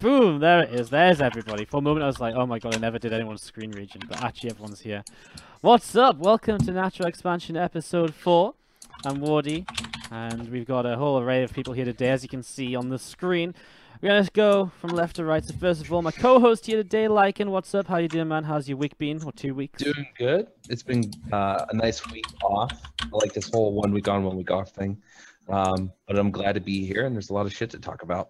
Boom! There it is. There's everybody. For a moment, I was like, oh my god, I never did anyone's screen region, but actually, everyone's here. What's up? Welcome to Natural Expansion Episode 4. I'm Wardy, and we've got a whole array of people here today, as you can see on the screen. We're gonna go from left to right. So first of all, my co-host here today, Lycan. What's up? How you doing, man? How's your week been, or two weeks? Doing good. It's been uh, a nice week off. I like this whole one week on, one week off thing. Um, but I'm glad to be here, and there's a lot of shit to talk about.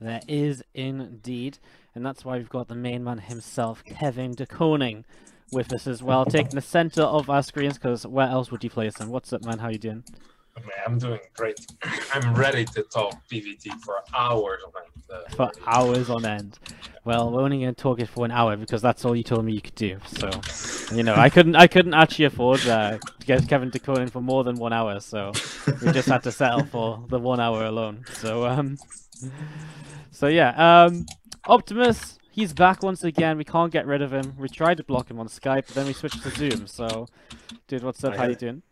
There is indeed, and that's why we've got the main man himself, Kevin de Koning, with us as well, taking the center of our screens. Because where else would you place him? What's up, man? How you doing? Man, I'm doing great. I'm ready to talk PVT for hours on end. Uh, For hours on end. Well, we're only going to talk it for an hour because that's all you told me you could do. So, you know, I couldn't, I couldn't actually afford uh, to get Kevin de Koning for more than one hour. So we just had to settle for the one hour alone. So, um, so yeah, um, Optimus, he's back once again. We can't get rid of him. We tried to block him on Skype, but then we switched to Zoom. So, dude, what's up? I How you doing?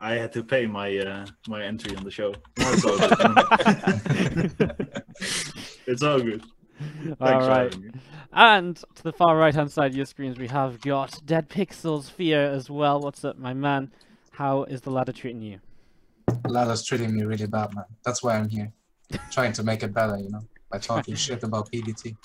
I had to pay my uh, my entry on the show. It's all good. it's. Thanks All for right. having me. And to the far right hand side of your screens, we have got Dead Pixels Fear as well. What's up, my man? How is the ladder treating you? Lala's treating me really bad, man. That's why I'm here. Trying to make it better, you know, by talking shit about PvT.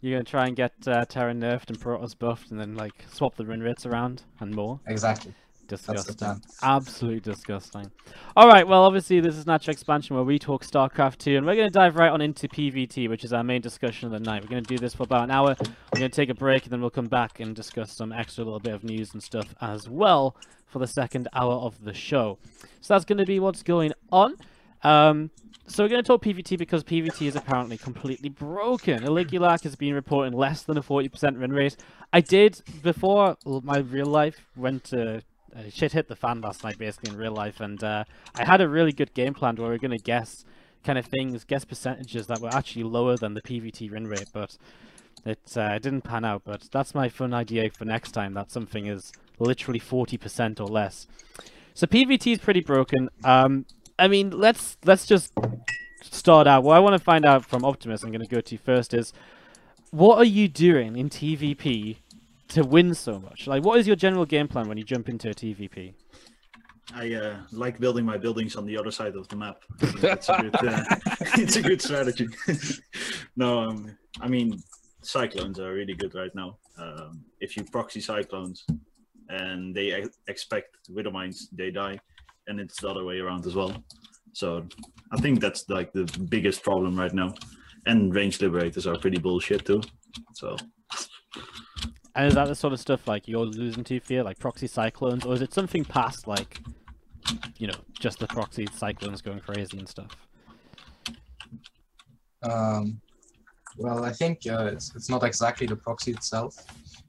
You're gonna try and get uh, Terran nerfed and Protoss buffed, and then like swap the run rates around and more. Exactly. Disgusting. Absolutely disgusting. All right, well, obviously this is Natural Expansion where we talk StarCraft 2, and we're going to dive right on into PvT, which is our main discussion of the night. We're going to do this for about an hour. We're going to take a break, and then we'll come back and discuss some extra little bit of news and stuff as well for the second hour of the show. So that's going to be what's going on. Um, so we're going to talk PvT because PvT is apparently completely broken. Aligulac has been reporting less than a 40% win rate. I did, before my real life went to uh, shit hit the fan last night, basically in real life, and uh, I had a really good game plan where we are gonna guess kind of things, guess percentages that were actually lower than the PVT win rate, but it uh, didn't pan out. But that's my fun idea for next time. That something is literally forty percent or less. So PVT is pretty broken. Um, I mean, let's let's just start out. What I want to find out from Optimus, I'm gonna go to first is, what are you doing in TVP to win so much? Like, what is your general game plan when you jump into a TVP? I uh, like building my buildings on the other side of the map. I It's a good, uh, it's a good strategy. no, um, I mean cyclones are really good right now. Um, if you proxy cyclones and they expect widow mines, they die, and it's the other way around as well. So I think that's like the biggest problem right now. And range liberators are pretty bullshit too. So And is that the sort of stuff like you're losing to fear, like proxy cyclones, or is it something past like, you know, just the proxy cyclones going crazy and stuff? Um, well, I think uh, it's, it's not exactly the proxy itself.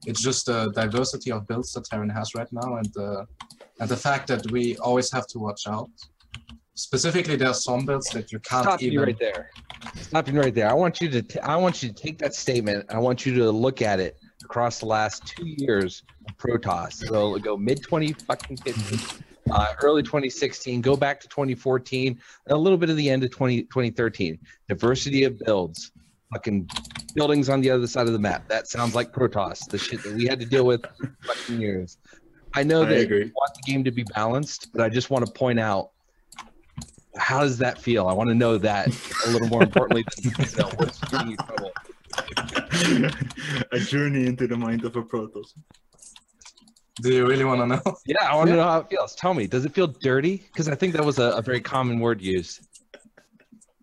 It's just the diversity of builds that Terran has right now, and the and the fact that we always have to watch out. Specifically, there are some builds that you can't Stop you even. right there. Stop you right there. I want you to. T- I want you to take that statement. I want you to look at it across the last two years of Protoss. So go mid twenty fucking fifteen, uh, early twenty sixteen. Go back to twenty fourteen, and a little bit of the end of 20, 2013. Diversity of builds. Fucking buildings on the other side of the map. That sounds like Protoss. The shit that we had to deal with for fucking years. I know I that agree. you want the game to be balanced, but I just want to point out how does that feel? I want to know that a little more importantly than you know, what's getting you trouble. a journey into the mind of a Protoss. Do you really want to know? Yeah, I want to know how it feels. Tell me, does it feel dirty? Because I think that was a, a very common word used.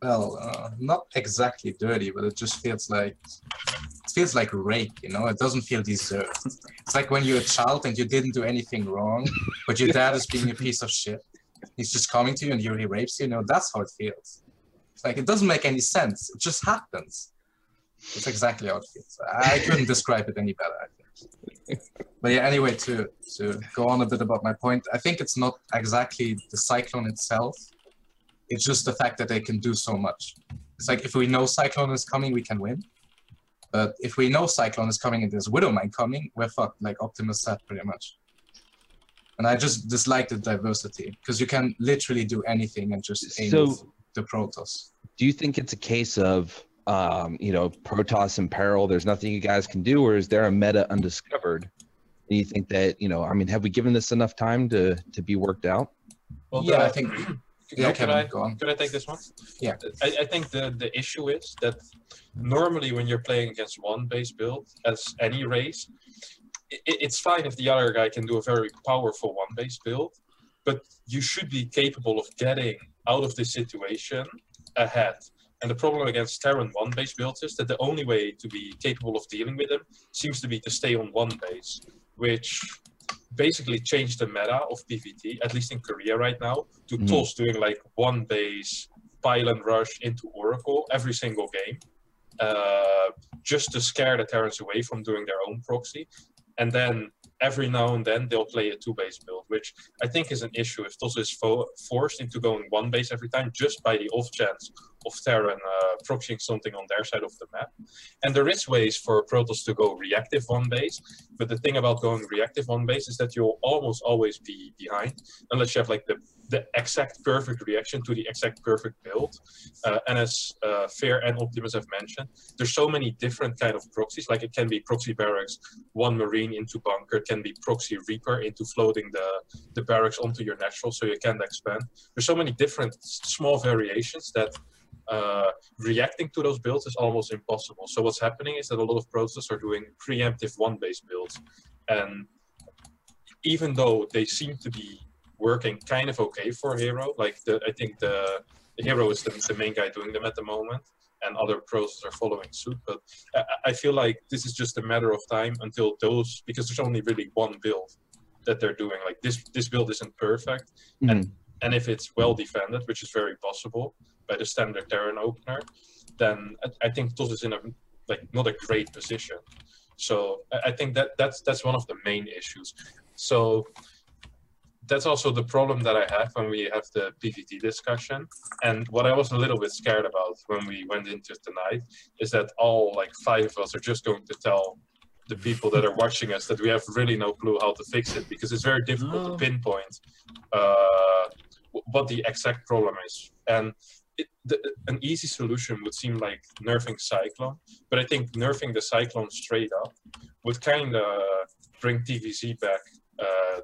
Well, uh, not exactly dirty, but it just feels like it feels like rape. You know, it doesn't feel deserved. It's like when you're a child and you didn't do anything wrong, but your dad is being a piece of shit. He's just coming to you and he rapes you. You know, that's how it feels. It's like it doesn't make any sense. It just happens. That's exactly how it feels. I couldn't describe it any better. I think. But yeah, anyway, to to go on a bit about my point, I think it's not exactly the cyclone itself. It's just the fact that they can do so much. It's like if we know Cyclone is coming, we can win. But if we know Cyclone is coming and there's Widowmine coming, we're fucked, like Optimus said, pretty much. And I just dislike the diversity because you can literally do anything and just aim So- the Protoss. Do you think it's a case of um, you know, Protoss in peril. There's nothing you guys can do, or is there a meta undiscovered? And you think that you know, I mean, have we given this enough time to to be worked out? Well, yeah, the- I think. Yeah, can Kevin, I go on. Could I take this one? Yeah. I, I think the, the issue is that normally when you're playing against one base build as any race, i i- it's fine if the other guy can do a very powerful one base build, but you should be capable of getting out of this situation ahead. And the problem against Terran one base builds is that the only way to be capable of dealing with them seems to be to stay on one base, which basically changed the meta of PvT, at least in Korea right now, to. TOS doing like one base pile and rush into Oracle every single game, uh, just to scare the Terrans away from doing their own proxy. And then every now and then they'll play a two base build, which I think is an issue if TOS is fo- forced into going one base every time just by the off chance of Terran uh, proxying something on their side of the map. And there is ways for Protoss to go reactive one base, but the thing about going reactive one base is that you'll almost always be behind unless you have like the the exact perfect reaction to the exact perfect build. Uh, and as uh, Fair and Optimus have mentioned, there's so many different kind of proxies. Like it can be proxy barracks, one marine into bunker, it can be proxy reaper into floating the the barracks onto your natural so you can expand. There's so many different small variations that uh, reacting to those builds is almost impossible. So what's happening is that a lot of Protosses are doing preemptive one-base builds, and even though they seem to be working kind of okay for Hero, like the I think the, the Hero is the, the main guy doing them at the moment, and other Protosses are following suit. But I, I feel like this is just a matter of time until those because there's only really one build that they're doing. Like this this build isn't perfect, and and if it's well defended, which is very possible by the standard Terran opener, then I, I think TOS is in a like not a great position. So I, I think that that's that's one of the main issues. So that's also the problem that I have when we have the PVT discussion. And what I was a little bit scared about when we went into tonight is that all like five of us are just going to tell the people that are watching us that we have really no clue how to fix it because it's very difficult to pinpoint uh, what the exact problem is. And it, the, an easy solution would seem like nerfing Cyclone, but I think nerfing the Cyclone straight up would kind of bring TVZ back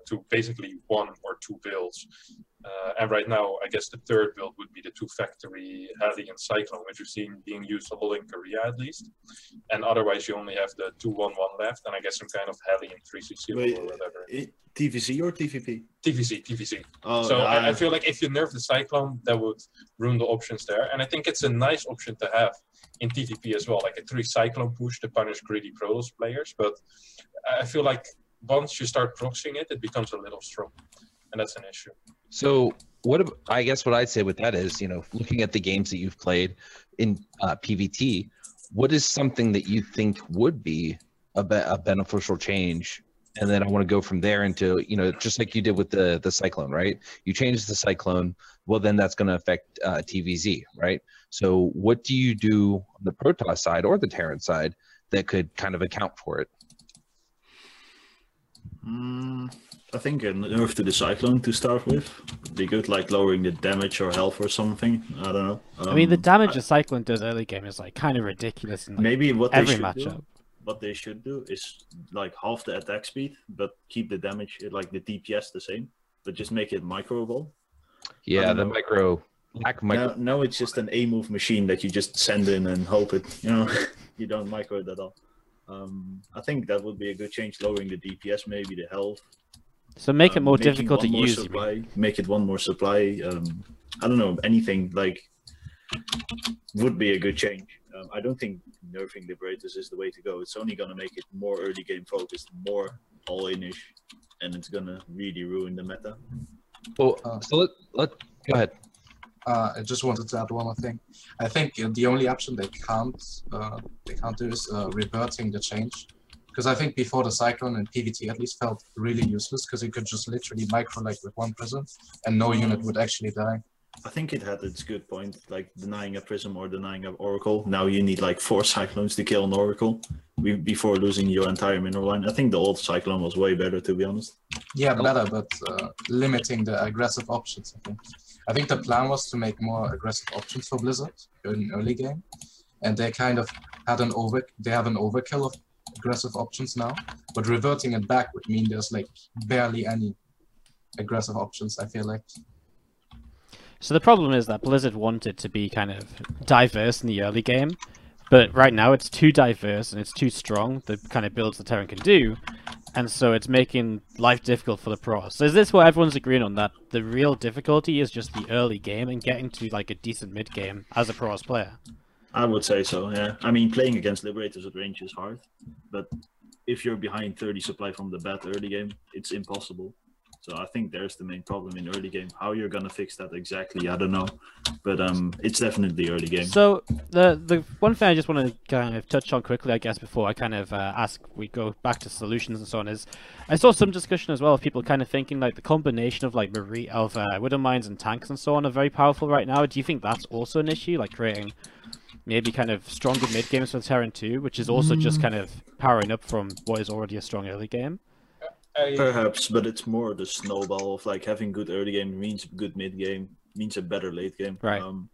to basically one or two builds. Uh, and right now, I guess the third build would be the two factory Heli and Cyclone, which we've seen being used a lot in Korea at least. And otherwise, you only have the 2 1 1 left, and I guess some kind of Heli and 3CC Wait, or whatever. TVZ or TVP? TVZ, TVZ. Oh, So I, I I- feel like if you nerf the Cyclone, that would ruin the options there. And I think it's a nice option to have in TVP as well, like a three Cyclone push to punish greedy Protoss players. But I feel like once you start proxying it, it becomes a little strong. And that's an issue. So what I guess what I'd say with that is, you know, looking at the games that you've played in uh, PVT, what is something that you think would be a, be- a beneficial change? And then I want to go from there into, you know, just like you did with the the cyclone, right? You change the cyclone, well, then that's going to affect uh, TVZ, right? So what do you do on the Protoss side or the Terran side that could kind of account for it? Mm, I think a nerf to the Cyclone to start with would be good, like lowering the damage or health or something. I don't know. I mean, the Um, damage a Cyclone does early game is like kind of ridiculous in like, maybe what they every should matchup. do, what they should do is like half the attack speed, but keep the damage like the DPS the same, but just make it microable. Yeah, the know. micro lack micro. Now, now it's just an A move machine that you just send in and hope it, you know, you don't micro it at all. Um, I think that would be a good change, lowering the DPS, maybe the health. So make it um, more making difficult to more use. Supply, make it one more supply. Um, I don't know anything like would be a good change. Um, I don't think nerfing liberators is the way to go. It's only gonna make it more early game focused, more all inish, and it's gonna really ruin the meta. Well, Uh, so let, let go ahead. Uh, I just wanted to add one more thing. I think uh, the only option they can't uh, they can't do is uh, reverting the change, because I think before the cyclone and PVT at least felt really useless because you could just literally micro like with one prism and no unit would actually die. I think it had its good point, like denying a prism or denying an oracle. Now you need like four cyclones to kill an oracle before losing your entire mineral line. I think the old cyclone was way better, to be honest. Yeah, better, but uh, limiting the aggressive options. I think. I think the plan was to make more aggressive options for Blizzard in early game, and they kind of had an over they have an overkill of aggressive options now. But reverting it back would mean there's like barely any aggressive options. I feel like. So the problem is that Blizzard wanted to be kind of diverse in the early game, but right now it's too diverse and it's too strong, the kind of builds the Terran can do, and so it's making life difficult for the pros. So is this what everyone's agreeing on, that the real difficulty is just the early game and getting to like a decent mid game as a pros player? I would say so. Yeah. I mean, playing against liberators at range is hard, but if you're behind 30 supply from the bat early game, it's impossible. So I think there's the main problem in early game. How you're gonna fix that exactly, I don't know, but um, it's definitely early game. So the the one thing I just want to kind of touch on quickly, I guess, before I kind of uh, ask, we go back to solutions and so on. Is I saw some discussion as well of people kind of thinking like the combination of like Marie of uh, Widow Mines and tanks and so on are very powerful right now. Do you think that's also an issue, like creating maybe kind of stronger mid games for Terran 2, which is also just kind of powering up from what is already a strong early game? I, Perhaps, but it's more the snowball of like having good early game means good mid game, means a better late game. Right. Um,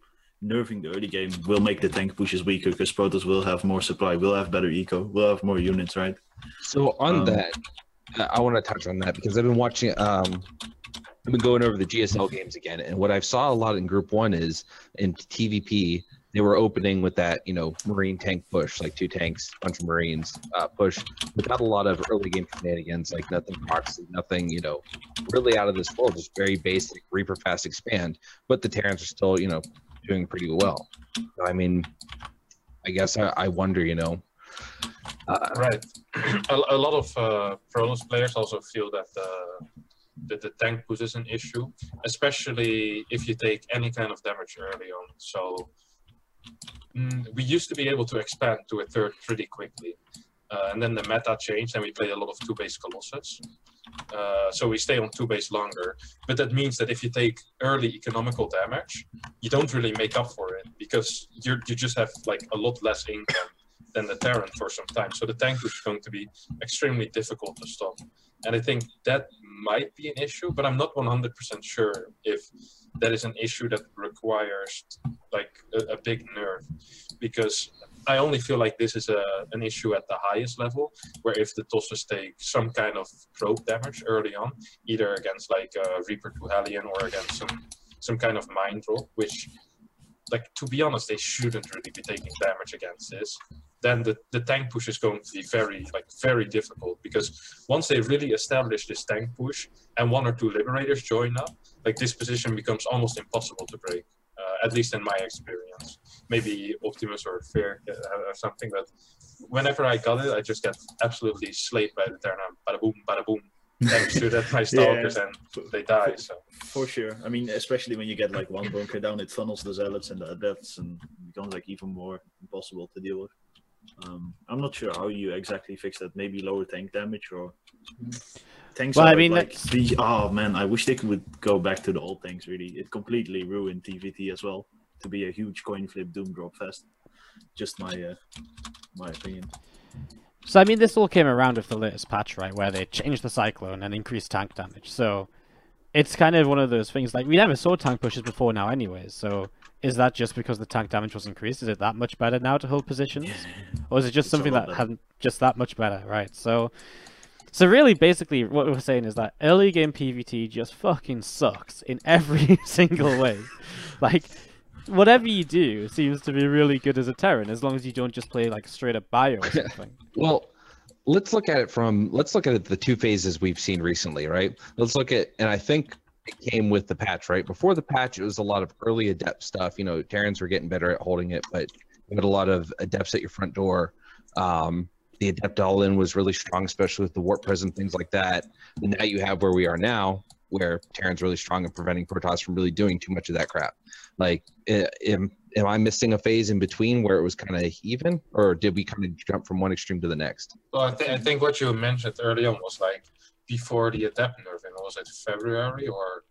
nerfing the early game will make the tank pushes weaker because Protoss will have more supply, will have better eco, will have more units, right? So on Um, that, I- I want to touch on that because I've been watching. Um, I've been going over the GSL games again, and what I've saw a lot in Group One is in TVP they were opening with that you know Marine tank push, like two tanks, bunch of Marines uh, push, without a lot of early game shenanigans, like nothing proxy, nothing you know really out of this world, just very basic Reaper fast expand. But the Terrans are still you know doing pretty well. I mean, I guess I, I wonder, you know. Uh, Right. a, a lot of uh, players also feel that the, that the tank push is an issue, especially if you take any kind of damage early on. So mm, we used to be able to expand to a third pretty quickly. Uh, and then the meta changed and we played a lot of two base colossus. Uh, so we stay on two base longer. But that means that if you take early economical damage, you don't really make up for it because you you just have like a lot less income than the Terran for some time. So the tank is going to be extremely difficult to stop. And I think that might be an issue, but I'm not 100% sure if that is an issue that requires like a, a big nerve because I only feel like this is a, an issue at the highest level, where if the tossers take some kind of probe damage early on, either against like uh, Reaper to Hellion or against some some kind of mine drop, which, like to be honest, they shouldn't really be taking damage against this. Then the, the tank push is going to be very like very difficult because once they really establish this tank push and one or two liberators join up, like this position becomes almost impossible to break. Uh, at least in my experience. Maybe Optimus or Fair uh, have something, but whenever I got it, I just get absolutely slayed by the Terran. Bada boom, bada boom. Thanks to that my stalkers and they die. So For sure. I mean, especially when you get like one bunker down, it funnels the zealots and the adepts and becomes like even more impossible to deal with. Um, I'm not sure how you exactly fix that. Maybe lower tank damage or tanks. Well, I mean, like that's- the oh man, I wish they could go back to the old things. Really, it completely ruined TVT as well to be a huge coin flip doom drop fest. Just my uh, my opinion. So I mean, this all came around with the latest patch, right, where they changed the cyclone and increased tank damage. So it's kind of one of those things like we never saw tank pushes before now, anyways. So is that just because the tank damage was increased? Is it that much better now to hold positions, or is it just It's something that better. had just that much better, right? So. So really, basically, what we're saying is that early game PVT just fucking sucks in every single way. Like, whatever you do seems to be really good as a Terran, as long as you don't just play like straight up bio or something. Well, let's look at it from let's look at the two phases we've seen recently, right? Let's look at and I think it came with the patch, right? Before the patch, it was a lot of early adept stuff. You know, Terrans were getting better at holding it, but you had a lot of adepts at your front door. Um, the adept all in was really strong, especially with the warp present things like that. And now you have where we are now, where Terran's really strong at preventing Protoss from really doing too much of that crap. Like, am, am I missing a phase in between where it was kind of even, or did we kind of jump from one extreme to the next? Well, I, th- I think what you mentioned early on was like before the adept nerfing. Was it February or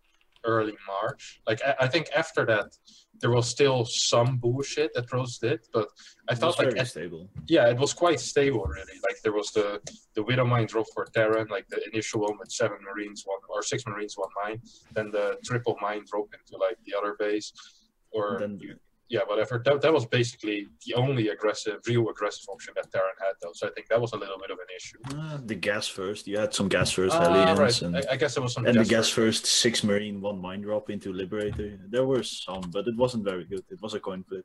early March? Like I, I think after that, there was still some bullshit that Rose did, but I It felt like at- stable. yeah, it was quite stable really. Like there was the the Widow Mine drop for Terran, like the initial one with seven Marines, one or six Marines, one mine. Then the triple mine drop into like the other base, or Then yeah, whatever. That, that was basically the only aggressive, real aggressive option that Terran had, though. So I think that was a little bit of an issue. Uh, the gas first. You had some gas first Ah, aliens right. and, I, I guess there was some. and the gas gas first. first six marine, one mine drop into Liberator. There were some, but it wasn't very good. It was a coin flip,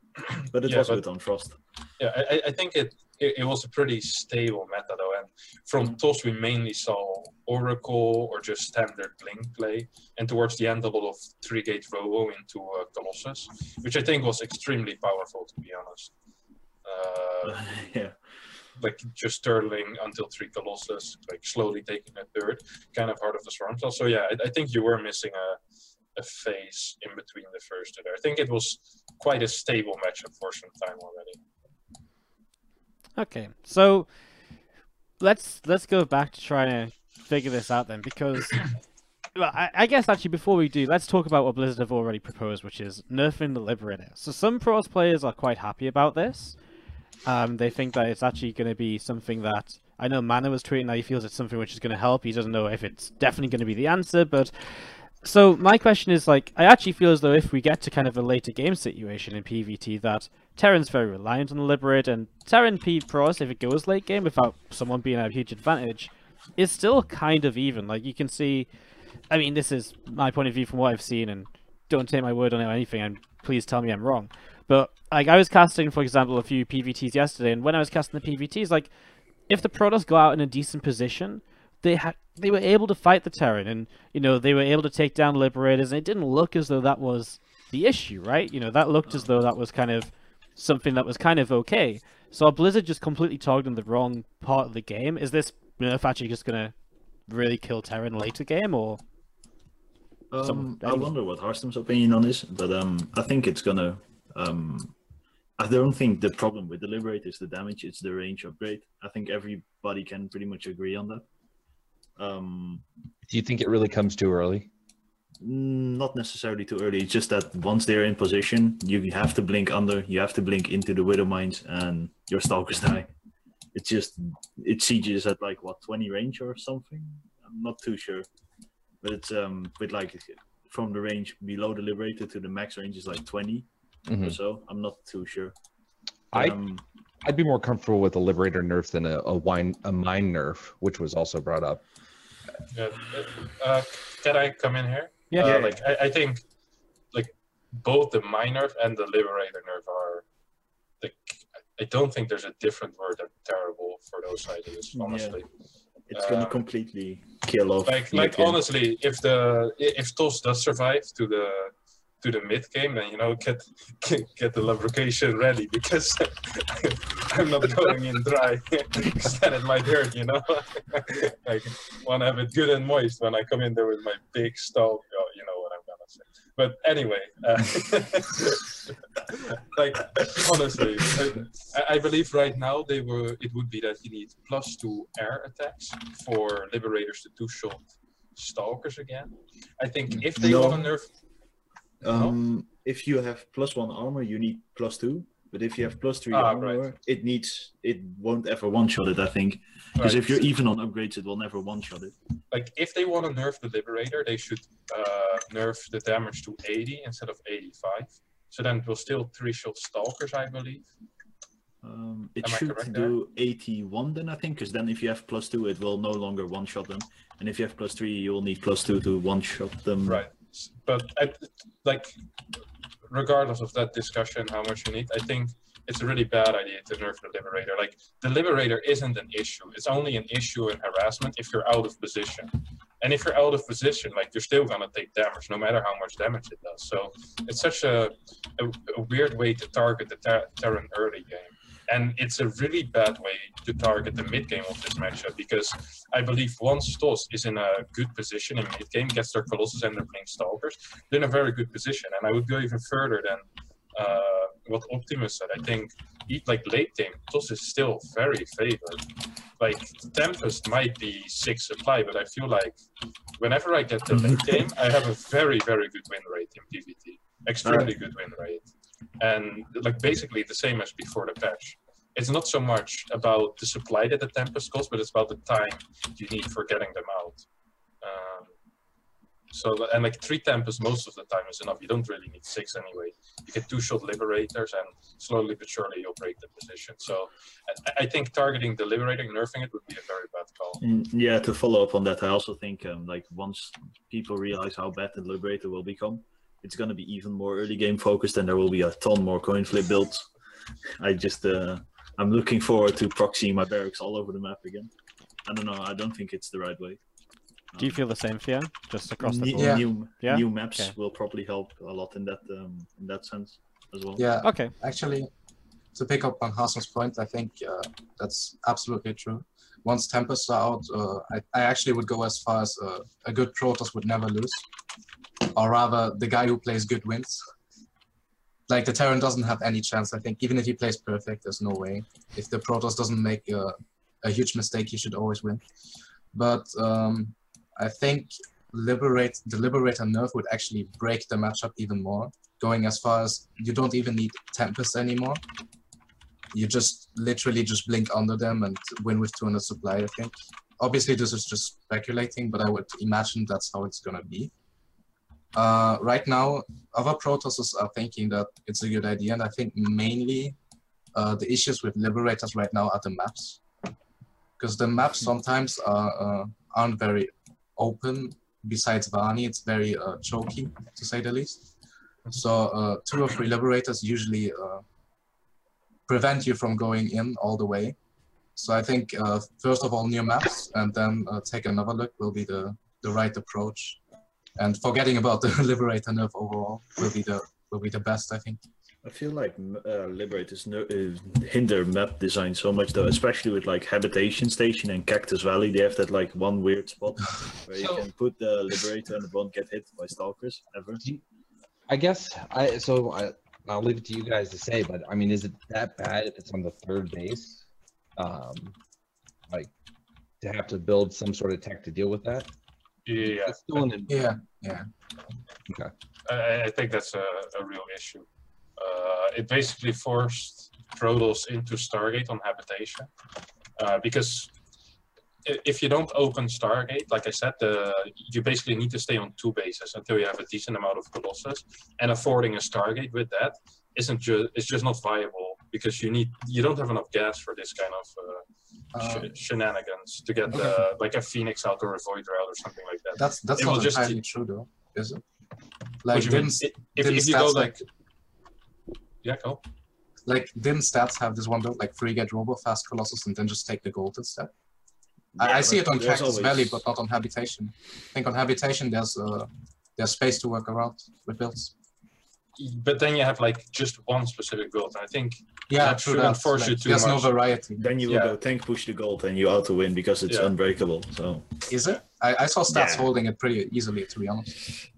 but it Yeah, was but- good on Frost. Yeah, I- I think it, it it was a pretty stable meta though, and from TOS we mainly saw Oracle or just standard Blink play, and towards the end a lot of three gate Robo into uh, Colossus, which I think was extremely powerful to be honest. Uh, yeah. like just turtling until three Colossus, like slowly taking a third, kind of part of the swarm cell. So yeah, I, I think you were missing a a phase in between the first and there. I think it was quite a stable matchup for some time already. Okay, so let's let's go back to trying to figure this out then, because well, I, I guess actually before we do, let's talk about what Blizzard have already proposed, which is nerfing the Liberator. So some pros players are quite happy about this. Um, they think that it's actually going to be something that I know Mana was tweeting that he feels it's something which is going to help. He doesn't know if it's definitely going to be the answer, but so my question is like I actually feel as though if we get to kind of a later game situation in PvT that Terran's very reliant on the Liberator and Terran P Pros if it goes late game without someone being at a huge advantage is still kind of even. Like you can see I mean this is my point of view from what I've seen and don't take my word on it or anything and please tell me I'm wrong. But like I was casting for example a few PvTs yesterday and when I was casting the PvTs like if the Protoss go out in a decent position they had they were able to fight the Terran and you know they were able to take down liberators and it didn't look as though that was the issue right you know that looked as though that was kind of something that was kind of okay so are blizzard just completely targeting the wrong part of the game is this nerf actually just gonna really kill Terran later game or Some- Um, I wonder what Harstem's opinion on this, but um, I think it's gonna. Um, I don't think the problem with the Liberator is the damage; it's the range upgrade. I think everybody can pretty much agree on that. Um, Do you think it really comes too early? Not necessarily too early. It's just that once they're in position, you have to blink under, you have to blink into the Widow Mines, and your Stalkers die. It's just it sieges at like what 20 range or something. I'm not too sure, but it's um with like from the range below the Liberator to the max range is like 20 or Mhm. so. I'm not too sure. I um, I'd be more comfortable with a liberator nerf than a, a wine a mine nerf, which was also brought up. Yeah, uh, can I come in here? Yeah. Uh, Yeah. Like I, I think, like both the mine nerf and the liberator nerf are, like I don't think there's a different word than terrible for those ideas. Yeah. Honestly, it's gonna um, completely kill off. like like honestly, if the if TOS does survive to the to the mid game, and you know get get, get the lubrication ready because I'm not going in dry because then it might hurt, you know. like want to have it good and moist when I come in there with my big stove. Oh, you know what I'm gonna say. But anyway, uh, like honestly, I, I believe right now they were. It would be that you need plus two air attacks for liberators to two shot stalkers again. I think if they No. want to nerf Um, if you have plus one armor, you need plus two. But if you have plus three Ah, armor, right. it needs it won't ever one shot it. I think because Right. if you're even on upgrades, it will never one shot it. like if they want to nerf the liberator they should uh, nerf the damage to 80 instead of 85 so then it will still three shot stalkers i believe Um, it Am should do 81 then I think, because then if you have plus two, it will no longer one shot them, and if you have plus three, you will need plus two to one shot them. right but I, like regardless of that discussion how much you need i think it's a really bad idea to nerf the liberator. Like the liberator isn't an issue. It's only an issue in harassment if you're out of position. And if you're out of position like you're still to take damage no matter how much damage it does. So it's such a, a, a weird way to target the ter- terran early game and it's a really bad way to target the mid game of this matchup because I believe once TOS is in a good position in mid game, gets their Colossus and their playing Stalkers, they're in a very good position. And I would go even further than uh, what Optimus said. I think like late game, TOS is still very favored. Like Tempest might be six supply, but I feel like whenever I get to late game, I have a very, very good win rate in PvT. Extremely good win rate. And like basically the same as before the patch it's not so much about the supply that the Tempest costs, but it's about the time you need for getting them out. Um, So and like three tempest most of the time is enough. You don't really need six anyway. You get two shot liberators and slowly but surely you'll break the position. So I, I think targeting the liberator, nerfing it would be a very bad call. And yeah, to follow up on that, I also think um, like once people realize how bad the liberator will become, it's gonna be even more early game focused, and there will be a ton more coin flip builds. I just uh, I'm looking forward to proxying my barracks all over the map again. I don't know. I don't think it's the right way. Do you feel the same, Fian? Just across the board? Yeah. New, Yeah? new maps Okay. will probably help a lot in that um, in that sense as well. Yeah, Okay. actually, to pick up on Harstem's point, I think uh, that's absolutely true. Once Tempests are out, uh, I, I actually would go as far as uh, a good Protoss would never lose. Or rather, the guy who plays good wins. Like, the Terran doesn't have any chance, I think. Even if he plays perfect, there's no way. If the Protoss doesn't make a, a huge mistake, he should always win. But um, I think liberate the Liberator nerf would actually break the matchup even more going as far as you don't even need Tempest anymore. You just literally just blink under them and win with 200 supply, I think. Obviously, this is just speculating, but I would imagine that's how it's gonna be. Uh, right now, other Protosses are thinking that it's a good idea, and I think mainly uh, the issues with Liberators right now are the maps. Because the maps sometimes are, uh, aren't very open. Besides Vaani, it's very uh, choky, to say the least. So uh, two or three liberators usually uh, prevent you from going in all the way. So I think uh, first of all new maps and then uh, take another look will be the, the right approach. And forgetting about the liberator nerf overall will be the will be the best I think. I feel like m- uh, Liberators no, uh, hinder map design so much though, especially with like Habitation Station and Cactus Valley. They have that like one weird spot where you can put the Liberator and it won't get hit by Stalkers ever. I guess I so I I'll leave it to you guys to say, but I mean, is it that bad if it's on the third base? Um, like to have to build some sort of tech to deal with that. Yeah, It's still an, Yeah, yeah. I, I think that's a, a real issue. Uh, it basically forced Protoss into Stargate on habitation uh, because if you don't open Stargate, like I said, the, you basically need to stay on two bases until you have a decent amount of Colossus, and affording a Stargate with that isn't just it's just not viable because you need you don't have enough gas for this kind of uh, Uh, sh- shenanigans to get uh, like a Phoenix out or a Void Ray out or something like that. that's that's It not just- entirely true though, is it? Like you mean? didn't I- if, didn't if you go stats like yeah, go. like didn't stats have this one build like free get robo fast colossus and then just take the gold instead? I, I see it on there's Cactus always- Valley, but not on Habitation. I think on Habitation there's uh there's space to work around with builds. But then you have like just one specific build. And I think Yeah, That true. shouldn't That. force you Like, too there's no much. variety. Then you will Yeah. go tank push the gold and you auto win because it's Yeah. unbreakable. So Is it? I, I saw stats Yeah. holding it pretty easily, to be honest.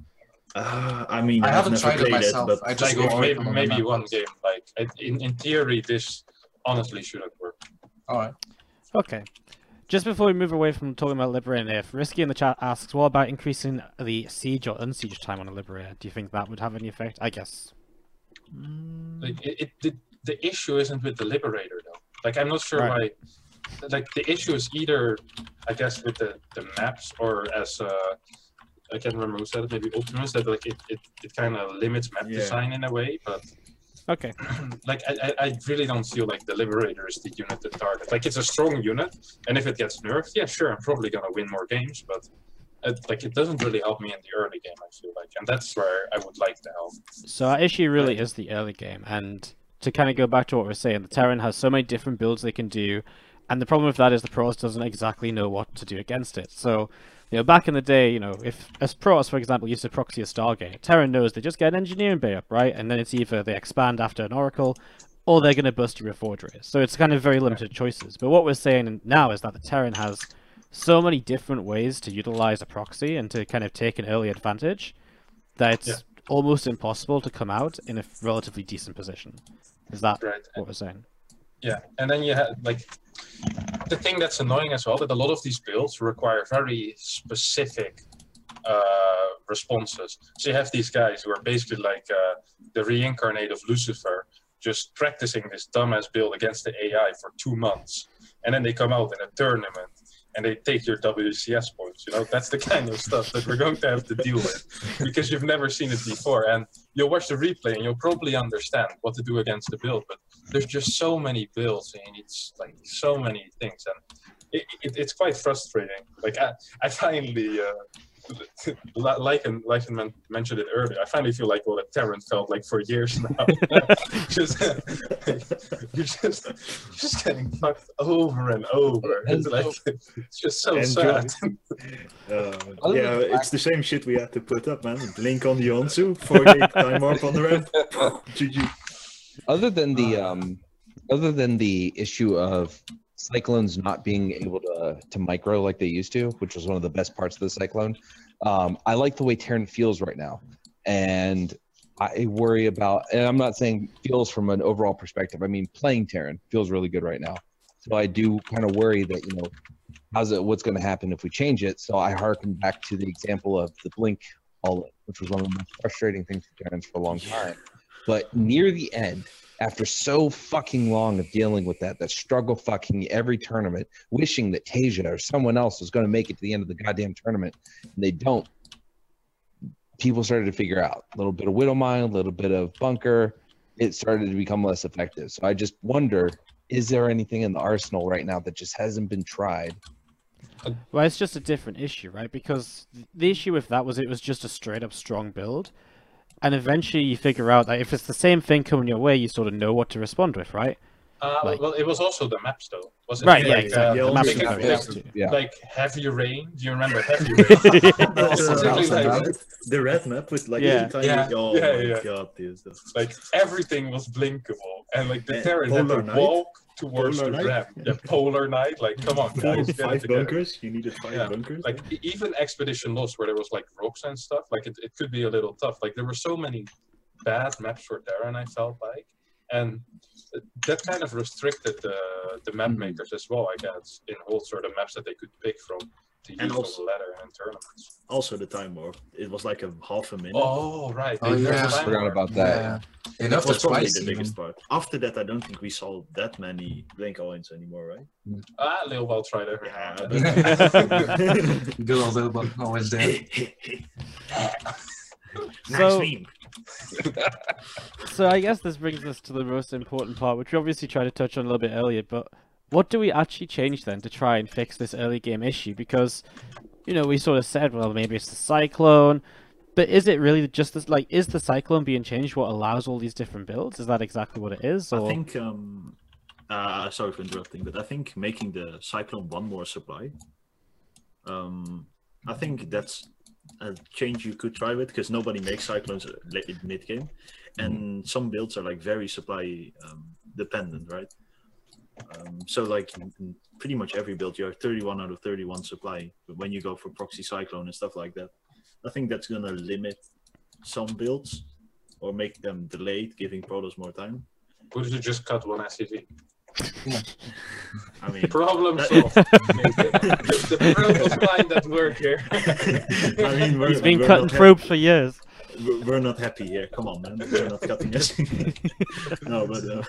uh, I mean, I I've haven't tried it played myself. but I just like go maybe, on maybe one game. Like in in theory, this honestly shouldn't work. All right. Okay. Just before we move away from talking about Liberator, if Risky in the chat asks, what about increasing the siege or unsiege time on a Liberator? Do you think that would have any effect? I guess. Mm, Like it, it the, the issue isn't with the Liberator though. Like I'm not sure Right. why. Like the issue is either, I guess, with the, the maps or as uh, I can't remember who said it. Maybe Optimus that like it, it, it kind of limits map Yeah. design in a way, but Okay. like I, I I really don't feel like the Liberator is the unit to target. Like it's a strong unit, and if it gets nerfed, yeah, sure, I'm probably gonna win more games, but it, like it doesn't really help me in the early game. I feel like, and that's where I would like to help. So our issue really is the early game, and to kind of go back to what we are saying, the Terran has so many different builds they can do, and the problem with that is the pros doesn't exactly know what to do against it. So, you know, back in the day, you know, if as pros, for example, used to proxy a Stargate, Terran knows they just get an engineering bay up, right, and then it's either they expand after an Oracle, or they're going to bust your Reforger. So it's kind of very limited choices. But what we're saying now is that the Terran has so many different ways to utilize a proxy and to kind of take an early advantage that it's Yeah. almost impossible to come out in a relatively decent position. Is that Right. what we're saying? Yeah, and then you have like the thing that's annoying as well that a lot of these builds require very specific uh, responses. So you have these guys who are basically like uh, the reincarnate of Lucifer, just practicing this dumbass build against the AI for two months, and then they come out in a tournament and they take your WCS points. You know, that's the kind of stuff that we're going to have to deal with because you've never seen it before. And you'll watch the replay and you'll probably understand what to do against the build. But there's just so many bills and it's like so many things, and it, it, it's quite frustrating. Like I, I finally. Uh, like and like and mentioned it earlier, I finally feel like what a Terran felt like for years now. just you're just you're just getting fucked over and over. It's like it's just so sad. Uh, yeah, it's the same shit we had to put up, man. Blink on the Onsu, 48 time warp on the ramp. GG. Other than the um, other than the issue of cyclones not being able to to micro like they used to, which was one of the best parts of the cyclone, um, I like the way Terran feels right now, and I worry about. And I'm not saying feels from an overall perspective. I mean playing Terran feels really good right now. So I do kind of worry that you know, how's it? What's going to happen if we change it? So I harken back to the example of the blink all, which was one of the most frustrating things for Terrans for a long time. But near the end, after so fucking long of dealing with that, that struggle fucking every tournament, wishing that TaeJa or someone else was going to make it to the end of the goddamn tournament, and they don't. People started to figure out a little bit of Widowmine, a little bit of Bunker. It started to become less effective. So I just wonder: is there anything in the arsenal right now that just hasn't been tried? Well, it's just a different issue, right? Because the issue with that was it was just a straight up strong build. And eventually you figure out that if it's the same thing coming your way, you sort of know what to respond with, right? Uh, Like- well, it was also the maps though. wasn't it Right, yeah, like, exactly. uh, The maps big are very effects, nice too. Yeah. Like heavy rain. Do you remember heavy rain? That's the, like- the red map with like Yeah. tiny. Yeah, Oh yeah, my yeah. god, dude. that's- like everything was blinkable, and like the And Terran had to walk towards Polar the Night? ramp. Yeah, polar night. Like, come on, guys, get it five together. bunkers. You needed five Yeah, bunkers. Like even Expedition Lost, where there was like rocks and stuff, like it, it could be a little tough. Like there were so many bad maps for Terran, I felt like, and that kind of restricted the the map Mhm. makers as well, I guess, in whole sort of maps that they could pick from to use And on also- the ladder and tournaments. also the time warp. It was like a half a minute. Oh right, Oh, they- yeah. there's time Forgot about that. Yeah. Enough that was to probably twice. the even. biggest part. After that, I don't think we saw that many blink coins anymore, right? Ah, Lilbow tried every Yeah, and then. but- Good old little always there. nice So- meme. So I guess this brings us to the most important part, which we obviously tried to touch on a little bit earlier. But what do we actually change then to try and fix this early game issue? Because you know we sort of said, well, maybe it's the cyclone, but is it really just this? Like, is the cyclone being changed what allows all these different builds? Is that exactly what it is? Or I think. Um, uh, sorry for interrupting, but I think making the cyclone one more supply. Um, I think that's a change you could try with because nobody makes cyclones in mid game, and some builds are like very supply um, dependent, right? Um, so like pretty much every build, you have 31 out of 31 supply. But when you go for proxy cyclone and stuff like that, I think that's gonna limit some builds or make them delayed, giving Protoss more time. Would you just cut one SCV? I mean, Problem solved. the the purpose line that work here. I mean, we're, he's been we're cutting not probes for years. we're- we're not happy here. Come on, man. We're not cutting this. no, but uh,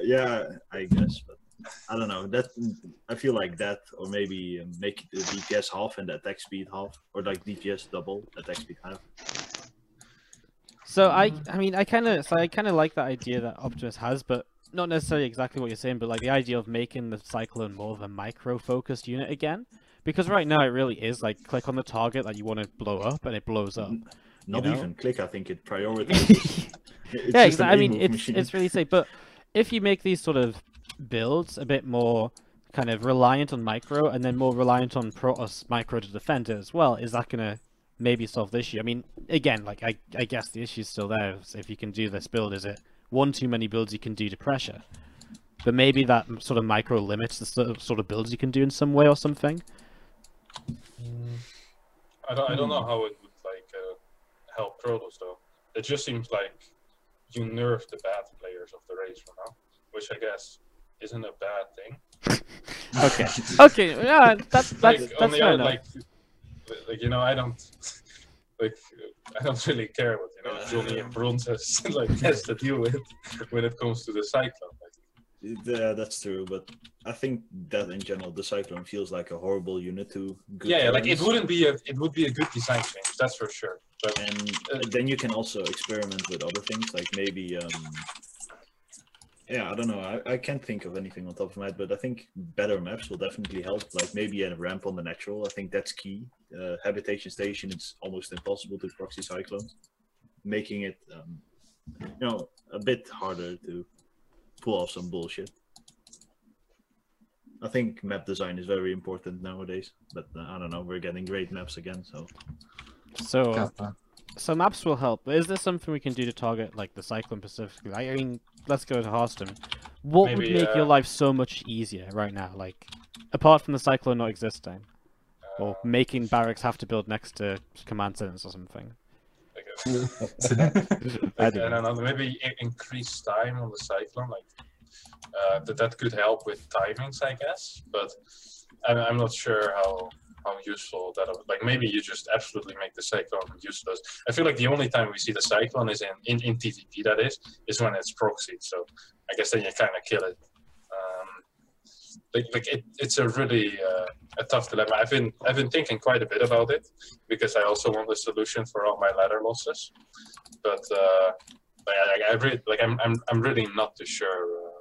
yeah, I guess. But I don't know. That I feel like that, or maybe make the DPS half and the attack speed half, or like DPS double, attack speed half. So I, I mean, I kind of, so I kind of like that idea that Optimus has, but not necessarily exactly what you're saying, but like the idea of making the Cyclone more of a micro-focused unit again, because right now it really is like click on the target that you want to blow up and it blows up. Not know? even click. I think it prioritizes. It's yeah, exactly. I mean, it's machine. it's really safe, but if you make these sort of builds a bit more kind of reliant on micro and then more reliant on Protoss micro to defend it as well, is that gonna maybe solve the issue? I mean, again, like I I guess the issue's still there. is If you can do this build, is it one too many builds you can do to pressure? But maybe that sort of micro limits the sort of, sort of builds you can do in some way or something. I don't, I don't know how it would like uh, help Protoss though. It just seems like you nerf the bad players of the race for now, which I guess isn't a bad thing. Okay, okay, yeah, that's that's like, that's fair other, enough. like, like you know, I don't like I don't really care what you know Johnny and Bronze has like has to deal with when it comes to the cyclone. Like, Yeah, that's true, but I think that in general, the Cyclone feels like a horrible unit to. Good Yeah, yeah, like it wouldn't be a it would be a good design change, that's for sure. But and Uh, then you can also experiment with other things like maybe um yeah i don't know. I, I can't think of anything on top of my head but i think better maps will definitely help. Like maybe a ramp on the natural. I think that's key. Uh, habitation station it's almost impossible to proxy cyclones making it um, you know a bit harder to pull off some bullshit. I think map design is very important nowadays but uh, i don't know. We're getting great maps again so. So, Kappa. so maps will help. But is there something we can do to target like the cyclone specifically? I mean, let's go to Harstem. What would Maybe, make your uh, life so much easier right now? Like, apart from the cyclone not existing, uh, or making barracks have to build next to command centers or something. I like, don't I don't know, maybe increase time on the cyclone, like uh, that that could help with timings, I guess. But I'm, I'm not sure how how useful that would, like maybe you just absolutely make the cyclone useless. I feel like the only time we see the cyclone is in in, in TVP that is is when it's proxied. So I guess then you kind of kill it. Um, like, like it, it's a really uh, a tough dilemma. I've been I've been thinking quite a bit about it because I also want a solution for all my ladder losses. But uh, like, I, I really, like I'm, I'm I'm really not too sure uh,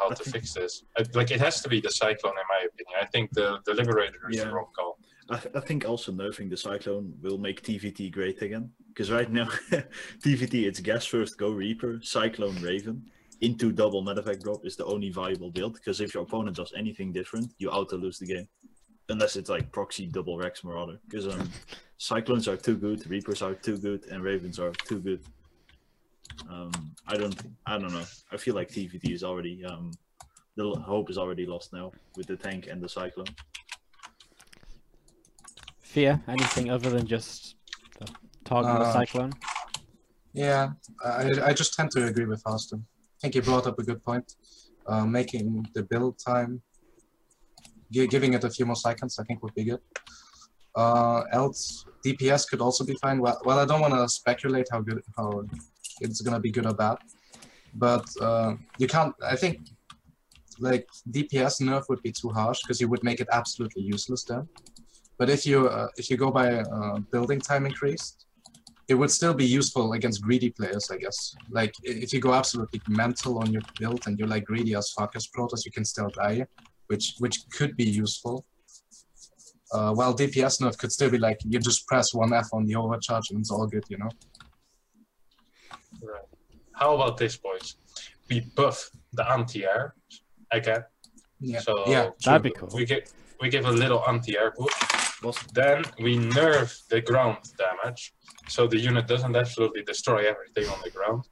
how to fix this. Like it has to be the cyclone in my opinion. I think the the liberator is Yeah. the wrong call. I, th- I think also nerfing the Cyclone will make TVT great again. Because right now, TVT, it's Gas First, Go Reaper, Cyclone Raven, into double medevac drop is the only viable build. Because if your opponent does anything different, you auto lose the game. Unless it's like proxy double Rax Marauder. Because um, Cyclones are too good, Reapers are too good, and Ravens are too good. Um, I don't, I don't know. I feel like TVT is already, um, the hope is already lost now with the tank and the Cyclone. Fear? Anything other than just the targeting the Uh, cyclone? Yeah, I, I just tend to agree with Austin. I think he brought up a good point. Uh, making the build time, gi- giving it a few more seconds, I think would be good. Uh, else, DPS could also be fine. Well, well, I don't want to speculate how good, how it's gonna be good or bad, but uh, you can't. I think like DPS nerf would be too harsh because you would make it absolutely useless then. But if you uh, if you go by uh, building time increased, it would still be useful against greedy players, I guess. Like if you go absolutely mental on your build and you're like greedy as fuck as Protoss, you can still die, which which could be useful. Uh, while DPS nerf could still be like you just press one F on the overcharge and it's all good, you know. Right. How about this, boys? We buff the anti-air again. Yeah. So yeah. That'd be cool. we get we give a little anti-air boost. Was Then we nerf the ground damage, so the unit doesn't absolutely destroy everything on the ground.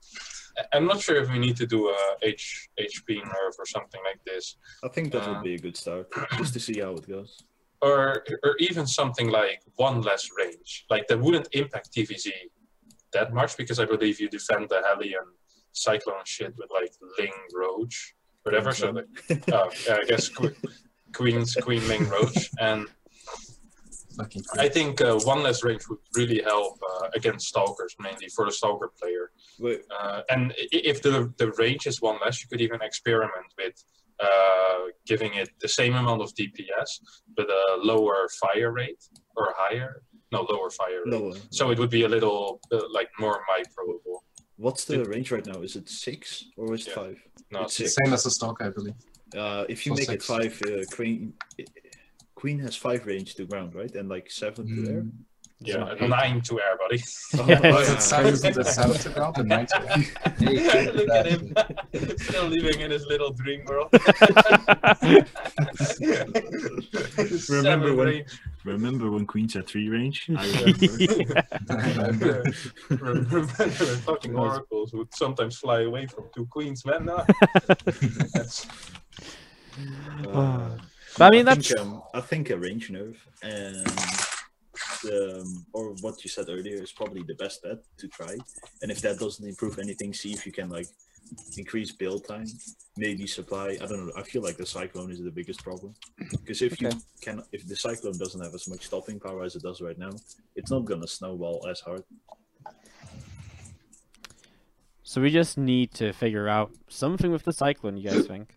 I- I'm not sure if we need to do a H HP nerf or something like this, I think that Uh, would be a good start, just to see how it goes. or or even something like one less range. Like that wouldn't impact TVZ that much because I believe you defend the heli and cyclone shit with like Ling Roach, whatever. So the, oh, yeah, I guess que- Queen's Queen Ling Roach and. I think uh, one less range would really help uh, against stalkers, mainly for the stalker player. Uh, and if the the range is one less, you could even experiment with uh, giving it the same amount of DPS, but a lower fire rate or higher. No, lower fire rate. no. So it would be a little uh, like more microable. What's the range right now? Is it six or is it Yeah. five? No, It's six. Same as the stock, I believe. Uh, if you So make it five, uh, Queen, Queen has five range to ground, right? And like seven to air. Mm. yeah, not a nine to air, buddy. Oh, Yeah. Was it seven to seven to ground and nine to air? Look at him, still living in his little dream world. Remember Seven when- range. Remember when Queen's had three range? I Remember when fucking oracles would sometimes fly away from two queens, man? No. Uh, But I mean, I that's think, um, I think a range nerve and um, or what you said earlier is probably the best bet to try. And if that doesn't improve anything, see if you can like increase build time, maybe supply. I don't know. I feel like the cyclone is the biggest problem because if you can, if the cyclone doesn't have as much stopping power as it does right now, it's not gonna snowball as hard. So we just need to figure out something with the Cyclone. You guys think?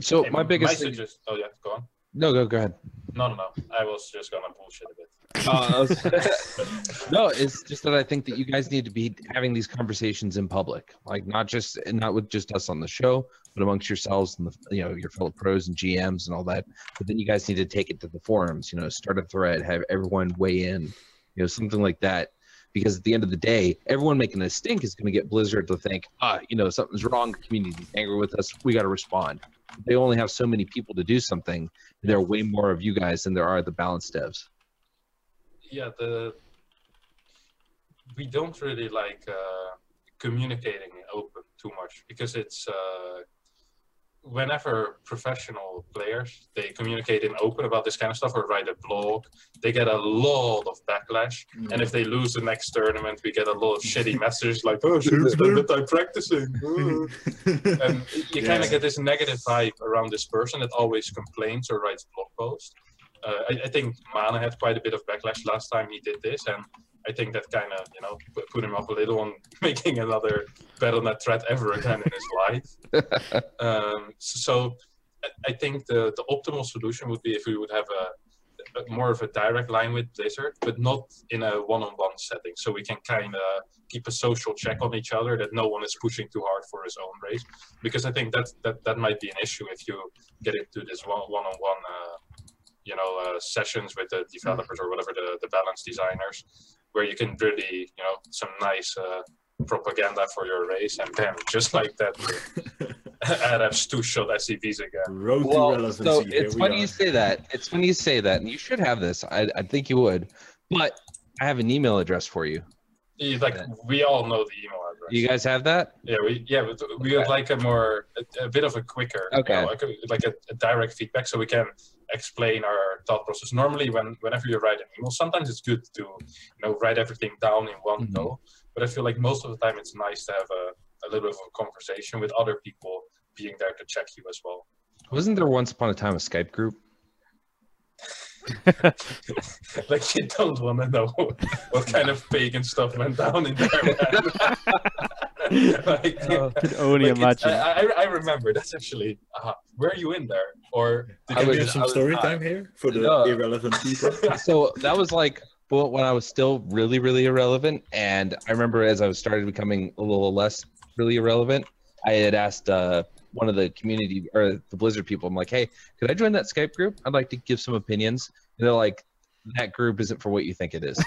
So my biggest thing, suggest- Oh yeah, go on. No, go go ahead. No, no, no. I was just gonna bullshit a bit. Uh, no, it's just that I think that you guys need to be having these conversations in public, like not just not with just us on the show, but amongst yourselves and the you know your fellow pros and GMs and all that. But then you guys need to take it to the forums. You know, start a thread, have everyone weigh in, you know, something like that. Because at the end of the day, everyone making a stink is going to get Blizzard to think, ah, you know, something's wrong. The community's angry with us. We got to respond. They only have so many people to do something. There are way more of you guys than there are the balance devs. yeah the we don't really like uh, communicating open too much because it's uh, whenever professional players they communicate in open about this kind of stuff or write a blog they get a lot of backlash and if they lose the next tournament we get a lot of shitty messages like oh should have spent the time practicing Oh. and you kind of get this negative vibe around this person that always complains or writes blog posts. Uh, I, I think Mana had quite a bit of backlash last time he did this, and I think that kind of you know put, him up a little on making another BattleNet threat ever again in his life. um, so I- think the the optimal solution would be if we would have a, a more of a direct line with Blizzard, but not in a one-on-one setting, so we can kind of keep a social check on each other that no one is pushing too hard for his own race. Because I think that that that might be an issue if you get into this one one-on-one uh, you know uh, sessions with the developers or whatever the the balance designers where you can really you know some nice uh, propaganda for your race and bam just like that Arabs two shot SCVs again Road to well, relevancy. so it's we funny are. you say that. It's funny you say that, and you should have this. I, I think you would, but I have an email address for you. Yeah, like we all know the email address You guys have that? Yeah, we yeah, but we would like a more a, a bit of a quicker, you Okay. know, like a, like a, a direct feedback, so we can explain our thought process. Normally, when whenever you write an email, sometimes it's good to you know write everything down in one Mhm. go. But I feel like most of the time, it's nice to have a, a little bit of a conversation with other people being there to check you as well. Wasn't there once upon a time a Skype group? like you don't want to know what kind of pagan stuff went down in there. Man. like, Can only like, imagine. I, I, I remember that's actually uh, were you in there or did I you was- Give just- some was story time here for the No. irrelevant people. so that was like well, when I was still really, really irrelevant, and I remember as I was started becoming a little less really irrelevant, I had asked uh, one of the community or the Blizzard people, I'm like, hey, could I join that Skype group? I'd like to give some opinions. And they're like, that group isn't for what you think it is.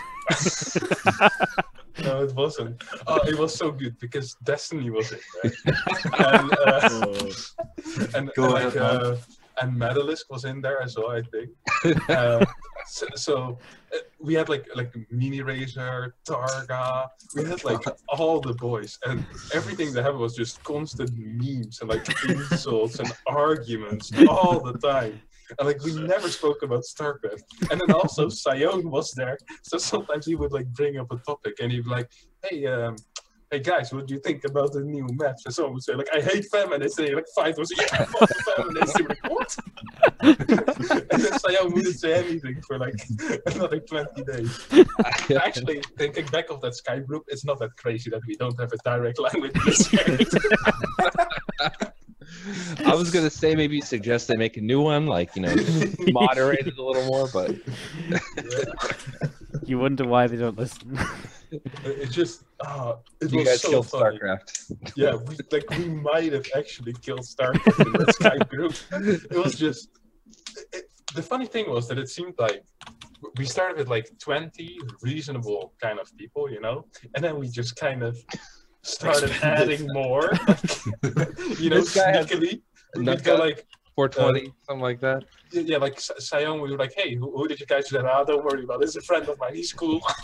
No, it wasn't. Oh, it was so good because Destiny was in there, and uh, Oh, and, and, like, uh, and Medalisk was in there as well, I think. Uh, so, so uh, we had like like Mini Razor, Targa, we had like all the boys, and everything that happened was just constant memes and like insults and arguments all the time. And like we never spoke about StarCraft. And then also Sion was there, so sometimes he would like bring up a topic and he'd be like, "Hey, um, hey guys, what do you think about the new maps?" And someone would say like, "I hate feminists," and like fight was yeah, fuck feminists. Would like, what? and then Sion wouldn't say anything for like another twenty days. Actually, thinking back of that Skype group, it's not that crazy that we don't have a direct line with Blizzard. I was gonna say maybe suggest they make a new one, like you know, moderate it a little more, but You wonder why they don't listen. It just, uh, it you was guys so killed funny. StarCraft. Yeah, we, like we might have actually killed StarCraft in that Skype group. It was just. It, the funny thing was that it seemed like we started with like 20 reasonable kind of people, you know, and then we just kind of started adding more. you know, guy sneakily. We'd go like, 420, something like that. yeah, like Sion, we were like, hey, who, who did you guys do that? Ah, don't worry about it. It's a friend of mine. He's cool.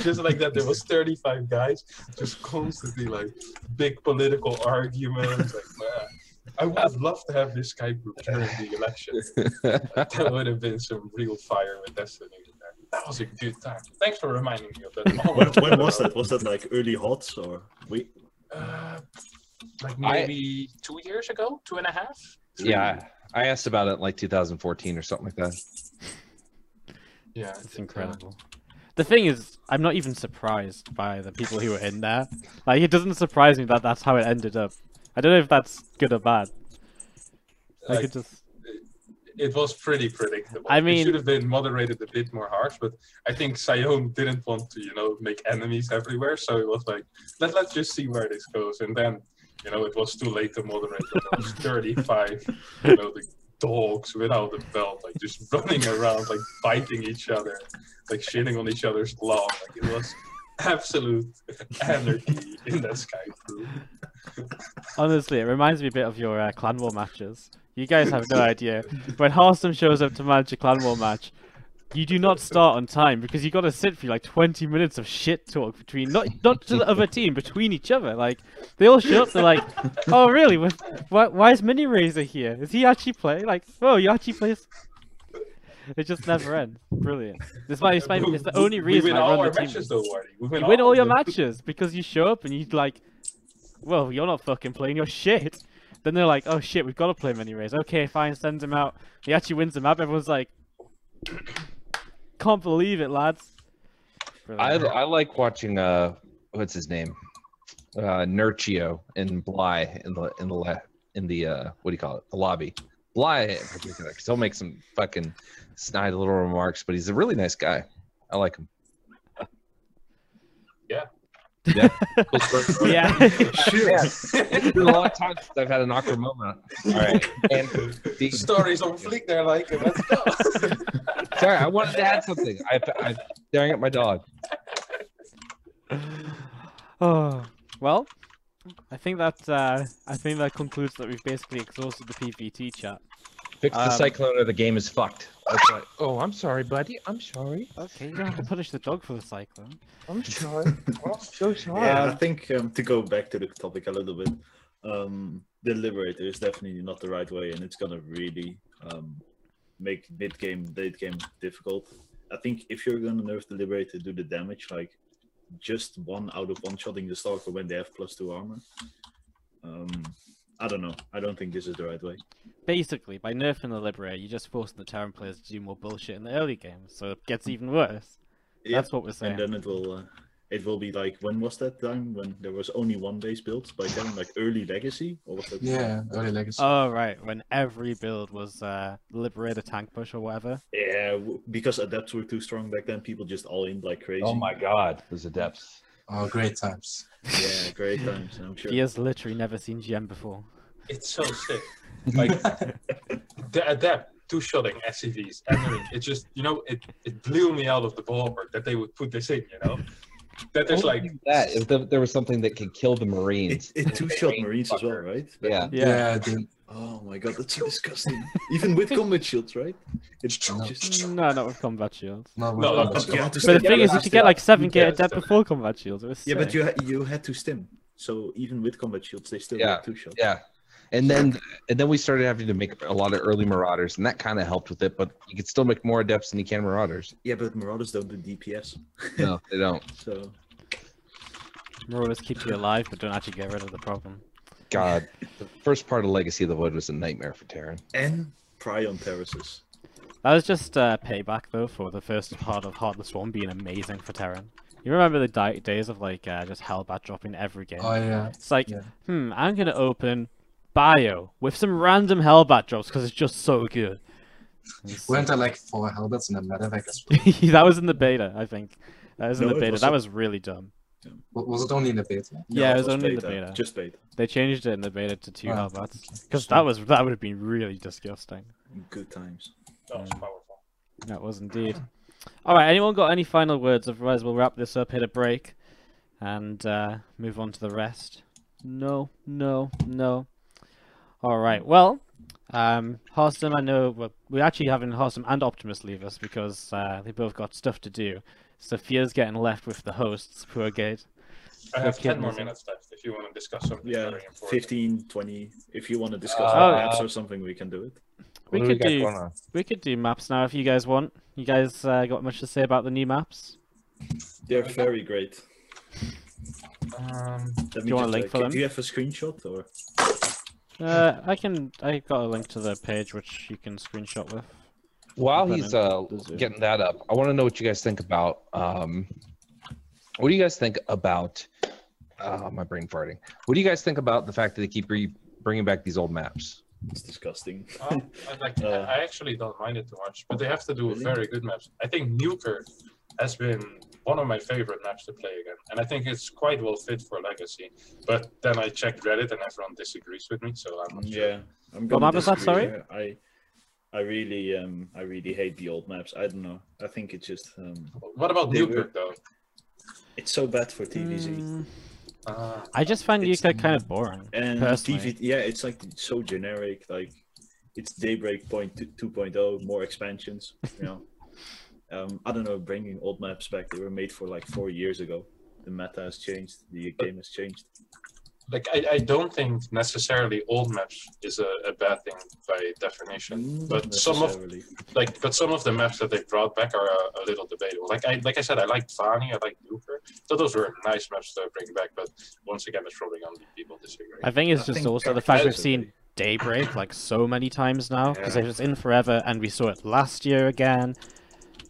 just like that, there was 35 guys, just constantly like big political arguments. Like, man, I would have loved to have this Skype group during the election. That would have been some real fire with Destiny. In there. That was a good time. Thanks for reminding me of that. when, when was that? Was that like early hots or we? Uh, like I- maybe two years ago, two and a half. yeah, I asked about it in like 2014 or something like that. yeah, It's incredible. The thing is, I'm not even surprised by the people who were in there. Like, it doesn't surprise me that that's how it ended up. I don't know if that's good or bad. I Like, could just. It was pretty predictable. I it mean- should have been moderated a bit more harsh, but I think Sion didn't want to, you know, make enemies everywhere, so it was like, let let's just see where this goes, and then, you know, it was too late to moderate. There was 35, you know, the dogs without a belt, like just running around, like biting each other, like shitting on each other's lawn. Like it was absolute anarchy in that Skype. Honestly, it reminds me a bit of your uh, Clan War matches. You guys have no idea. When Hearthstone shows up to manage a Clan War match, you do not start on time because you got to sit for like 20 minutes of shit talk between not not to the other team, between each other. Like they all show up, they're like, "Oh, really? Why, why is Mini Razor here? Is he actually playing? Like, oh, he actually plays." It just never ends. Brilliant. This might, this might, it's the only we reason win I all run our team. matches, though. We win, You win all your matches because you show up and you like, well, you're not fucking playing your shit. Then they're like, oh shit, we've got to play mini race. Okay, fine, sends him out. He actually wins the map. Everyone's like, can't believe it, lads. I Brilliant. I like watching uh what's his name? Uh Nerchio and Bly in the in the le- in the uh what do you call it? The lobby. Bly in particular, he'll make some fucking snide little remarks, but he's a really nice guy. I like him. Yeah. Yeah. yeah. it's been a long time since I've had an awkward moment. All right. And the, Stories on fleek there, like, let's go. sorry, I wanted to add something. I, I'm staring at my dog. oh, well, I think that uh, I think that concludes that we've basically exhausted the PVT chat. Fix the Um, cyclone or the game is fucked. That's right. Oh, I'm sorry, buddy. I'm sorry. Okay, you don't have to punish the dog for the cyclone. I'm sorry. I'm so sorry. Yeah, I think um, to go back to the topic a little bit, um, the Liberator is definitely not the right way, and it's gonna really um, make mid game, late game difficult. I think if you're gonna nerf the Liberator, do the damage like just one out of one shotting the Stalker when they have plus two armor. Um, I don't know. I don't think this is the right way. Basically, by nerfing the Liberator, you're just forcing the Terran players to do more bullshit in the early game, so it gets even worse. Yeah, That's what we're saying. and then it will. Uh, it will be like when was that time when there was only one base built by then like early legacy or was that Yeah, early legacy. Oh right, when every build was uh, Liberator tank push or whatever. Yeah, because adepts were too strong back then. People just all in like crazy. Oh my god, those adepts. Oh, great times. Yeah, great times. I'm sure. He has literally never seen GM before. It's so sick. Like the adept two shotting SCVs entering. It just you know it, it blew me out of the ballpark that they would put this in. You know that there's like that if there, there was something that could kill the Marines. it two shot marines as well, right? Back Yeah. Yeah. dude. Oh my god, that's so disgusting. Even with combat shields, right? It's No. just. No, not with combat shields. No, No. You But the thing yeah, is, you but could get like seven Yeah, gate adept before combat shields. It was Yeah, but you ha- you had to stim. So even with combat shields, they still Yeah, had two shots. Yeah. And then and then we started having to make a lot of early marauders, and that kind of helped with it. But you could still make more adepts than you can marauders. Yeah, but Marauders don't do DPS. No, they don't. So Marauders keep you alive, but don't actually get rid of the problem. God, the first part of Legacy of the Void was a nightmare for Terran. and Prion terraces. That was just uh, payback though for the first part of Heartless One being amazing for Terran. You remember the di- days of like uh, just Hellbat dropping every game? Oh yeah. It's like, Yeah. hmm, I'm gonna open Bio with some random Hellbat drops because it's just so good. It's- Weren't there like four Hellbats in the medevac as well? that was in the beta, I think. That was in No, the beta. was That was really dumb. W- Was it only in the beta? Yeah, No, it was only in the beta. Just beta. They changed it in the beta to two Hellbats because that was that would have been really disgusting. Good times. that was powerful. That was indeed. All right. Anyone got any final words? Otherwise, we'll wrap this up, hit a break, and uh, move on to the rest. No, no, no. All right. Well, um, Harstem, I know well, we're actually having Harstem and Optimus leave us because uh, they both got stuff to do. Sophia's getting left with the hosts. Poor Gate. I have Let's 10 more minutes left if you want to discuss something Yeah, very important. 15, 20. If you want to discuss Uh, maps or something, we can do it. We What do could do. We could do maps now if you guys want. You guys uh, got much to say about the new maps? They're very great. Um, Let me you want a link uh, for them? Do you have a screenshot or? Uh, I can. I got a link to the page which you can screenshot with. While he's uh, getting that up, I want to know what you guys think about. Um, what do you guys think about? Uh, my brain farting. What do you guys think about the fact that they keep re- bringing back these old maps? It's disgusting. Uh, I, like, Uh, I actually don't mind it too much, but they have to do Really? very good maps. I think Newkirk has been one of my favorite maps to play again, and I think it's quite well fit for Legacy. But then I checked Reddit, and everyone disagrees with me, so I'm not sure. Yeah, I'm What gonna map was that, sorry? here. I, I really, um, I really hate the old maps. I don't know. I think it's just, um, What about They were- Newkirk though? it's so bad for TVZ. Mm, Uh, I just find It's- Yuka kind of boring. And TV, yeah, it's like so generic. Like it's Daybreak point two- 2.0, more expansions. You know, um, I don't know. Bringing old maps back, they were made for like four years ago. The meta has changed. The game has changed. Like I, I don't think necessarily old maps is a, a bad thing by definition. But some of like but some of the maps that they brought back are a, a little debatable. Like I like I said, I like Fani, I like Newkirk. So those were nice maps to bring back, but once again it's probably gonna be people disagree. I think it's I just think also the fact we've seen Daybreak like so many times now because Yeah. it was in forever, and we saw it last year again.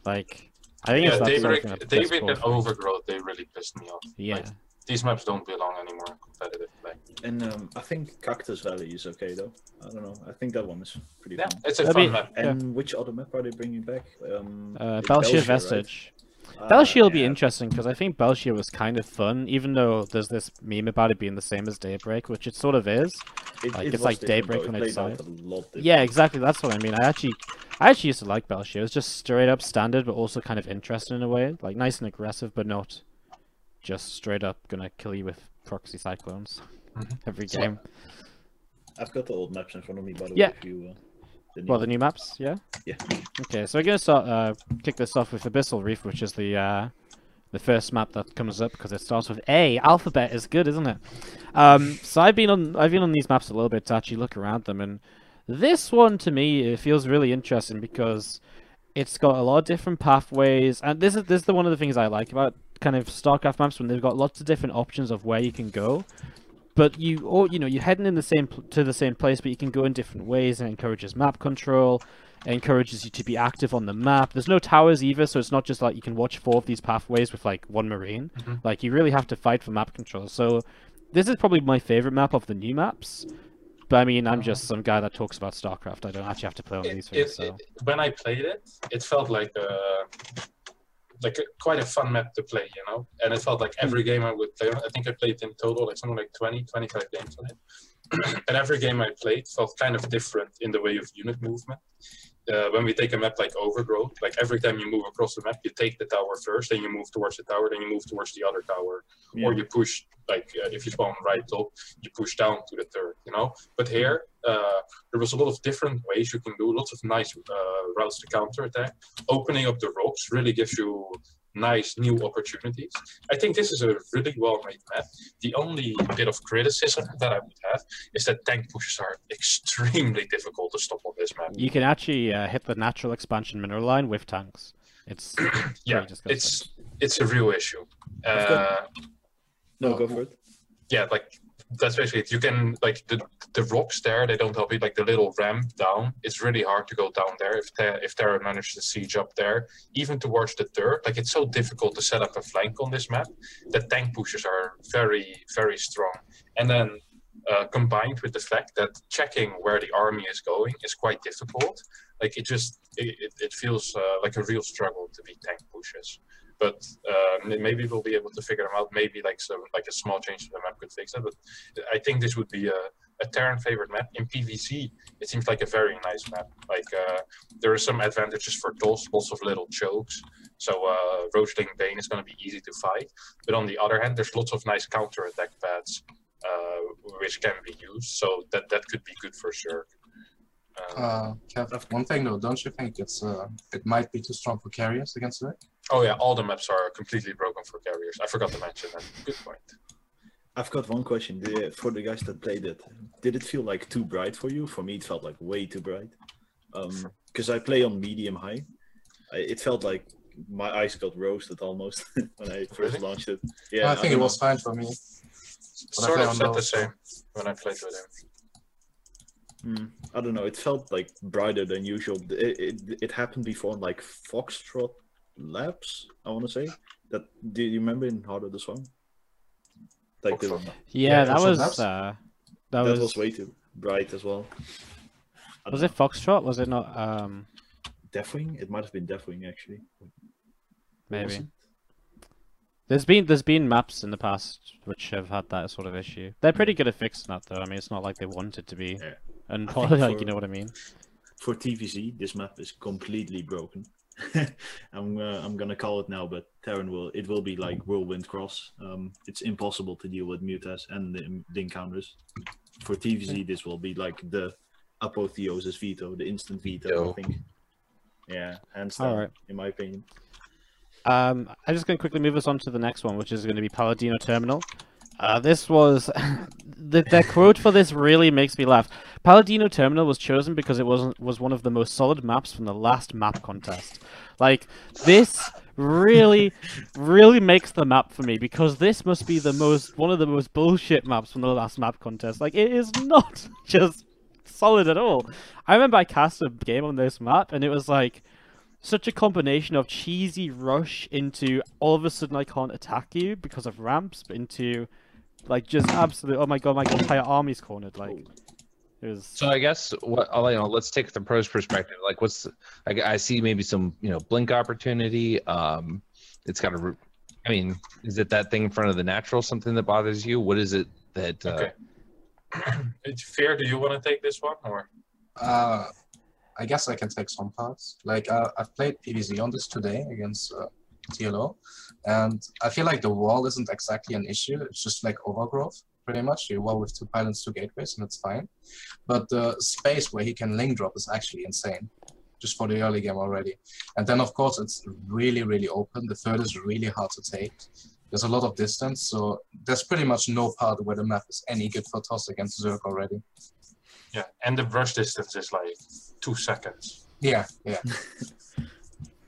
Like, I think yeah, it's that sort of Daybreak, thing Daybreak and. Overgrowth they really pissed me off. Yeah, like, These maps don't belong anymore in competitive play. And um, I think Cactus Valley is okay though. I don't know. I think that one is pretty Yeah, fun. it's a That'd fun be- map. Yeah. And which other map are they bringing back? Um, uh, it's Belshir right? Vestige. Ah, Belshir will be yeah. interesting because I think Belshir was kind of fun, even though there's this meme about it being the same as Daybreak, which it sort of is. It, like, it it's like Daybreak though. when it's played out out. a lot different. Yeah, exactly. That's what I mean. I actually, I actually used to like Belshir. It was just straight up standard, but also kind of interesting in a way. Like nice and aggressive, but not just straight up gonna kill you with proxy cyclones Mhm. every So- game. I've got the old maps in front of me, by the Yeah. way. If you, uh, the Well, new- the new maps, yeah. Yeah. Okay, so we're gonna start uh, kick this off with Abyssal Reef, which is the uh, the first map that comes up because it starts with A. Alphabet is good, isn't it? Um, so I've been on I've been on these maps a little bit to actually look around them, and this one to me it feels really interesting because it's got a lot of different pathways, and this is this is the one of the things I like about kind of StarCraft maps when they've got lots of different options of where you can go. But you, or you know, you're heading in the same pl- to the same place, but you can go in different ways, and it encourages map control. It encourages you to be active on the map. There's no towers either, so it's not just like you can watch four of these pathways with like one marine. Mhm. Like you really have to fight for map control. So this is probably my favorite map of the new maps. But I mean, I'm just some guy that talks about StarCraft. I don't actually have to play on these it- So it- when I played it, it felt like a, like a, quite a fun map to play, you know. And it felt like Hmm. every game I would play, I think I played in total like something like 20, 25 games on it. and every game I played felt kind of different in the way of unit movement. Uh, when we take a map like Overgrowth, like every time you move across the map, you take the tower first, then you move towards the tower, then you move towards the other tower, Yeah. or you push like uh, if you spawn right top, you push down to the third, you know. But here, uh, there was a lot of different ways you can do, lots of nice uh, routes to counter attack. Opening up the rocks really gives you nice new opportunities. I think this is a really well made map. The only bit of criticism that I would have is that tank pushes are extremely difficult to stop on this map. you can actually uh, hit the natural expansion mineral line with tanks. It's Yeah, disgusting. it's it's a real issue. Uh, no, go for it. yeah, like that's basically it. You can like the the rocks there. They don't help you. Like the little ramp down. It's really hard to go down there if Terra, if Terra managed to siege up there, even towards the third. Like it's so difficult to set up a flank on this map. The tank pushers are very very strong, and then. Uh, combined with the fact that checking where the army is going is quite difficult, like it just it, it, it feels uh, like a real struggle to beat tank pushes. But uh, m- maybe we'll be able to figure them out. Maybe like some like a small change to the map could fix it. But I think this would be a, a Terran favorite map. In PVZ, it seems like a very nice map. Like uh, there are some advantages for toss, lots of little chokes. So uh, Roachling Bane is going to be easy to fight. But on the other hand, there's lots of nice counter attack pads uh, which can be used. So that that could be good for sure. Um, Uh, Kev, one thing though, don't you think it's uh, it might be too strong for carriers against deck? Oh yeah, all the maps are completely broken for carriers. I forgot to mention that. Good point. I've got one question Did- for the guys that played it. Did it feel like too bright for you? For me, it felt like way too bright. Um, because I play on medium high, I, it felt like my eyes got roasted almost when I first Really? launched it. Yeah, I think it was fine for me. But I Sort play of on said the same when I played with him. Hmm, I don't know. It felt like brighter than usual. It, it, it happened before, like Foxtrot Labs. I want to say that. Do you remember in Heart of the Swarm? Like the, Yeah, Yeah, that was uh, that, that, was, was way too bright as well. Was don't it Foxtrot? Was it not? Um, know. Deadwing? It might have been Deadwing actually. maybe. There's been there's been maps in the past which have had that sort of issue. They're pretty good at fixing that though. I mean, it's not like they wanted to be, Yeah. and I think like you know what I mean. For TVZ, this map is completely broken. I'm uh, I'm gonna call it now, but Terran will it will be like Whirlwind Cross. Um, it's impossible to deal with Mutas and the, the encounters. For TVZ, this will be like the apotheosis veto, the instant veto. Veto. I think. Yeah, hands down, Alright. in my opinion. Um, I'm just going to quickly move us on to the next one, which is going to be Paladino Terminal. Uh, this was the their quote for this really makes me laugh. Paladino Terminal was chosen because it wasn't was one of the most solid maps from the last map contest. Like this really, really makes the map for me because this must be the most one of the most bullshit maps from the last map contest. Like it is not just solid at all. I remember I cast a game on this map and it was like such a combination of cheesy rush into all of a sudden I can't attack you because of ramps, into like just absolute oh my god, my entire army's cornered. Like it was So I guess what I'll, you know, let's take the pros perspective. Like, what's I, I see maybe some you know blink opportunity. Um, it's got a. I mean, is it that thing in front of the natural something that bothers you? What is it that? Uh, Okay. It's fair. do you want to take this one or? Uh, I guess I can take some parts. Like uh, I've played PVZ on this today against uh, TLO, and I feel like the wall isn't exactly an issue. It's just like overgrowth, pretty much. You wall with two pylons, two gateways, and it's fine. But the space where he can ling drop is actually insane, just for the early game already. And then of course it's really really open. The third is really hard to take. There's a lot of distance, so there's pretty much no part where the map is any good for toss against Zerg already. Yeah, and the brush distance is like two seconds. Yeah, yeah.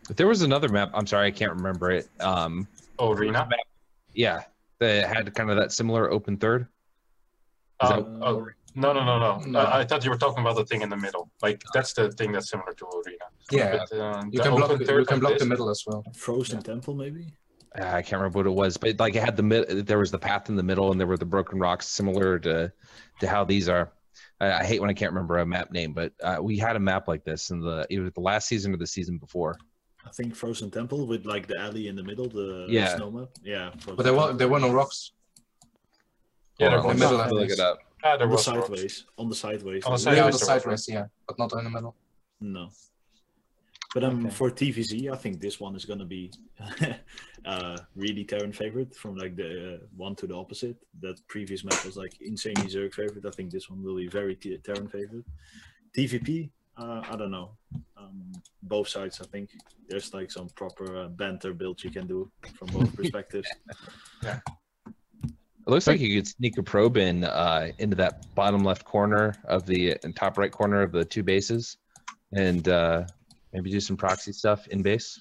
But there was another map. I'm sorry, I can't remember it. Um, there was a Arena. map- yeah, that had kind of that similar open third. Is that- Um, oh, no, no, no, no. No. I, I thought you were talking about the thing in the middle. Like that's the thing that's similar to Arena. Yeah, But, um, you the can block open the, third you can block the middle as well. Frozen Temple, maybe. Uh, I can't remember what it was, but like it had the mid. There was the path in the middle, and there were the broken rocks, similar to to how these are. I, I hate when I can't remember a map name, but uh, we had a map like this in the either the last season or the season before. I think Frozen Temple with like the alley in the middle, the Yeah. snow map. Yeah. Frozen But there were Temple. there were no rocks. Yeah, there Hold on, the middle I'll at look it up. Yeah, there on the was. rocks. sideways. On the sideways. On the was- Yeah, on the Sideways there was sideways, yeah, but not in the middle. No. But um, Okay. for TVZ, I think this one is gonna be uh, really Terran favorite from like the uh, one to the opposite. That previous map was like insanely Zerg favorite. I think this one will be very Terran favorite. TVP, uh, I don't know. Um, both sides, I think there's like some proper uh, banter build you can do from both perspectives. Yeah. It looks like you could sneak a probe in uh, into that bottom left corner of the and top right corner of the two bases, and uh, maybe do some proxy stuff in base.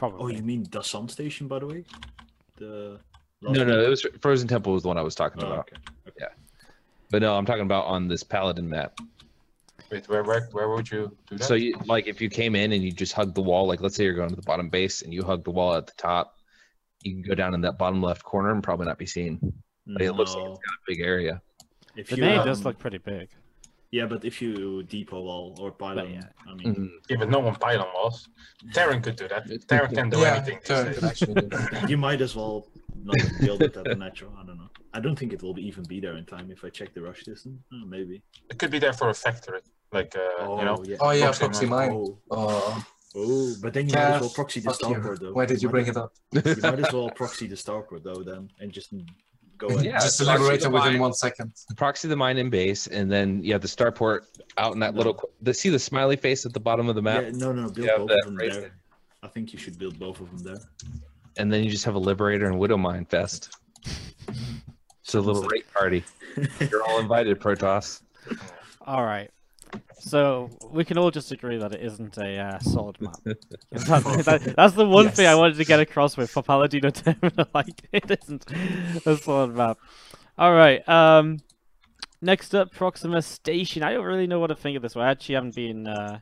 oh, you mean the Sun Station, by the way? The No, no, it was Frozen Temple was the one I was talking Oh, about. okay. But no, I'm talking about on this Paladin map. Wait, where, where, where would you do that? So you like if you came in and you just hugged the wall, like let's say you're going to the bottom base and you hug the wall at the top, you can go down in that bottom left corner and probably not be seen. But it looks like it's got a big area. If The you, name um, does look pretty big. Yeah, but if you depot wall or pylon, yeah. I mean, Mhm. yeah, but no one pylon walls. Terran could do that. Terran can do yeah, anything. these Terran days. could actually do you might as well not build it at the natural. I don't know. I don't think it will even be there in time if I check the rush distance. Oh, maybe. It could be there for a factory, like uh, you know. yeah. Oh yeah, Proxy proxy mine. mine. Oh, Oh, oh, but then you might as well proxy the fuck you. starport though. Why did you bring might, it up? You might as well proxy the starport though then, and just go ahead. Yeah, Just it's elaborate it within mine. one second. Proxy the mine in base, and then you have the starport out in that No. little. The, see the smiley face at the bottom of the map, Yeah, no, no, build Yeah, both that of them raised there. it. I think you should build both of them there. and then you just have a liberator and widow mine fest. It's a little raid party. You're all invited, Protoss. All right. So we can all just agree that it isn't a uh, solid map. That- that- that's the one thing I wanted to get across with for Paladino Terminal. like it isn't a solid map. All right. Um, Next up, Proxima Station. I don't really know what to think of this one. I actually haven't been uh,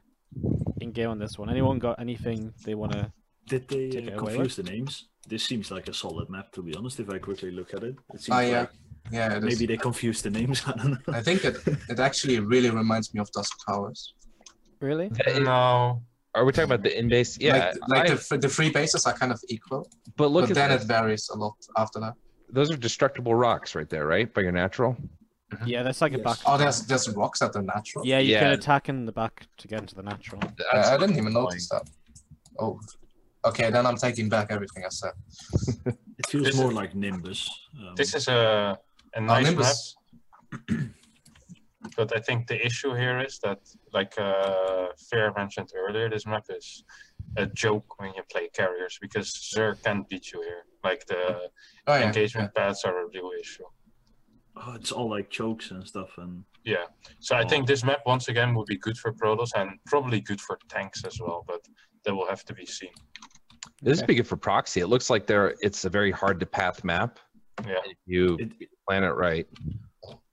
in game on this one. Anyone got anything they want to? Did they Take uh, away, confuse the names? This seems like a solid map, to be honest. If I quickly look at it, it seems Oh, yeah. like Yeah, it is. maybe they confuse the names. I don't know. I think it, it actually really reminds me of Dusk Towers. Really? No. Are we talking about the in base? Yeah, like, like I- the, the three bases are kind of equal, but look but at then this. it varies a lot after that. those are destructible rocks right there, right? By your natural. Yeah, that's like a Yes. back. Oh, there's there's rocks that are natural. Yeah, you can attack in the back to get into the natural. That's I, I didn't even notice that. Oh, okay. Then I'm taking back everything I said. It feels This more is- like Nimbus. Um, This is a, a Oh, nice map. But I think the issue here is that, like uh, Fair mentioned earlier, this map is a joke when you play carriers because Zerg can beat you here. Like the Oh yeah. engagement paths are a real issue. oh, it's all like chokes and stuff, and Yeah. So I think this map once again would be good for Protoss and probably good for tanks as well, but that will have to be seen. This is Okay. big for proxy. It looks like there. It's a very hard to path map. Yeah. If you it, plan it right.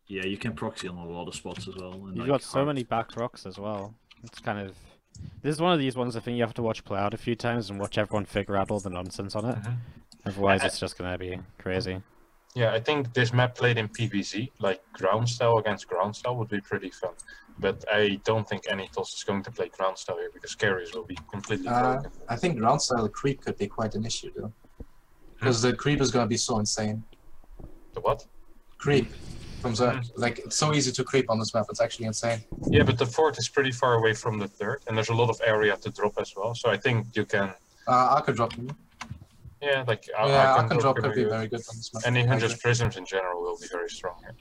yeah, you can proxy on a lot of spots as well. And You've like got so hard- many back rocks as well. It's kind of. This is one of these ones I think you have to watch play out a few times and watch everyone figure out all the nonsense on it. Mhm. Otherwise, it's just gonna be crazy. Yeah, I think this map played in PvZ, like ground style against ground style, would be pretty fun. But I don't think any TOS is going to play ground style here because carriers will be completely Uh, broken. I think ground style creep could be quite an issue though, because the creep is gonna be so insane. The what? Creep from Zerg, like it's so easy to creep on this map. It's actually insane. Yeah, but the fort is pretty far away from the third, and there's a lot of area to drop as well. So I think you can, Uh, I could drop him. yeah, like I, yeah, I I can drop could could be you. very good on this map. And I 800 agree. prisms in general will be very strong here.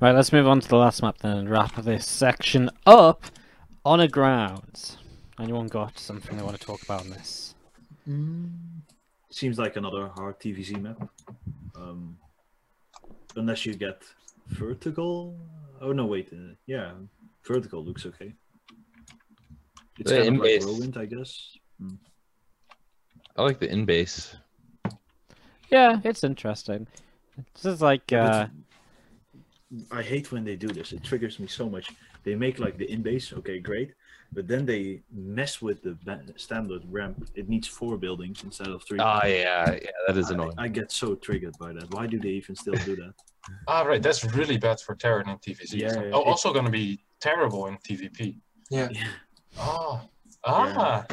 Right, let's move on to the last map then and wrap this section up. Honorgrove. Anyone got something they want to talk about on this? Mm, seems like another hard TVZ map. Um, unless you get vertical. Oh no, wait. Uh, yeah, vertical looks okay. It's The kind of like in-base. whirlwind, I guess. Mm. I like the in base. Yeah, it's interesting. This is like uh, I hate when they do this. It triggers me so much. They make like the in base, okay, great, but then they mess with the standard ramp. It needs four buildings instead of three. Ah, yeah, yeah, that is I- annoying. I, get so triggered by that. Why do they even still do that? Ah, right, that's really bad for Terran in TVZ. Yeah, isn't yeah, oh, it- also going to be terrible in TVP. Yeah. Yeah. Ah, ah,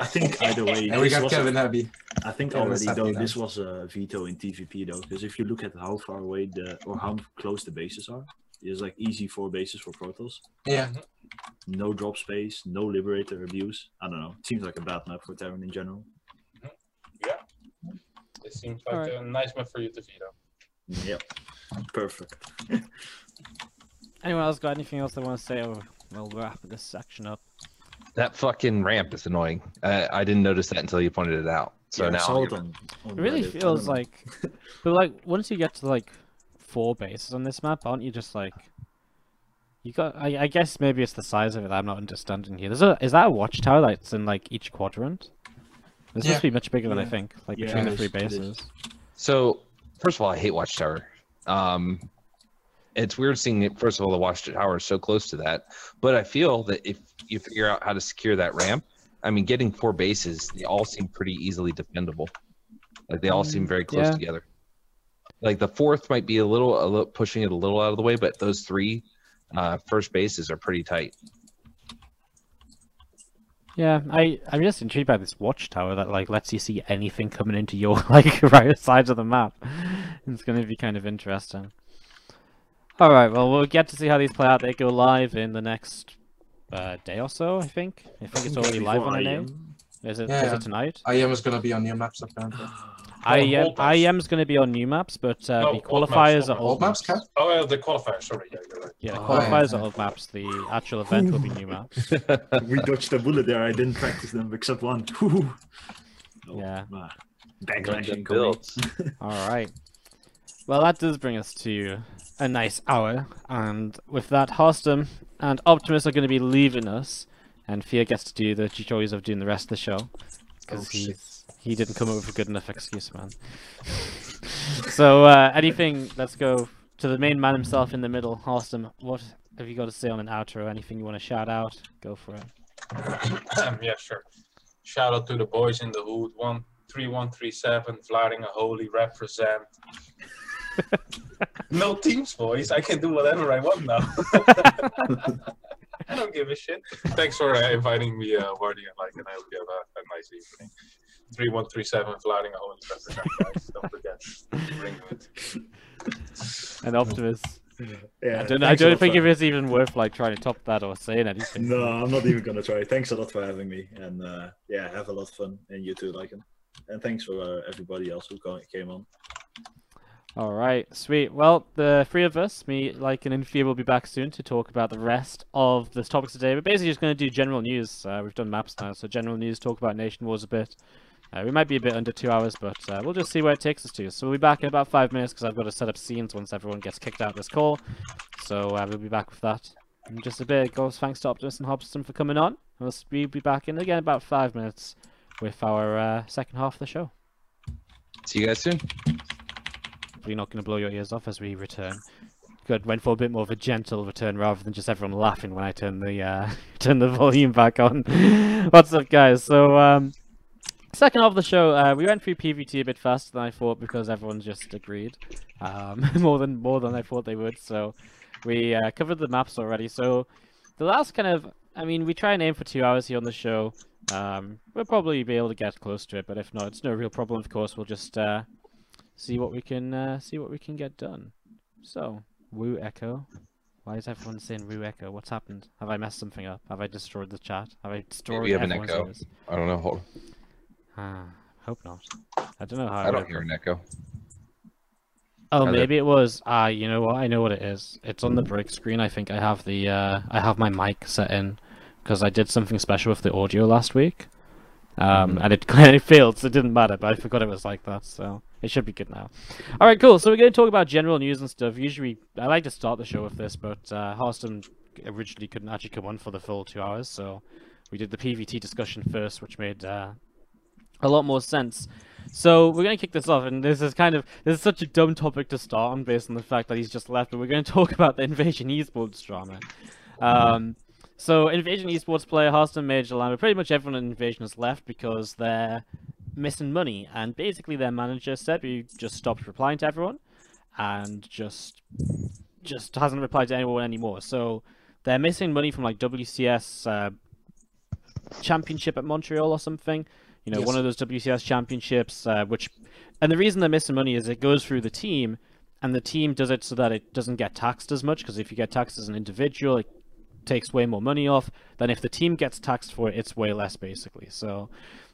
I think either way, And we got was a- Kevin Happy. I think Kevin already though this was a veto in TVP though, because if you look at how far away the or how close the bases are, there's like easy four bases for Protoss. Yeah. No drop space, no Liberator abuse. I don't know. It seems like a bad map for Terran in general. Yeah. It seems like Alright. a nice map for you to veto. Yep. Perfect. anyone else got anything else they want to say? Or we'll wrap this section up. That fucking ramp is annoying. Uh, I didn't notice that until you pointed it out. So yeah, now saw it on, on It really feels like, but like once you get to like four bases on this map, aren't you just like, you got? I, I guess maybe it's the size of it. that I'm not understanding here. There's a is that a watchtower that's in like each quadrant? This Yeah. must be much bigger than I think. Like Yeah, between the three is, it is. bases. So, first of all, I hate Watchtower. Um, it's weird seeing it. First of all, the Watchtower is so close to that, but I feel that if you figure out how to secure that ramp, I mean, getting four bases, they all seem pretty easily defendable. Like they all seem very close yeah. together. Like the fourth might be a little, a little pushing it a little out of the way, but those three uh, first bases are pretty tight. Yeah, I I'm just intrigued by this watchtower that like lets you see anything coming into your like right sides of the map. It's going to be kind of interesting. All right, well we'll get to see how these play out. They go live in the next uh, day or so, I think. I think it's already live on a name. Is it? Is Yeah. it tonight? I am is gonna be on new maps apparently. I Oh, am old maps. IEM's going to be on new maps, but uh, No, the old maps, qualifiers old are maps. old Old maps, Oh, yeah, the qualifier, sorry, yeah, you're right. Yeah, the Oh, yeah, qualifiers yeah. are old maps. The actual event will be new maps. we dodged a bullet there. I didn't practice them except one. Whew. Oh, Yeah. ah. Learn Backlash builds. All right. Well, that does bring us to a nice hour, and with that, Harstem and Optimus are going to be leaving us, and Fear gets to do the choice of doing the rest of the show because Oh, shit. he's he didn't come up with a good enough excuse, man. so uh, anything? Let's go to the main man himself in the middle. Awesome. What have you got to say on an outro? Anything you want to shout out? Go for it. yeah, sure. Shout out to the boys in the hood. One three one three seven. Vlaardingen Holy represent. no teams, boys. I can do whatever I want now. I don't give a shit. Thanks for uh, inviting me, uh, Wardi and like, and I hope you have a, a nice evening. Three one three seven. Vlaardingen Holy represent, guys. Don't forget. Bring it. And Optimus. Yeah, I don't. I don't think for- it is even worth like trying to top that or saying anything. No, I'm not even gonna try. Thanks a lot for having me, and uh, yeah, have a lot of fun, and you too, Lycan. And thanks for uh, everybody else who came on. All right, sweet. Well, the three of us, me, like, and Infia, will be back soon to talk about the rest of the topics today. We're basically just going to do general news. Uh, we've done maps now, so general news, talk about Nation Wars a bit. Uh, we might be a bit under two hours, but uh, we'll just see where it takes us to. So we'll be back in about five minutes because I've got to set up scenes once everyone gets kicked out of this call. So uh, we'll be back with that in just a bit. Goes thanks to Optimus and Hobson for coming on. We'll be back in again about five minutes with our uh, second half of the show. See you guys soon. Hopefully not going to blow your ears off as we return. Good, went for a bit more of a gentle return rather than just everyone laughing when I turn the uh, turn the volume back on. What's up, guys? So, um, second half of the show, uh, we went through PVT a bit faster than I thought because everyone just agreed, um, more than more than I thought they would. So, we uh, covered the maps already. So, the last kind of, I mean, we try and aim for two hours here on the show. Um, we'll probably be able to get close to it, but if not, it's no real problem. Of course, we'll just uh, see what we can uh, see what we can get done. So, Woo Echo. Why is everyone saying Woo Echo? What's happened? Have I messed something up? Have I destroyed the chat? Have I destroyed have an echo. ears? I don't know. Hold. Ah, hope not. I don't know how. I it don't hear work. an echo. Oh, Are there- maybe it was. Ah, you know what? I know what it is. It's on the break screen. I think I have the uh, I have my mic set in because I did something special with the audio last week. Um, Mhm. and it kind of failed, so it didn't matter. But I forgot it was like that, so it should be good now. All right, cool. So we're going to talk about general news and stuff. Usually, I like to start the show with this, but uh, Harstem originally couldn't actually come on for the full two hours, so we did the PVT discussion first, which made uh, a lot more sense. So we're going to kick this off, and this is kind of this is such a dumb topic to start on based on the fact that he's just left. But we're going to talk about the Invasion Esports drama. Um, so Invasion Esports player Harstem Major Lambert, pretty much everyone in Invasion has left because they're missing money, and basically their manager Sebu just stopped replying to everyone, and just just hasn't replied to anyone anymore. So they're missing money from like WCS uh, Championship at Montreal or something. You know, one of those WCS championships, uh, which, and the reason they're missing money is it goes through the team, and the team does it so that it doesn't get taxed as much. Because if you get taxed as an individual, it takes way more money off. Than if the team gets taxed for it, it's way less basically. So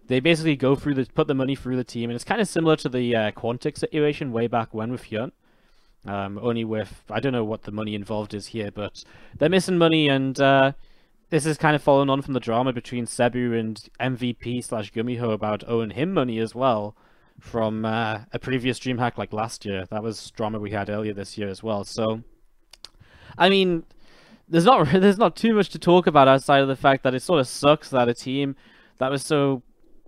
they basically go through the put the money through the team, and it's kind of similar to the uh, Quantic situation way back when with Yunt. Um, only with I don't know what the money involved is here, but they're missing money, and uh, this is kind of following on from the drama between Sebu and MVP slash Gumiho about owing him money as well from uh, a previous DreamHack like last year. That was drama we had earlier this year as well. So, I mean, there's not there's not too much to talk about outside of the fact that it sort of sucks that a team that was so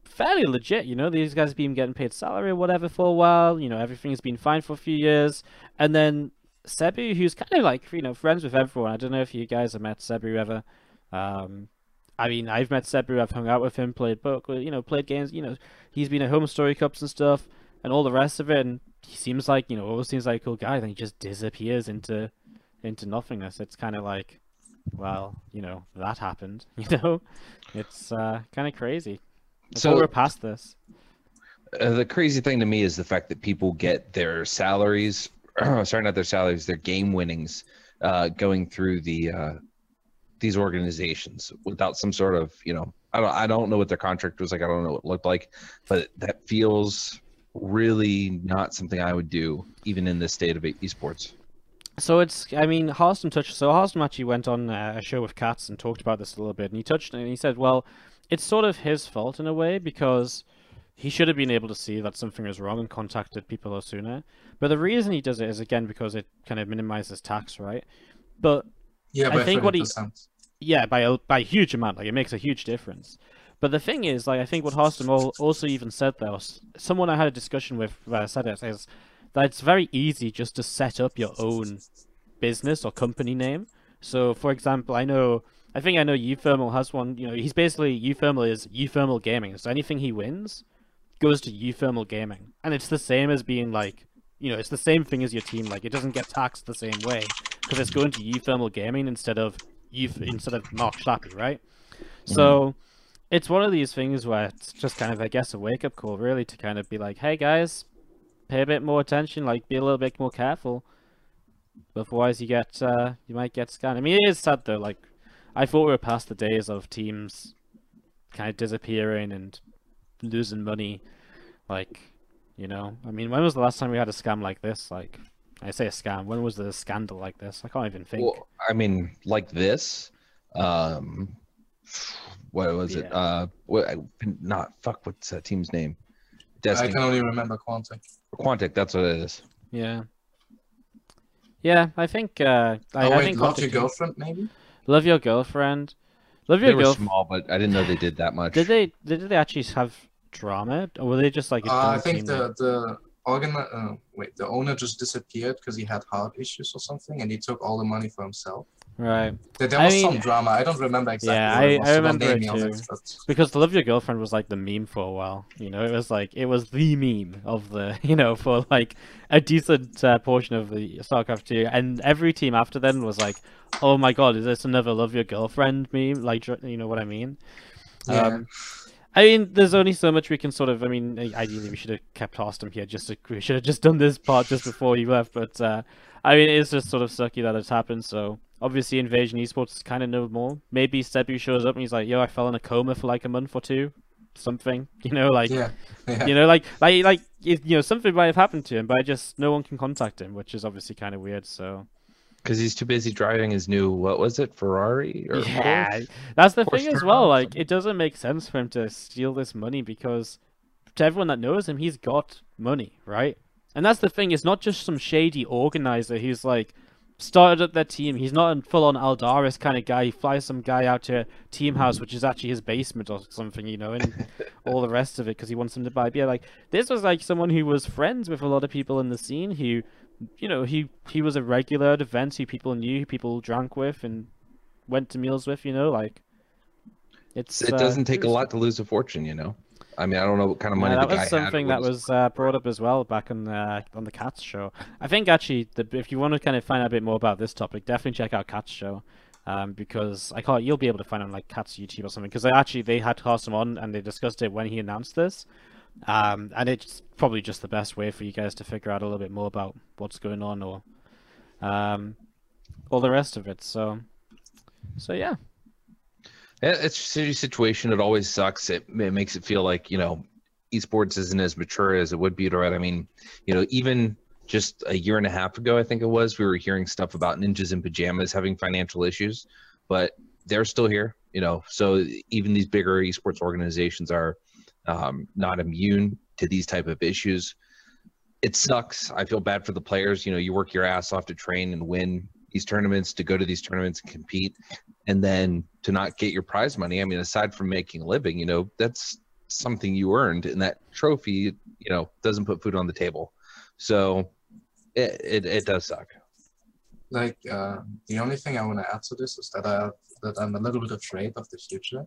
fairly legit, you know, these guys have been getting paid salary or whatever for a while, you know, everything's been fine for a few years, and then Sebu, who's kind of like, you know, friends with everyone. I don't know if you guys have met Sebu ever. Um, I mean, I've met Sebu, I've hung out with him, played book, you know, played games, you know, he's been at HomeStory Cups and stuff, and all the rest of it, and he seems like, you know, always seems like a cool guy, then he just disappears into into nothingness. It's kind of like, well, you know, that happened, you know? It's uh, kind of crazy. So- we're past this. Uh, the crazy thing to me is the fact that people get their salaries, sorry, not their salaries, their game winnings, uh, going through the uh, these organizations without some sort of, you know, I don't, I don't know what their contract was like. I don't know what it looked like, but that feels really not something I would do, even in this state of esports. So it's, I mean, Harstem touched. So Harstem actually went on a show with Katz and talked about this a little bit, and he touched and he said, well, it's sort of his fault in a way because he should have been able to see that something was wrong and contacted people sooner. But the reason he does it is again because it kind of minimizes tax, right? But Yeah, I think what he- yeah, by a by a huge amount, like it makes a huge difference. But the thing is, like I think what Harstem also even said there, someone I had a discussion with uh, said it is that it's very easy just to set up your own business or company name. So, for example, I know, I think I know Uthermal has one. You know, he's basically Uthermal is Uthermal Gaming. So anything he wins goes to Uthermal Gaming, and it's the same as being like, you know, it's the same thing as your team. Like, it doesn't get taxed the same way because it's going to Uthermal Gaming instead of you instead of Marc Schlappi, right? So it's one of these things where it's just kind of, I guess, a wake up call, really, to kind of be like, hey guys, pay a bit more attention, like be a little bit more careful. Otherwise, you get uh, you might get scammed. I mean, it is sad though. Like, I thought we were past the days of teams kind of disappearing and losing money. Like, you know, I mean, when was the last time we had a scam like this? Like, I say a scam. When was there a scandal like this? I can't even think. Well, I mean, like this. Um, what was it? Uh, what? I- Not fuck. What's that team's name? I Destiny. can only remember Quantic. Quantic. That's what it is. Yeah. Yeah, I think. Uh, I, oh I wait, think love Quantic your Dream- girlfriend maybe? Love your girlfriend. Love They your were girlfriend. small, but I didn't know they did that much. Did they? Did they actually have drama, or were they just like? a Uh, I think team the the organ uh, wait the owner just disappeared because he had heart issues or something, and he took all the money for himself. right There, there I was mean- some drama. I don't remember exactly. Yeah, I- was, I remember it too. but- because love your girlfriend was like the meme for a while. You know, it was like it was the meme of the you know for like a decent uh, portion of the StarCraft two, and every team after then was like, oh my god, is this another love your girlfriend meme? Like, you know what I mean? Yeah. Um, I mean, there's only so much we can sort of. I mean, ideally, we should have kept Austin here. Just to, we should have just done this part just before he left. But uh, I mean, it's just sort of sucky that it's happened. So obviously, Invasion Esports is kind of know more. Maybe Sebu shows up and he's like, "Yo, I fell in a coma for like a month or two, something." You know, like yeah, yeah. you know, like like like you know, something might have happened to him, but I just no one can contact him, which is obviously kind of weird. So Because he's too busy driving his new what was it Ferrari or yeah, Porsche? that's the Porsche thing as well. Like, it doesn't make sense for him to steal this money because to everyone that knows him, he's got money, right? And that's the thing. It's not just some shady organizer who's like started up their team. He's not a full-on Aldaris kind of guy. He flies some guy out to team house, which is actually his basement or something, you know, and all the rest of it because he wants them to buy beer. Like this was like someone who was friends with a lot of people in the scene who, you know, he he was a regular at events who people knew, who people drank with, and went to meals with. You know, like it's It uh, doesn't take a lot to lose a fortune, you know. I mean, I don't know what kind of yeah, money that the guy was something that was uh, brought up as well back on the on the Cats show. I think actually, the, if you want to kind of find out a bit more about this topic, definitely check out Cats show, um, because I can't. You'll be able to find on like Cats YouTube or something. Because they actually they had Harstem on and they discussed it when he announced this, um, and it's probably just the best way for you guys to figure out a little bit more about what's going on or, um, all the rest of it. So, so yeah. Yeah, it's a city situation. It always sucks. It, it makes it feel like you know, esports isn't as mature as it would be, to right? I mean, you know, even just a year and a half ago, I think it was, we were hearing stuff about ninjas in pajamas having financial issues, but they're still here. You know, so even these bigger esports organizations are um, not immune to these type of issues. It sucks. I feel bad for the players. You know, you work your ass off to train and win these tournaments, to go to these tournaments and compete, and then to not get your prize money. I mean, aside from making a living, you know, that's something you earned, and that trophy, you know, doesn't put food on the table. So it it, it does suck. like uh, the only thing I want to add to this is that I that I'm a little bit afraid of the future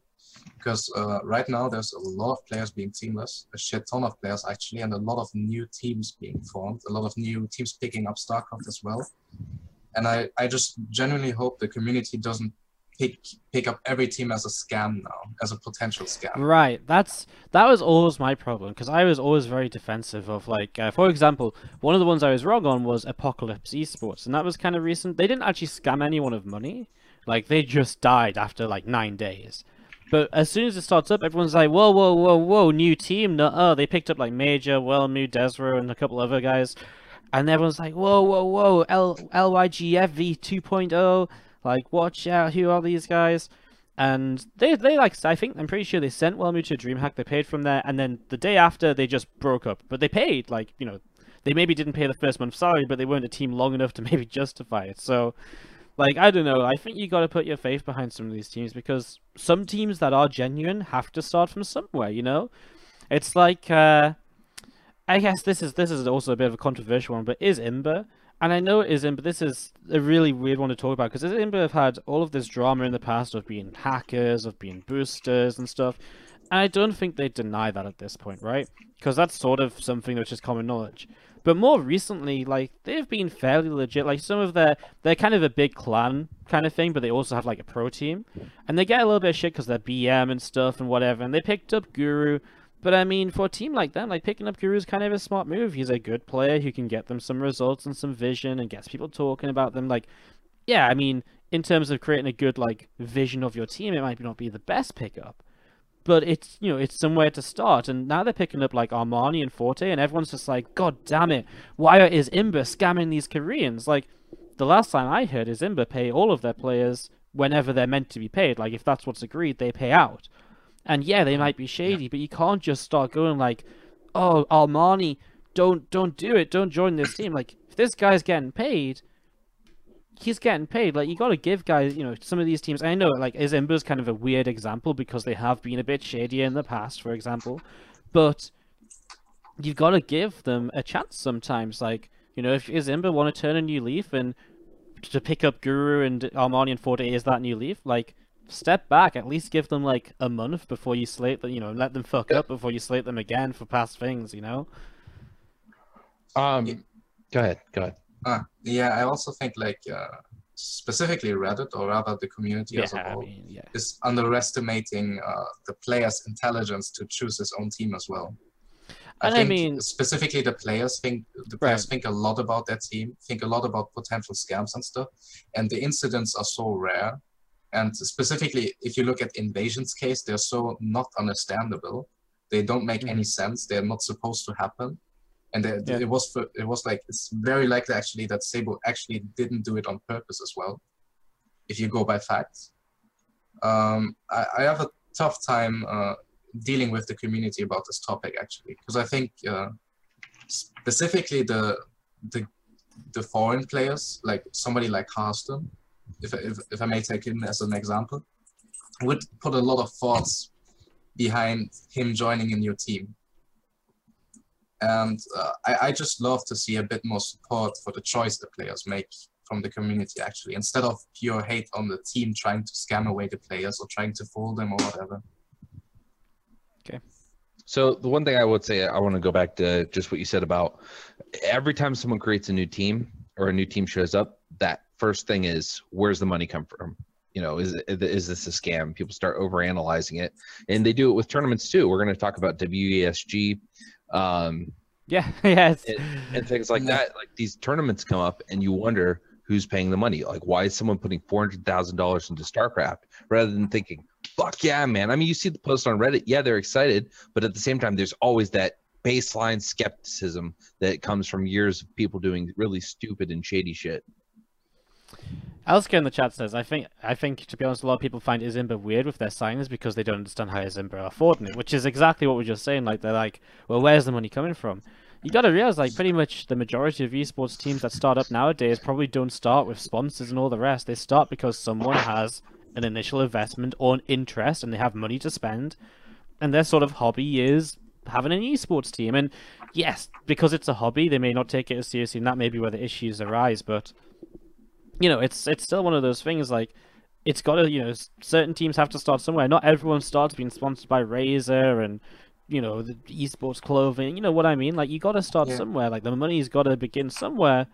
because uh, right now there's a lot of players being teamless, a shit ton of players actually, and a lot of new teams being formed, a lot of new teams picking up StarCraft as well. And I, I just genuinely hope the community doesn't pick pick up every team as a scam now, as a potential scam. Right. That's that was always my problem because I was always very defensive of like, uh, for example, one of the ones I was wrong on was Apocalypse Esports, and that was kind of recent. They didn't actually scam anyone of money, like they just died after like nine days. But as soon as it starts up, everyone's like, whoa, whoa, whoa, whoa, new team. No, oh, uh. they picked up like Major, Welmu, DeSRoW, and a couple other guys. And everyone's like, whoa, whoa, whoa, L- LYGF 2.0. Like, watch out, who are these guys? And they, they like, I think, I'm pretty sure they sent Welmu to DreamHack, they paid from there, and then the day after, they just broke up. But they paid, like, you know, they maybe didn't pay the first month's salary, but they weren't a team long enough to maybe justify it. So, like, I don't know. I think you got to put your faith behind some of these teams because some teams that are genuine have to start from somewhere, you know? It's like, uh, I guess this is this is also a bit of a controversial one, but is Imber? And I know it is Imber. This is a really weird one to talk about because Imber have had all of this drama in the past of being hackers, of being boosters and stuff. And I don't think they deny that at this point, right? Because that's sort of something which is common knowledge. But more recently, like they've been fairly legit. Like some of their, they're kind of a big clan kind of thing, but they also have like a pro team, and they get a little bit of shit because they're BM and stuff and whatever. And they picked up Guru, but I mean, for a team like them, like picking up Guru is kind of a smart move. He's a good player who can get them some results and some vision and gets people talking about them. Like, yeah, I mean, in terms of creating a good like vision of your team, it might not be the best pickup but it's you know it's somewhere to start. And now they're picking up like armani and forte and everyone's just like god damn it. Why is imba scamming these koreans? Like the last time i heard is imba pay all of their players whenever they're meant to be paid. Like if that's what's agreed they pay out. And yeah they might be shady yeah. but you can't just start going like oh armani don't don't do it. Don't join this team. Like if this guy's getting paid he's getting paid. Like you got to give guys, you know, some of these teams. I know, like Izimba's kind of a weird example because they have been a bit shadier in the past, for example. But you've got to give them a chance sometimes. Like you know, if Izimba want to turn a new leaf and to pick up Guru and Armani and Forte is that new leaf, like step back. At least give them like a month before you slate them. You know, let them fuck up before you slate them again for past things. You know. Um, go ahead. Go ahead. Ah, yeah, I also think like uh, specifically Reddit or rather the community yeah, as a whole I mean, yeah. is underestimating uh, the player's intelligence to choose his own team as well. I and think I mean, specifically the players think the players right. think a lot about their team, think a lot about potential scams and stuff, and the incidents are so rare. And specifically, if you look at invasions case, they're so not understandable. They don't make mm-hmm. any sense. They're not supposed to happen and it, yeah. it was for, it was like it's very likely actually that Sable actually didn't do it on purpose as well. If you go by facts, um, I, I, have a tough time uh, dealing with the community about this topic actually because I think uh, specifically the the the foreign players like somebody like Harstem, if, if if I may take him as an example, would put a lot of thoughts behind him joining a new team and uh, I, I just love to see a bit more support for the choice the players make from the community, actually, instead of pure hate on the team trying to scam away the players or trying to fool them or whatever. Okay. So the one thing I would say, I want to go back to just what you said about every time someone creates a new team or a new team shows up, that first thing is where's the money come from? You know, is is this a scam? People start over analyzing it, and they do it with tournaments too. We're going to talk about WESG um, yeah, yes, and, and things like that. Like these tournaments come up, and you wonder who's paying the money. Like, why is someone putting four hundred thousand dollars into StarCraft rather than thinking, "Fuck yeah, man"? I mean, you see the post on Reddit. Yeah, they're excited, but at the same time, there's always that baseline skepticism that comes from years of people doing really stupid and shady shit. Elsker in the chat says, I think, I think to be honest, a lot of people find Izimba weird with their signings because they don't understand how Izimba are affording it, which is exactly what we're just saying. Like, they're like, well, where's the money coming from? You gotta realize, like, pretty much the majority of esports teams that start up nowadays probably don't start with sponsors and all the rest. They start because someone has an initial investment or an interest and they have money to spend, and their sort of hobby is having an esports team. And yes, because it's a hobby, they may not take it as seriously, and that may be where the issues arise, but you know, it's it's still one of those things like it's got to, you know, certain teams have to start somewhere. Not everyone starts being sponsored by Razer and you know the esports clothing. You know what I mean? Like you got to start yeah. somewhere. Like the money's got to begin somewhere.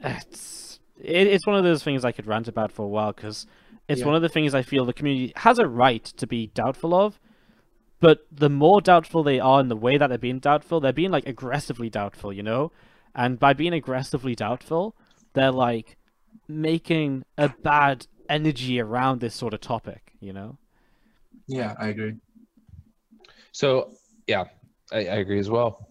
It's it, it's one of those things I could rant about for a while because it's yeah. one of the things I feel the community has a right to be doubtful of. But the more doubtful they are in the way that they're being doubtful, they're being like aggressively doubtful, you know. And by being aggressively doubtful, they're like making a bad energy around this sort of topic, you know? Yeah, I agree. So, yeah, I, I agree as well.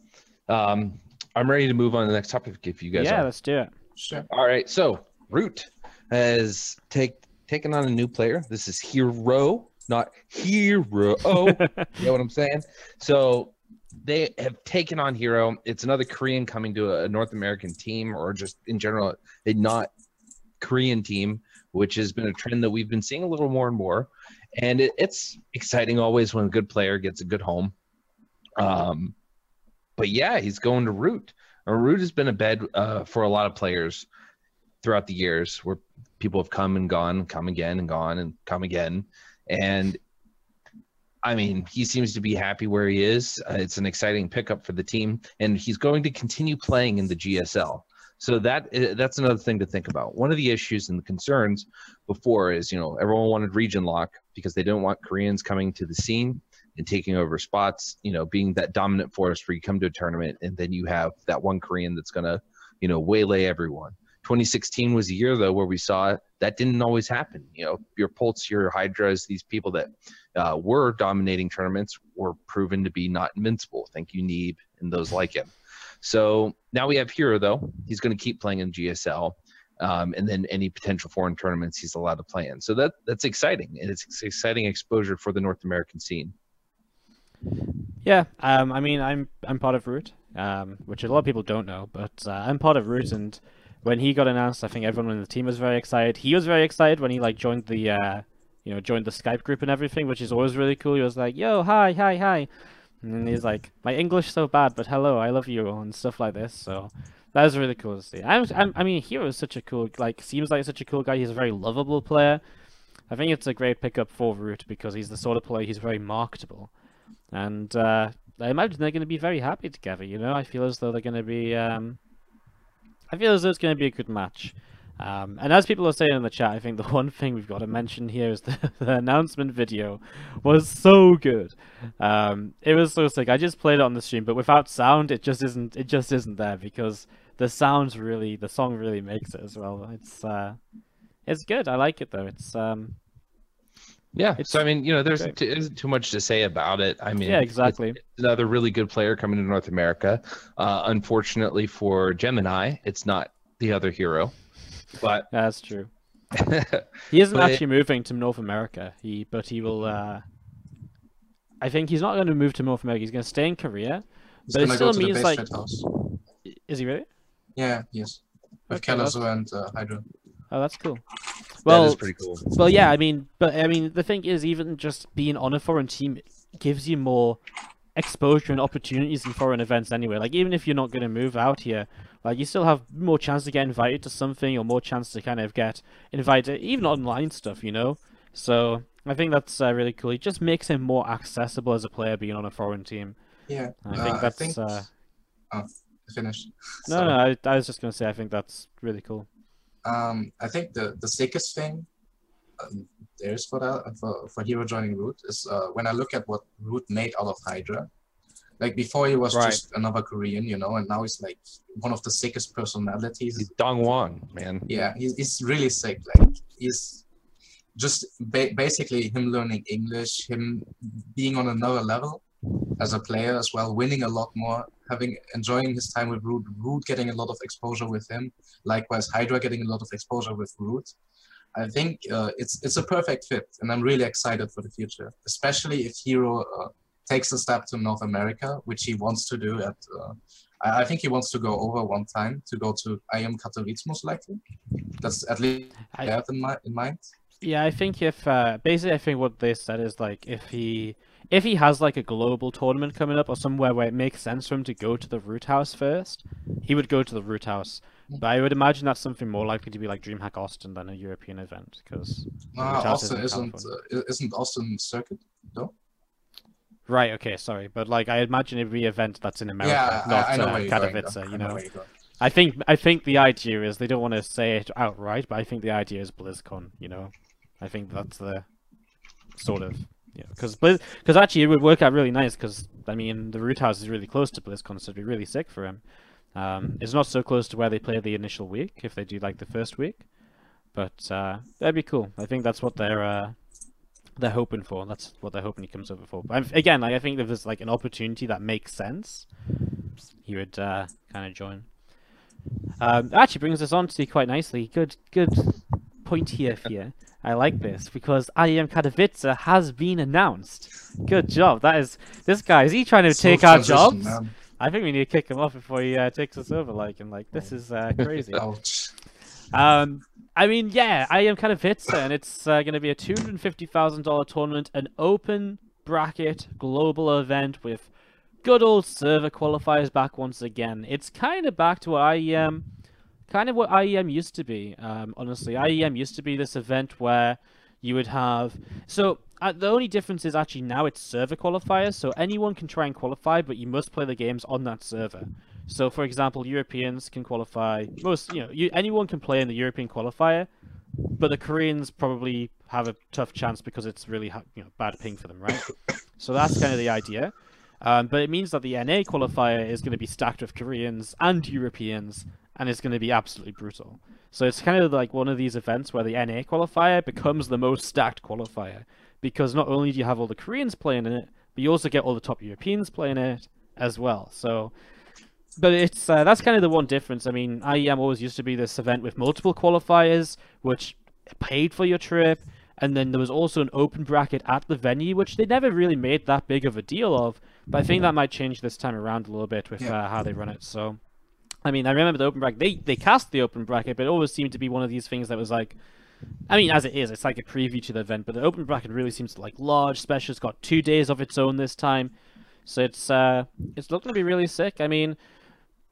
Um, I'm ready to move on to the next topic if you guys yeah, are. let's do it. Sure. All right. So, Root has take, taken on a new player. This is Hero, not Hero. you know what I'm saying? So, they have taken on Hero. It's another Korean coming to a North American team, or just in general, a not Korean team, which has been a trend that we've been seeing a little more and more. And it, it's exciting always when a good player gets a good home. Um, but yeah, he's going to Root. Root has been a bed uh, for a lot of players throughout the years, where people have come and gone, come again and gone and come again, and I mean, he seems to be happy where he is. Uh, it's an exciting pickup for the team, and he's going to continue playing in the GSL. So that uh, that's another thing to think about. One of the issues and the concerns before is, you know, everyone wanted region lock because they didn't want Koreans coming to the scene and taking over spots. You know, being that dominant force where you come to a tournament and then you have that one Korean that's gonna, you know, waylay everyone. 2016 was a year though where we saw that didn't always happen. You know, your Pulse, your Hydras, these people that uh, were dominating tournaments were proven to be not invincible. Thank you, Neeb, and those like him. So now we have Hero though. He's going to keep playing in GSL. Um, and then any potential foreign tournaments he's allowed to play in. So that that's exciting, and it's exciting exposure for the North American scene. Yeah, um, I mean, I'm I'm part of Root, um, which a lot of people don't know, but uh, I'm part of Root, and when he got announced, I think everyone in the team was very excited. He was very excited when he like joined the uh, you know joined the Skype group and everything, which is always really cool. He was like, "Yo, hi, hi, hi," and then he's like, "My English so bad, but hello, I love you," and stuff like this. So that was really cool to see. I'm, I'm I mean, Hero is such a cool like seems like such a cool guy. He's a very lovable player. I think it's a great pickup for Root because he's the sort of player he's very marketable, and uh, I imagine they're going to be very happy together. You know, I feel as though they're going to be. Um, I feel as though it's going to be a good match. Um, and as people are saying in the chat, I think the one thing we've got to mention here is the, the announcement video was so good. Um, it was so sick. I just played it on the stream, but without sound, it just isn't. It just isn't there because the sounds really, the song really makes it as well. It's uh, it's good. I like it though. It's um, Yeah. It's so I mean, you know, there's t- isn't too much to say about it. I mean, yeah, it's- exactly. it's another really good player coming to North America. Uh, unfortunately for Gemini, it's not the other hero, but That's true. He isn't But- actually moving to North America. He, but he will. Uh, I think he's not going to move to North America. He's going to stay in Korea. He's But it still go to the means, like- house. Is he really? Yeah, yes. With Okay, Kellezo and uh, Hydra. Oh, that's cool. Well, is pretty cool. well, yeah. I mean, but I mean, the thing is, even just being on a foreign team gives you more exposure and opportunities in foreign events anyway. Like, even if you're not going to move out here, like you still have more chance to get invited to something, or more chance to kind of get invited, even online stuff, you know. So I think that's uh, really cool. It just makes him more accessible as a player being on a foreign team. Yeah. I uh, think that's. I think... uh... Finished. No, no, I, I was just gonna say I think that's really cool. Um, I think the the sickest thing um, there's for that for, for Hero joining Root is uh, when I look at what Root made out of Hydra. Like before, he was Right. just another Korean, you know, and now he's like one of the sickest personalities. He's Dong Won, man. Yeah, he's, he's really sick. Like he's just ba- basically him learning English, him being on another level as a player as well, winning a lot more, having enjoying his time with Root, Root getting a lot of exposure with him. Likewise, Hydra getting a lot of exposure with Root. I think uh, it's it's a perfect fit, and I'm really excited for the future, especially if Hero uh, takes a step to North America, which he wants to do. At uh, I I think he wants to go over one time to go to IEM Katowice most likely. That's at least I- I have in, mi- in mind. Yeah, I think if uh, basically I think what they said is like if he if he has like a global tournament coming up or somewhere where it makes sense for him to go to the root house first, he would go to the root house. But I would imagine that's something more likely to be like DreamHack Austin than a European event because Uh, Austin is in isn't uh, isn't Austin circuit though? Right, okay, sorry, but like I imagine it'd be event that's in America, yeah, not I, I know uh, going. Katowice, though. you know. going. I think I think the idea is they don't want to say it outright, but I think the idea is BlizzCon. You know, I think that's the sort of yeah, because because actually it would work out really nice because I mean the root house is really close to BlizzCon, so it'd be really sick for him. Um, it's not so close to where they play the initial week if they do like the first week, but uh, that'd be cool. I think that's what they're uh, they're hoping for. That's what they're hoping he comes over for. But again, like I think if there's like an opportunity that makes sense, he would uh, kind of join. Um, actually brings us on to quite nicely. Good, good point here, Fia. I like this because IEM Katowice has been announced. Good job. That is this guy. Is he trying to Smooth take our jobs? man. I think we need to kick him off before he uh, takes us over. Like and like this is uh, crazy. Ouch. Um, I mean, yeah, I am kind of hits and it's uh, going to be a two hundred fifty thousand dollar tournament, an open bracket global event with good old server qualifiers back once again. It's kind of back to what IEM, kind of what IEM used to be. Um, honestly, IEM used to be this event where you would have so uh, the only difference is actually now it's server qualifiers, so anyone can try and qualify, but you must play the games on that server. So, for example, Europeans can qualify. Most, you know, you, anyone can play in the European qualifier, but the Koreans probably have a tough chance because it's really you know bad ping for them, right? so that's kind of the idea. Um, but it means that the NA qualifier is going to be stacked with Koreans and Europeans, and it's going to be absolutely brutal. So it's kind of like one of these events where the NA qualifier becomes the most stacked qualifier because not only do you have all the Koreans playing in it, but you also get all the top Europeans playing it as well. So, but it's uh, that's kind of the one difference. I mean, IEM always used to be this event with multiple qualifiers, which paid for your trip, and then there was also an open bracket at the venue, which they never really made that big of a deal of. But I think that might change this time around a little bit with Yeah. uh, how they run it. So, I mean, I remember the open bracket. They they cast the open bracket, but it always seemed to be one of these things that was like. I mean, as it is, it's like a preview to the event, but the open bracket really seems like large special. It's got two days of its own this time, so it's uh, it's looking to be really sick. I mean,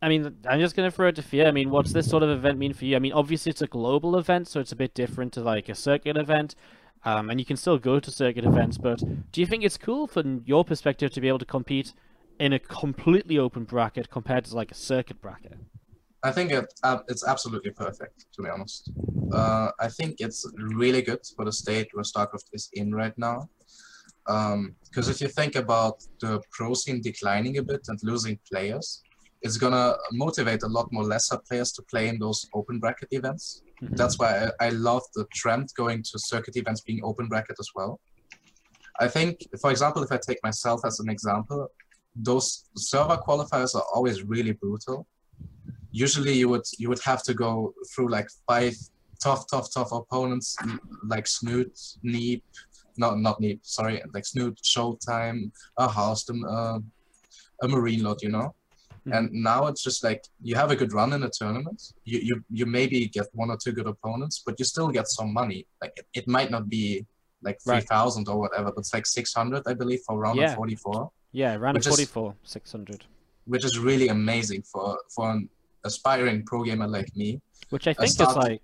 I mean, I'm just gonna throw it to Fia. I mean, what's this sort of event mean for you? I mean, obviously it's a global event, so it's a bit different to like a circuit event, um, and you can still go to circuit events. But do you think it's cool from your perspective to be able to compete in a completely open bracket compared to like a circuit bracket? I think it, uh, it's absolutely perfect, to be honest. Uh, I think it's really good for the state where StarCraft is in right now. Because if you think about the pro scene declining a bit and losing players, it's gonna motivate a lot more lesser players to play in those open bracket events. Mhm. That's why I, I love the trend going to circuit events being open bracket as well. I think, for example, if I take myself as an example, those server qualifiers are always really brutal usually you would you would have to go through like five tough tough tough opponents like Snute Neeb not not Neeb sorry like Snute showtime a Harstem, uh, a MarineLorD you know and now it's just like you have a good run in a tournament you you, you maybe get one or two good opponents but you still get some money like it, it might not be like Right. 3000 or whatever but it's like 600 i believe for round Yeah. of 44 Yeah, round of 44, 600. which is really amazing for for an aspiring pro gamer like me Which I think is like.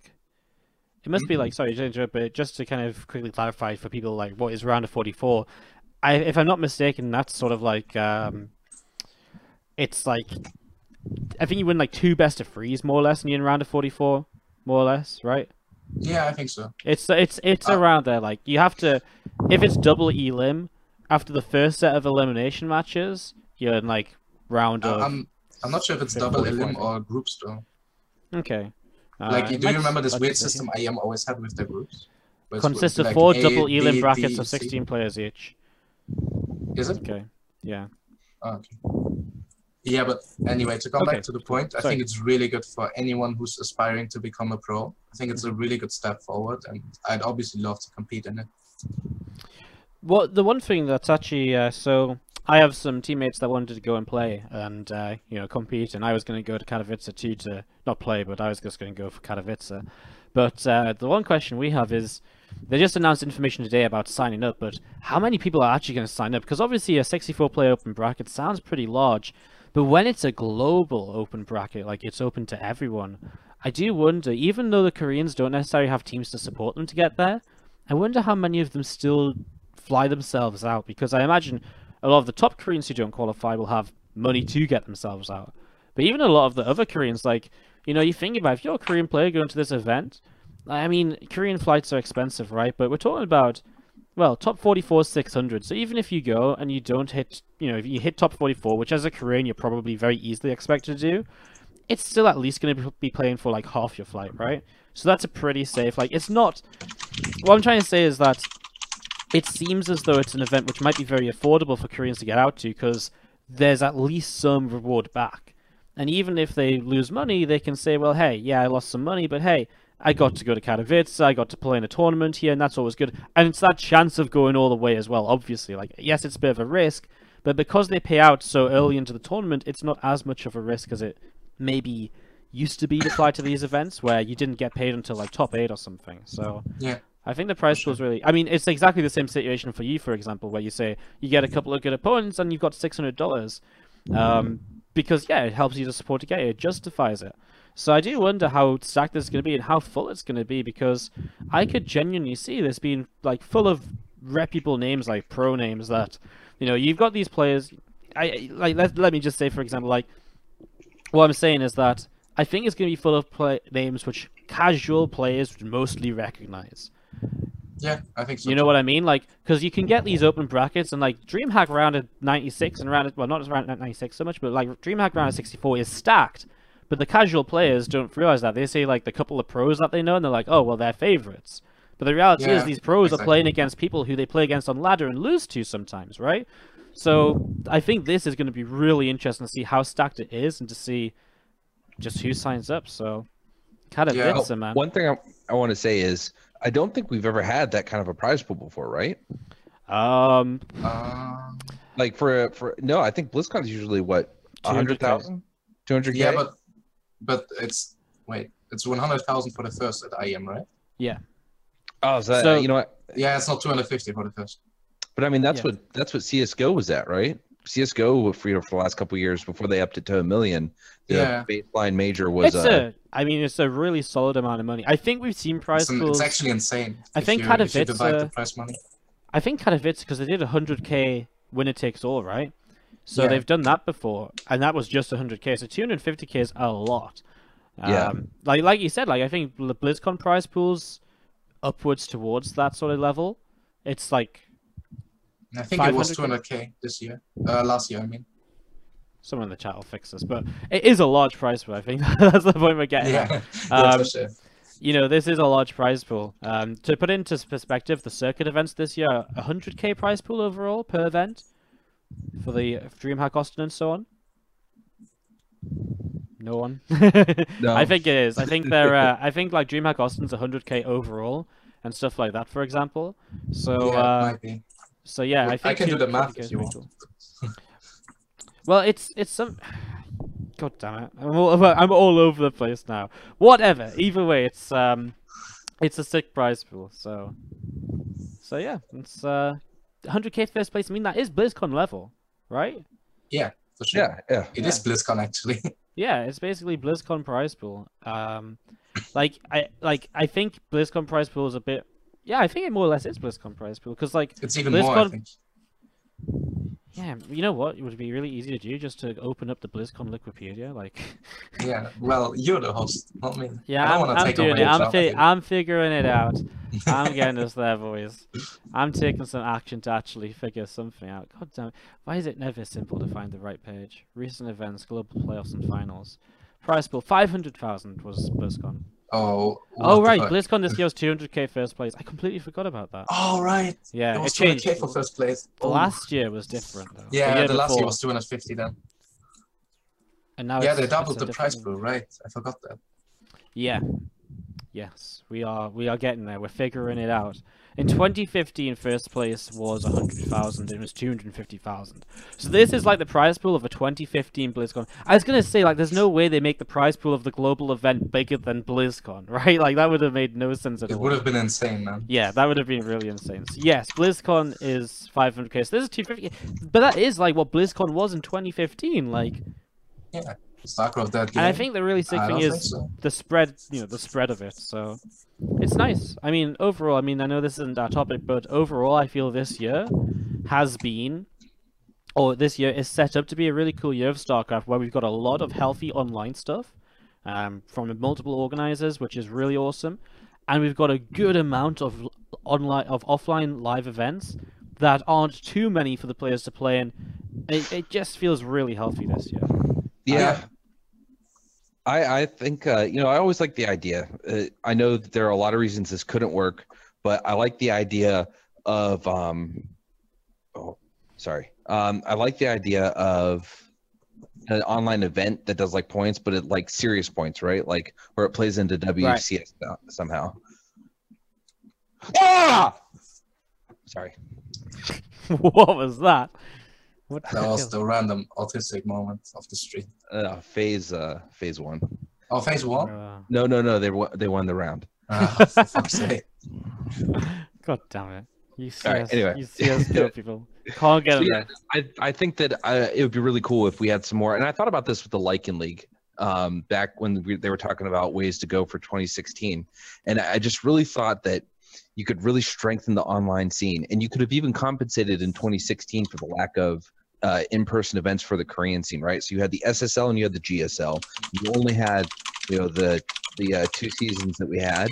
It must be like sorry to interrupt, but just to kind of quickly clarify for people like what is round of forty four. I if I'm not mistaken, that's sort of like um, it's like I think you win like two best of threes more or less, and you're in round of forty four, more or less, right? yeah i think so It's it's it's Uh, around there. Like you have to, if it's double elim after the first set of elimination matches, you're in like round Uh, of I'm I'm not sure if it's double 44, elim or groups though. okay. Uh, like, do you remember this weird me see here. system IEM always had with the groups? Consists of like four A, double elim brackets D, of C? 16 players each. Is it? Okay. Yeah. Oh, okay. Yeah, but anyway, to come Okay. back to the point, I Sorry. think it's really good for anyone who's aspiring to become a pro. I think it's a really good step forward, and I'd obviously love to compete in it. Well, the one thing that's actually uh, so I have some teammates that wanted to go and play and uh, you know compete, and I was going to go to Katowice too to not play, but I was just going to go for Katowice. But uh, the one question we have is they just announced information today about signing up, but how many people are actually going to sign up? Because obviously a 64 player open bracket sounds pretty large, but when it's a global open bracket, like it's open to everyone, I do wonder, even though the Koreans don't necessarily have teams to support them to get there, I wonder how many of them still fly themselves out because I imagine a lot of the top Koreans who don't qualify will have money to get themselves out. But even a lot of the other Koreans, like, you know, you think about if you're a Korean player going to this event, I mean, Korean flights are expensive, right? But we're talking about, well, top 44 is 600. So even if you go and you don't hit, you know, if you hit top 44, which as a Korean you're probably very easily expected to do, it's still at least going to be playing for like half your flight, right? So that's a pretty safe. Like, it's not. What I'm trying to say is that it seems as though it's an event which might be very affordable for Koreans to get out to because there's at least some reward back. And even if they lose money, they can say, well, hey, yeah, I lost some money, but hey, I got to go to Katowice, I got to play in a tournament here, and that's always good. And it's that chance of going all the way as well, obviously. Like, yes, it's a bit of a risk, but because they pay out so early into the tournament, it's not as much of a risk as it maybe used to be to fly to these events where you didn't get paid until like top eight or something. So Yeah. I think the prize pool is really. I mean, it's exactly the same situation for you, for example, where you say you get a couple of good opponents and you've got six hundred dollars, um, because yeah, it helps you to support a game. It justifies it. So I do wonder how stacked this is going to be and how full it's going to be because I could genuinely see this being like full of reputable names, like pro names that you know you've got these players. I like let let me just say for example, like what I'm saying is that I think it's going to be full of play- names which casual players would mostly recognize. Yeah, I think so. You know what I mean? Like, because you can get these open brackets, and like DreamHack round at 96 and round at, well, not round at 96 so much, but like DreamHack round 64 is stacked. But the casual players don't realize that. They say like the couple of pros that they know, and they're like, oh, well, they're favorites. But the reality is, these pros are playing against people who they play against on ladder and lose to sometimes, right? So I think this is going to be really interesting to see how stacked it is and to see just who signs up. So, kind of Yeah. Vince, man. One thing I, I want to say is I don't think we've ever had that kind of a prize pool before, right? Um, Uh, Like for for no, I think BlizzCon is usually what 200K. 100,000? 200k? yeah, but but it's wait, it's one hundred thousand for the first at IEM, right? Yeah. Oh, is that, So- you know what? Yeah, it's not two hundred fifty for the first. But I mean, that's Yeah. what that's what CS:GO was at, right? CS:GO for you know, for the last couple of years before they upped it to a million. The Yeah. baseline major was it's uh, a, I mean, it's a really solid amount of money. I think we've seen prize It's, an- pools. it's actually insane. I think you, kind of if you divide uh, the prize money. I think Katowice because they did 100k winner takes all, right? So Yeah. they've done that before, and that was just 100k. So 250k is a lot. Yeah. Um, like like you said, like I think the BlizzCon prize pools upwards towards that sort of level. It's like I think it was two hundred k this year. Uh, last year, I mean. someone in the chat will fix this, but it is a large prize pool. I think that's the point we're getting. at. Yeah, Um, that's for sure. you know, this is a large prize pool. Um, to put into perspective, the circuit events this year, 100k prize pool overall per event for the DreamHack Austin and so on. No one. No. I think it is. I think they're. Uh, I think like DreamHack Austin's 100k overall and stuff like that, for example. So, yeah, uh, might be. so yeah, I I think can do the math if you want. Well, it's it's some. God damn it! I'm all I'm all over the place now. Whatever. Either way, it's um, it's a sick prize pool. So, so yeah, it's uh, 100k first place. I mean, that is BlizzCon level, right? Yeah, for sure. yeah, yeah. It is BlizzCon actually. Yeah, it's basically BlizzCon prize pool. Um, like I like I think BlizzCon prize pool is a bit. Yeah, I think it more or less is BlizzCon prize pool because like it's even more, I BlizzCon- think. Yeah, you know what? It would be really easy to do just to open up the BlizzCon Wikipedia, like. Yeah. Well, you're the host, not me. Yeah, I don't I'm, I'm take doing over it. I'm, fi- I'm figuring it out. I'm getting us there, boys. I'm taking some action to actually figure something out. God damn it. Why is it never simple to find the right page? Recent events, global playoffs and finals. Prize pool, 500,000 was BlizzCon. Oh. Oh, right. BlizzCon this year was 200k first place. I completely forgot about that. Oh, right. Yeah, it it was changed. 200k for first place. The Oh. last year was different, though. Yeah, year the last year was 250 then. And now yeah, they doubled the price pool, right? I forgot that. Yeah. Yes, we are we are getting there. We're figuring it out. In 2015, first place was 100,000. It was 250,000. So this is like the prize pool of a 2015 BlizzCon. I was gonna say like, there's no way they make the prize pool of the global event bigger than BlizzCon, right? Like that would have made no sense at It all. It would have been insane, man. Yeah, that would have been really insane. So yes, BlizzCon is 500k. So this is 250. But that is like what BlizzCon was in 2015. Like, Yeah. StarCraft that game. and I think the really sick I thing is so. the spread, you know, the spread of it. So it's nice. I mean, overall, I mean, I know this isn't our topic, but overall, I feel this year has been, or this year is set up to be a really cool year of StarCraft, where we've got a lot of healthy online stuff um, from multiple organizers, which is really awesome, and we've got a good amount of online of offline live events that aren't too many for the players to play in. It, it just feels really healthy this year. Yeah. I, I think uh, you know I always like the idea. Uh, I know that there are a lot of reasons this couldn't work, but I like the idea of um, oh, sorry. Um, I like the idea of an online event that does like points, but it like serious points, right? Like where it plays into WCS so- somehow. Ah! Sorry. what was that? What That was the random autistic moment of the street. Uh, phase uh, phase one. Oh, phase one? Uh, No, no, no. They won. They won the round. Ah, for fuck's sake. God damn it! You see All right, us, anyway. you see us kill people. Can't get So, yeah, I, I think that uh, it would be really cool if we had some more. And I thought about this with the Lycan League um, back when we, they were talking about ways to go for 2016. And I just really thought that you could really strengthen the online scene. And you could have even compensated in 2016 for the lack of uh, in-person events for the Korean scene, right? So you had the SSL and you had the GSL. You only had, you know, the the uh, two seasons that we had.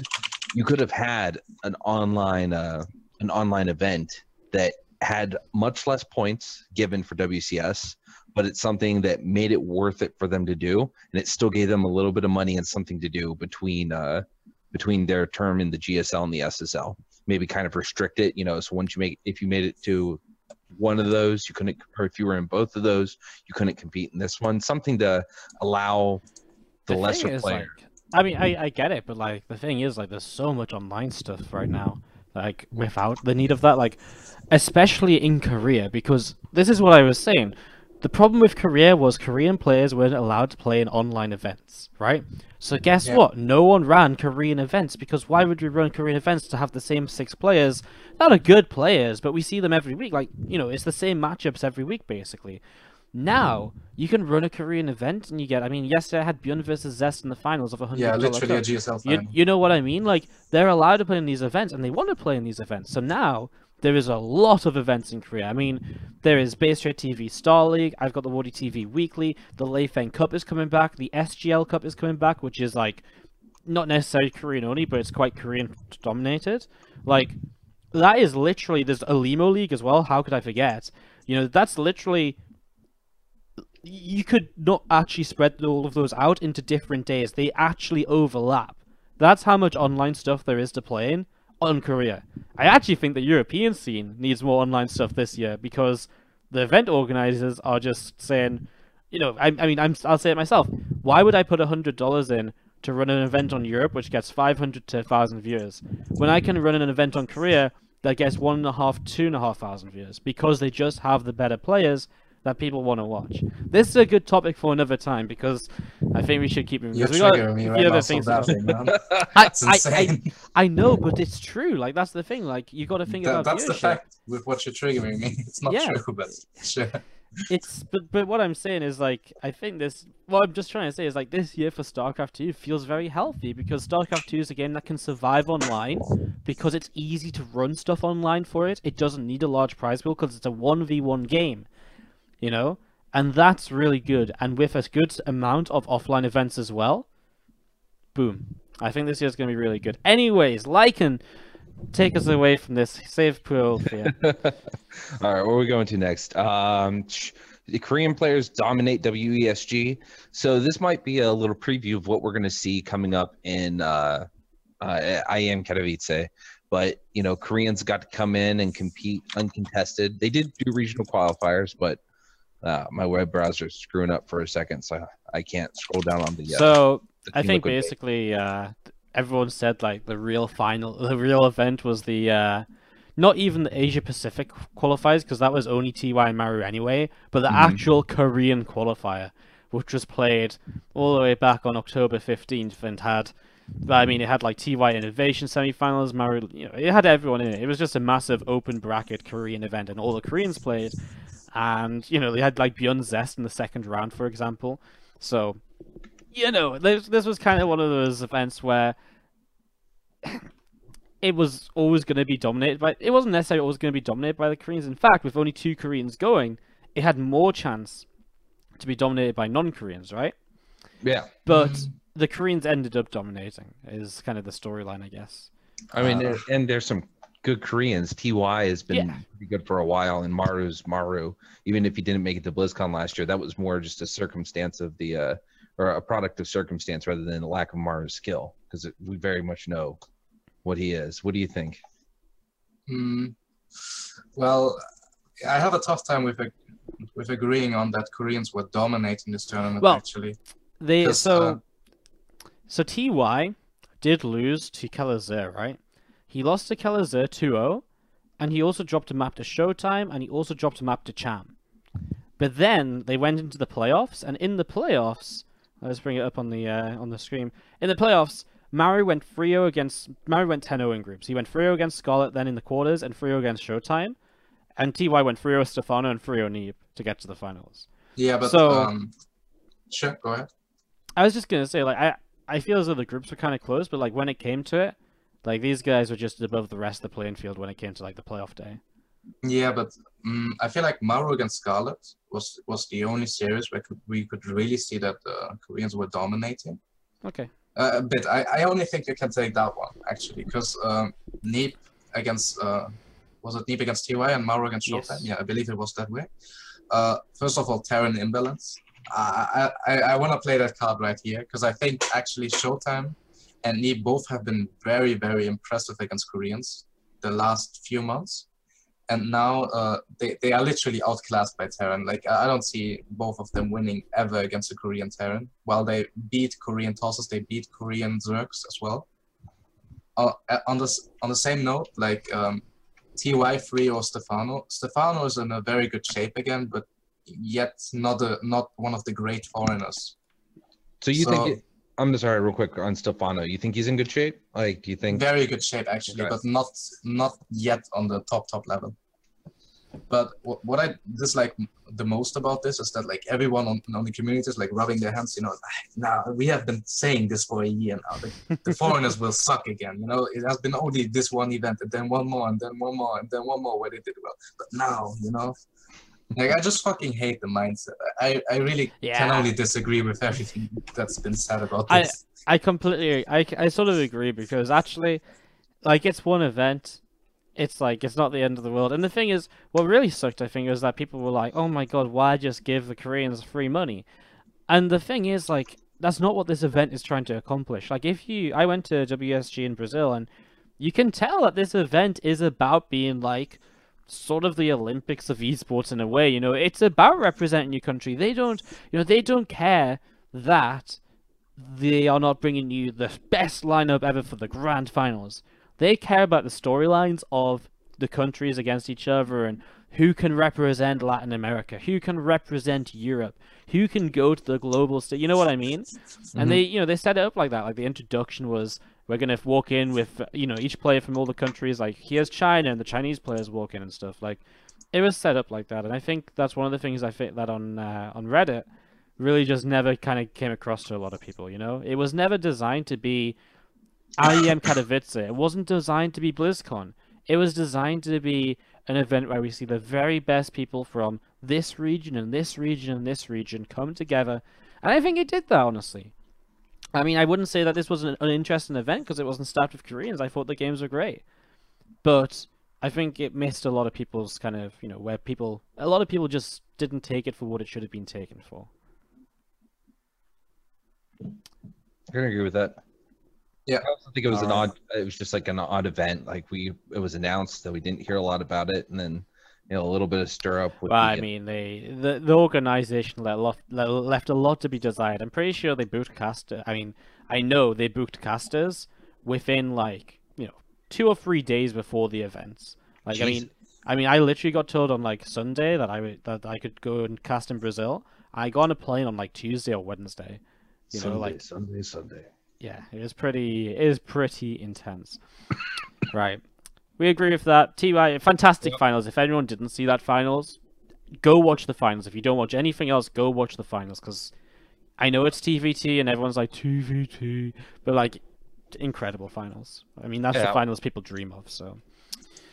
You could have had an online uh, an online event that had much less points given for WCS, but it's something that made it worth it for them to do, and it still gave them a little bit of money and something to do between uh, between their term in the GSL and the SSL. Maybe kind of restrict it, you know. So once you make, if you made it to one of those, you couldn't, or if you were in both of those, you couldn't compete in this one. Something to allow the, thing lesser player. Like, I mean, I, I get it, but like the thing is, like, there's so much online stuff right now, like without the need of that, like, especially in Korea, because this is what I was saying. The problem with Korea was Korean players weren't allowed to play in online events, right? So guess Yeah. what? No one ran Korean events because why would we run Korean events to have the same six players? Not a good players, but we see them every week. Like you know, it's the same matchups every week basically. Now you can run a Korean event and you get. I mean, yesterday I had ByuN versus Zest in the finals of a hundred. Yeah, literally a GSL You, you know what I mean? Like they're allowed to play in these events and they want to play in these events. So now there is a lot of events in Korea. I mean, there is Base Trade TV Star League. I've got the Wardi TV Weekly. The Leifeng Cup is coming back. The SGL Cup is coming back, which is like not necessarily Korean only, but it's quite Korean dominated. Like that is literally there's a Limo League as well. How could I forget? You know, that's literally you could not actually spread all of those out into different days. They actually overlap. That's how much online stuff there is to play in on Korea. I actually think the European scene needs more online stuff this year because the event organizers are just saying, you know, I, I mean, I'm, I'll say it myself. Why would I put hundred dollars in to run an event on Europe which gets 500 to 1,000 viewers when I can run an event on Korea that gets one and a half, two and a half thousand viewers because they just have the better players that people want to watch. This is a good topic for another time because I think we should keep moving. You're we got triggering me right other things to talk- I, I, I, insane. I know, but it's true. Like that's the thing. Like you got to think That- about that's the fact with what you're triggering me. It's not Yeah. true, but sure. It's but but what I'm saying is like I think this. What I'm just trying to say is like this year for StarCraft 2 feels very healthy because StarCraft 2 is a game that can survive online because it's easy to run stuff online for it. It doesn't need a large prize pool because it's a one v one game, you know, and that's really good. And with a good amount of offline events as well, boom. I think this year's gonna be really good. Anyways, Lycan, take us away from this. Save Fear. All right, where are we going to next? Um, the Korean players dominate WESG, so this might be a little preview of what we're going to see coming up in uh, uh, IEM Katowice. But you know, Koreans got to come in and compete uncontested. They did do regional qualifiers, but uh, my web browser is screwing up for a second, so I can't scroll down on the. Uh, So the I think basically uh, everyone said like the real final, the real event was the uh, not even the Asia Pacific qualifiers because that was only Ty and Maru anyway, but the Mhm. actual Korean qualifier, which was played all the way back on October fifteenth and had. I mean, it had like TY Innovation semifinals, Maru, you know, it had everyone in it. It was just a massive open bracket Korean event, and all the Koreans played. And you know, they had like ByuN Zest in the second round, for example. So you know, this this was kind of one of those events where it was always going to be dominated by. It wasn't necessarily always going to be dominated by the Koreans. In fact, with only two Koreans going, it had more chance to be dominated by non-Koreans, right? yeah, But the Koreans ended up dominating. Is kind of the storyline, I guess. I mean, Uh, and there's some good Koreans. Ty has been Yeah. pretty good for a while, and Maru's Maru. Even if he didn't make it to BlizzCon last year, that was more just a circumstance of the, uh, or a product of circumstance rather than a lack of Maru's skill, because we very much know what he is. What do you think? Mm, well, I have a tough time with ag- with agreeing on that Koreans were dominating this tournament. Well, actually, They 'Cause, so uh, so Ty did lose to Kelazhur, right? He lost to Kelazhur 2-0, and he also dropped a map to Showtime, and he also dropped a map to Cham. But then they went into the playoffs, and in the playoffs, let's bring it up on the uh, on the screen. In the playoffs, Mario went 3 against Mario went 10-0 in groups. He went 3-0 against Scarlett, then in the quarters, and 3-0 against Showtime. And Ty went 3-0 Stefano and 3-0 Neeb to get to the finals. Yeah, but So- um, sure, go ahead. I was just gonna say, like, I I feel as though the groups were kind of close, but like when it came to it, like these guys were just above the rest of the playing field when it came to like the playoff day. Yeah, but um, I feel like Mario against Scarlett was was the only series where could, we could really see that the Koreans were dominating. Okay. Uh, a bit. I, I only think you can take that one actually, because um, Neeb against uh, was it Neeb against TY and Mario against Yes. Showtime? Yeah, I believe it was that way. Uh, first of all, Terran imbalance. I I, I, I want to play that card right here because I think actually Showtime and Neeb both have been very very impressive against Koreans the last few months. And now uh, they, they are literally outclassed by Terran. Like I I don't see both of them winning ever against a Korean Terran. While they beat Korean tosses, they beat Korean Zergs as well. Uh, uh, on this on the same note, like um, TY3 or Stefano, Stefano is in a very good shape again, but yet not a not one of the great foreigners. So you So- think? It, I'm just sorry, real quick on Stefano. You think he's in good shape? Like, do you think? Very good shape actually, Okay. but not not yet on the top top level. But what, what I dislike the most about this is that like everyone on, on the community is like rubbing their hands, you know, now we have been saying this for a year now. The, the foreigners will suck again, you know. It has been only this one event and then one more and then one more and then one more where they did well. But now, you know, like I just fucking hate the mindset. I, I really can only disagree with everything that's been said about this. I I completely, I, I sort of agree because actually, like, it's one event. It's like it's not the end of the world. And the thing is, what really sucked, I think, was that people were like, "Oh my god, why just give the Koreans free money?" And the thing is, like, that's not what this event is trying to accomplish. Like, if you, I went to WSG in Brazil, and you can tell that this event is about being like sort of the Olympics of esports in a way. You know, it's about representing your country. They don't, you know, they don't care that they are not bringing you the best lineup ever for the grand finals. They care about the storylines of the countries against each other and who can represent Latin America, who can represent Europe, who can go to the global stage. You know what I mean? And mm-hmm. they, you know, they set it up like that. Like the introduction was, we're gonna walk in with, you know, each player from all the countries. Like here's China, and the Chinese players walk in and stuff. Like it was set up like that, and I think that's one of the things I think that on uh, on Reddit really just never kind of came across to a lot of people. You know, it was never designed to be IEM Katowice. It wasn't designed to be BlizzCon. It was designed to be an event where we see the very best people from this region and this region and this region come together, and I think it did that honestly. I mean, I wouldn't say that this was an uninteresting event because it wasn't staffed with Koreans. I thought the games were great, but I think it missed a lot of people's kind of you know where people a lot of people just didn't take it for what it should have been taken for. I can agree with that. Yeah. I also think it was an Um, odd. It was just like an odd event. Like we, it was announced that we didn't hear a lot about it, and then you know a little bit of stir up. Well, I mean, they the the organization let lot, left a lot to be desired. I'm pretty sure they booked casters. I mean, I know they booked casters within like you know two or three days before the events. Like I mean, I mean, I literally got told on like Sunday that I would- that I could go and cast in Brazil. I got on a plane on like Tuesday or Wednesday. You Sunday, know, like Sunday, Sunday. yeah, it is pretty. It is pretty intense. right, we agree with that. Ty, fantastic finals. If anyone didn't see that finals, go watch the finals. If you don't watch anything else, go watch the finals because I know it's TVT and everyone's like TVT, but like incredible finals. I mean, that's the finals people dream of. So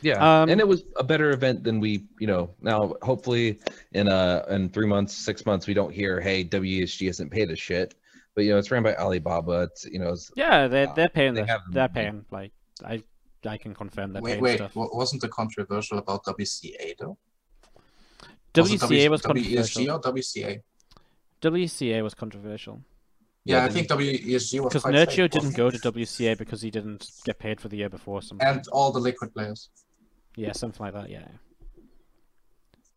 Yeah, Um, and it was a better event than we, you know. Now, hopefully, in uh in three months, six months, we don't hear, "Hey, WSG hasn't paid us shit." But you know, it's ran by Alibaba. It's you know, it's, yeah, they're Uh, they're paying. they they're paying. Like I I can confirm they're Wait, wait, stuff. wasn't the controversial about WCA though? Was it WCA was WSG controversial. or WCA? WCA was controversial. Yeah, I think WSG was Because quite Nerchio safe, didn't wasn't go to WCA because he didn't get paid for the year before. or Something. and all the liquid players. yeah, something like that. Yeah.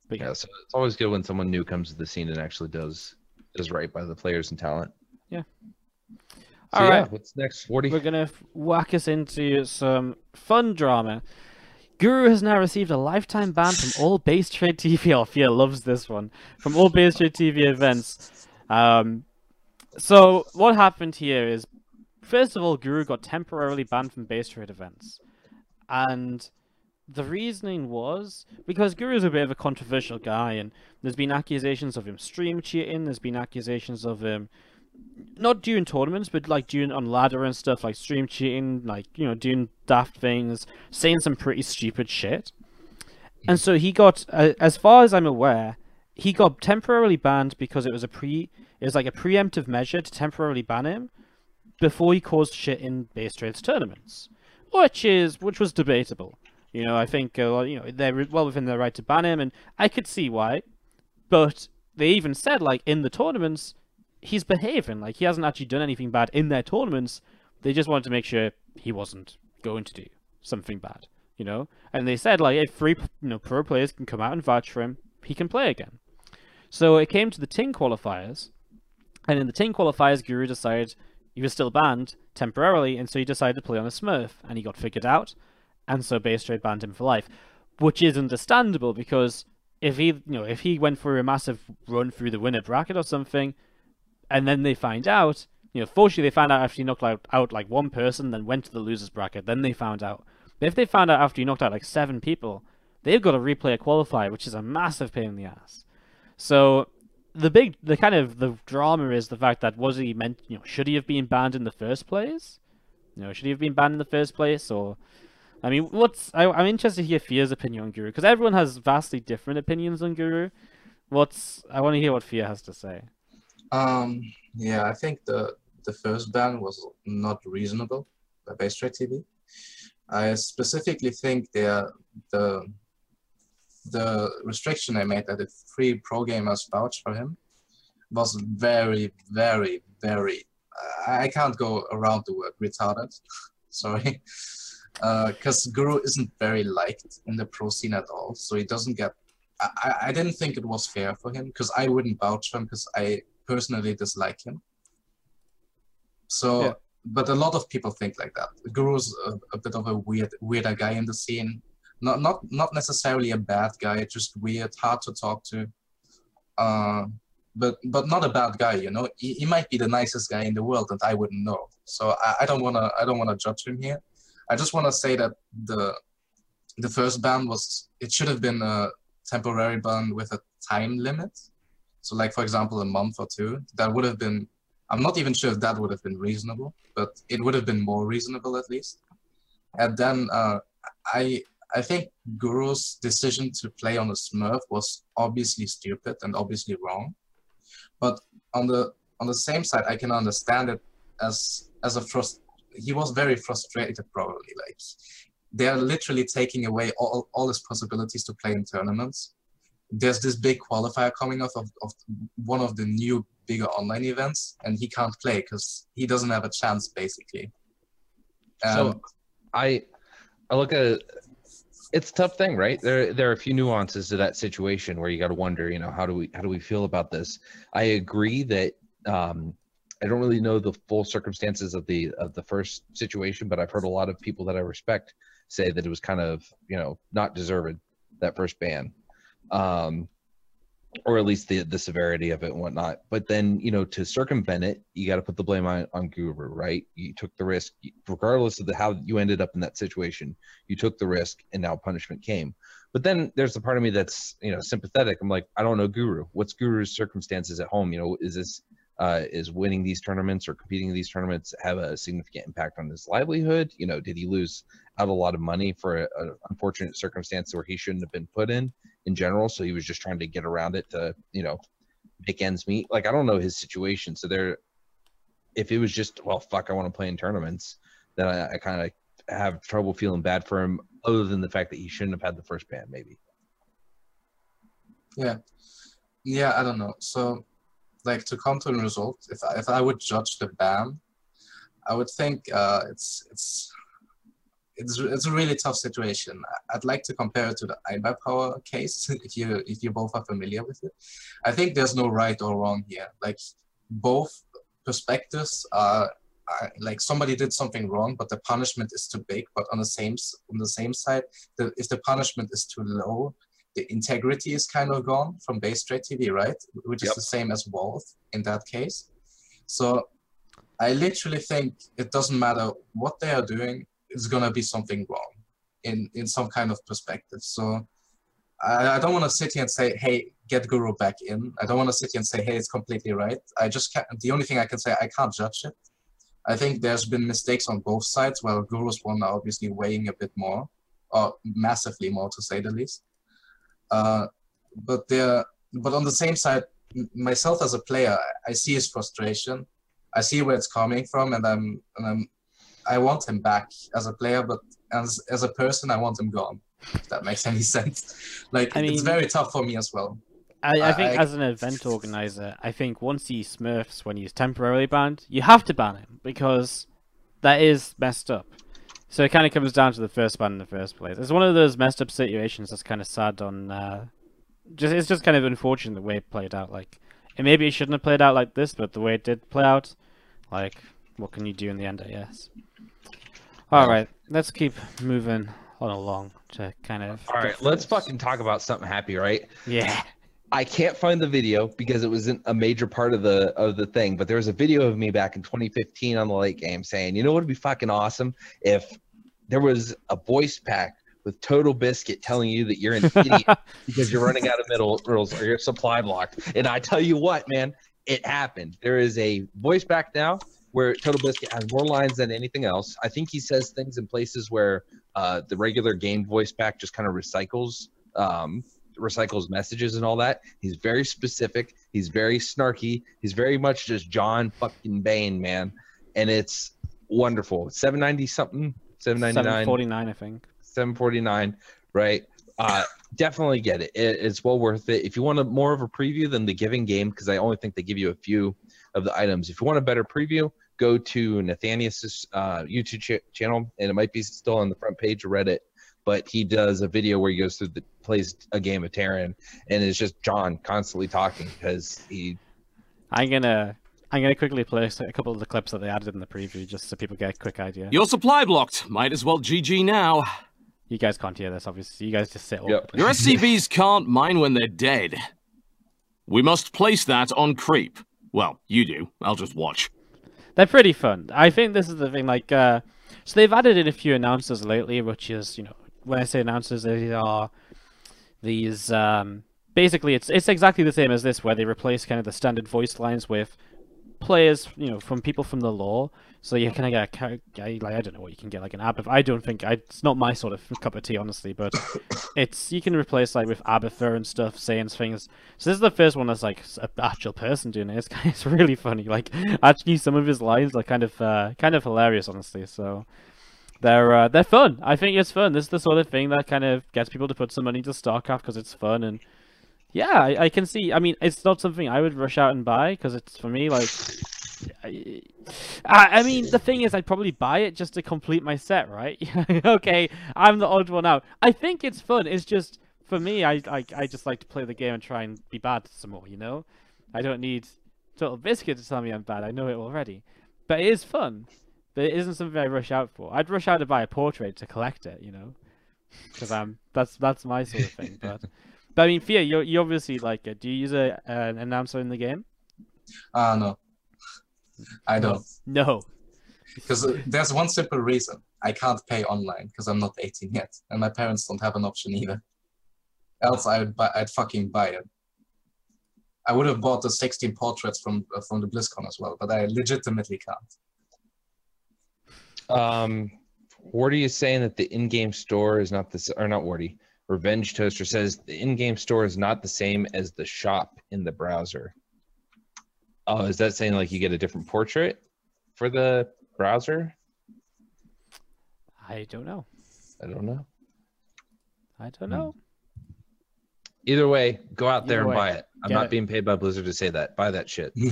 But yeah, yeah. So it's always good when someone new comes to the scene and actually does does right by the players and talent. Yeah. So, All yeah, what's next? Forty. we're gonna whack us into some fun drama. Guru has now received a lifetime ban from all base trade TV. Alfia loves this one from all base trade TV events. Um, so what happened here is first of all, Guru got temporarily banned from base trade events, and the reasoning was because Guru's a bit of a controversial guy, and there's been accusations of him stream cheating. There's been accusations of him not during tournaments, but like doing on ladder and stuff, like stream cheating, like you know doing daft things, saying some pretty stupid shit. And so he got, uh, as far as I'm aware, he got temporarily banned because it was a pre, it was like a preemptive measure to temporarily ban him before he caused shit in base trades tournaments, which is which was debatable. You know, I think uh, you know they're well within their right to ban him, and I could see why. But they even said like in the tournaments, he's behaving like he hasn't actually done anything bad in their tournaments. They just wanted to make sure he wasn't going to do something bad, you know. And they said like if three you know pro players can come out and vouch for him, he can play again. So it came to the Ting qualifiers, and in the Ting qualifiers, Guru decided he was still banned temporarily, and so he decided to play on a Smurf, and he got figured out, and so Base Trade banned him for life, which is understandable because if he, you know, if he went for a massive run through the winner bracket or something, and then they find out, you know, fortunately they found out after he knocked out, out like one person, then went to the losers bracket, then they found out. But if they found out after he knocked out like seven people, they've got to replay a qualifier, which is a massive pain in the ass. So the big, the kind of the drama is the fact that was he meant, you know, should he have been banned in the first place? You know, should he have been banned in the first place, or I mean, what's I, am interested to hear Fear's opinion on Guru because everyone has vastly different opinions on Guru. What's I want to hear what Fear has to say. Um, yeah, I think the the first ban was not reasonable by Base Trade TV. I specifically think the the the restriction I made that the three pro gamers vouch for him was very, very, very. I can't go around the word retarded. Sorry, because uh, Guru isn't very liked in the pro scene at all. So he doesn't get. I, I didn't think it was fair for him because I wouldn't vouch for him because I personally dislike him. So, yeah. but a lot of people think like that. Guru's a, a bit of a weird, weirder guy in the scene. Not, not, not necessarily a bad guy. Just weird, hard to talk to. Uh, but, but not a bad guy. You know, he, he might be the nicest guy in the world, and I wouldn't know. So I, I don't wanna, I don't wanna judge him here. I just wanna say that the, the first ban was, it should have been a temporary ban with a time limit so like, for example, a month or two, that would have been, I'm not even sure if that would have been reasonable, but it would have been more reasonable at least. And then uh, I, I think Guru's decision to play on a Smurf was obviously stupid and obviously wrong. But on the on the same side, I can understand it as as a frust. He was very frustrated, probably. Like they are literally taking away all all his possibilities to play in tournaments there's this big qualifier coming off of, of one of the new bigger online events and he can't play because he doesn't have a chance basically. Um, so i i look at it's a tough thing right? There there are a few nuances to that situation where you got to wonder you know how do we how do we feel about this? I agree that um i don't really know the full circumstances of the of the first situation but i've heard a lot of people that i respect say that it was kind of you know not deserved that first ban um, or at least the the severity of it and whatnot. But then you know to circumvent it, you got to put the blame on on Guru, right? You took the risk, regardless of the how you ended up in that situation. You took the risk, and now punishment came. But then there's a part of me that's you know sympathetic. I'm like, I don't know Guru. What's Guru's circumstances at home? You know, is this uh, is winning these tournaments or competing in these tournaments have a significant impact on his livelihood? You know, did he lose out a lot of money for an unfortunate circumstance where he shouldn't have been put in? In general. So he was just trying to get around it to, you know, make ends meet. Like I don't know his situation. So there, if it was just well, fuck, I want to play in tournaments, then I, I kind of have trouble feeling bad for him. Other than the fact that he shouldn't have had the first ban, maybe. Yeah, yeah, I don't know. So, like to come to a result, if I, if I would judge the ban, I would think uh, it's it's it's it's a really tough situation. I'd like to compare it to the iBuyPower case, if you if you both are familiar with it. I think there's no right or wrong here. Like both perspectives are, are like somebody did something wrong, but the punishment is too big. But on the same on the same side, the, if the punishment is too low, the integrity is kind of gone from base trade TV, right? Which is yep. the same as Wolf in that case. So I literally think it doesn't matter what they are doing, it's gonna be something wrong in in some kind of perspective. So I, I don't want to sit here and say, hey, get Guru back in. I don't want to sit here and say, hey, it's completely right. I just can't. The only thing I can say, I can't judge it. I think there's been mistakes on both sides. Well, Guru's one are obviously weighing a bit more, or massively more to say the least. Uh, but there, but on the same side, myself as a player, I see his frustration. I see where it's coming from, and I'm, and I'm, I want him back as a player, but as as a person, I want him gone. If that makes any sense. Like I it's very tough for me as well. I, I I- think I- as an event organizer, I think once he smurfs when he's temporarily banned, you have to ban him because that is messed up. So it kind of comes down to the first ban in the first place. It's one of those messed up situations that's kind of sad on. Uh, just it's just kind of unfortunate the way it played out. Like, and maybe it shouldn't have played out like this, but the way it did play out, like, what can you do in the end? I guess. All right, let's keep moving on along to kind of. All right, let's fucking talk about something happy, right? Yeah. I can't find the video because it wasn't a major part of the of the thing, but there was a video of me back in 2015 on the late game saying, you know what would be fucking awesome if there was a voice pack with Total Biscuit telling you that you're an idiot because you're running out of minerals or you're supply blocked. And I tell you what, man, it happened. There is a voice pack now where Total Biscuit has more lines than anything else. I think he says things in places where uh, the regular game voice pack just kind of recycles um, recycles messages and all that. He's very specific. He's very snarky. He's very much just John fucking Bain, man. And it's wonderful. 790 something, 799, 749, I think. 749, right? Uh, definitely get it. it. It's well worth it. If you want a more of a preview than the giving game, because I only think they give you a few of the items. If you want a better preview, go to Nathanias's uh, YouTube ch- channel, and it might be still on the front page of Reddit. But he does a video where he goes through the plays a game of Terran, and it's just John constantly talking because he. I'm gonna I'm gonna quickly play a couple of the clips that they added in the preview, just so people get a quick idea. Your supply blocked. Might as well GG now. You guys can't hear this, obviously. You guys just sit. all- Yep. Your SCVs can't mine when they're dead. We must place that on creep. Well, you do. I'll just watch. They're pretty fun. I think this is the thing. Like, uh, so they've added in a few announcers lately, which is you know when I say announcers, they are these. Um, basically, it's it's exactly the same as this, where they replace kind of the standard voice lines with players, you know, from people from the lore. So you kind of get a like I don't know what you can get like an Abath. I don't think I, it's not my sort of cup of tea, honestly. But it's you can replace like with Abathur and stuff, saying things. So this is the first one that's like an actual person doing it. It's, it's really funny. Like actually, some of his lines are kind of uh, kind of hilarious, honestly. So they're uh, they're fun. I think it's fun. This is the sort of thing that kind of gets people to put some money into StarCraft because it's fun and yeah, I, I can see. I mean, it's not something I would rush out and buy because it's for me like. I, I mean, the thing is, I'd probably buy it just to complete my set, right? okay, I'm the odd one out. I think it's fun. It's just for me, I, I I just like to play the game and try and be bad some more. You know, I don't need Total Biscuit to tell me I'm bad. I know it already, but it is fun. But it isn't something I rush out for. I'd rush out to buy a portrait to collect it. You know, because I'm that's that's my sort of thing. But but I mean, Fia, you you obviously like it. Do you use a an announcer in the game? Ah, no. I don't. No. Because there's one simple reason. I can't pay online because I'm not 18 yet. And my parents don't have an option either. Else I would buy, I'd fucking buy it. I would have bought the 16 portraits from uh, from the BlizzCon as well, but I legitimately can't. Um, Wardi is saying that the in-game store is not the s- or not Wardi. Revenge Toaster says the in-game store is not the same as the shop in the browser. Oh, is that saying like you get a different portrait for the browser? I don't know. I don't know. I don't Hmm. know. Either way, go out there Either and way, buy it. I'm get not it. being paid by Blizzard to say that. Buy that shit.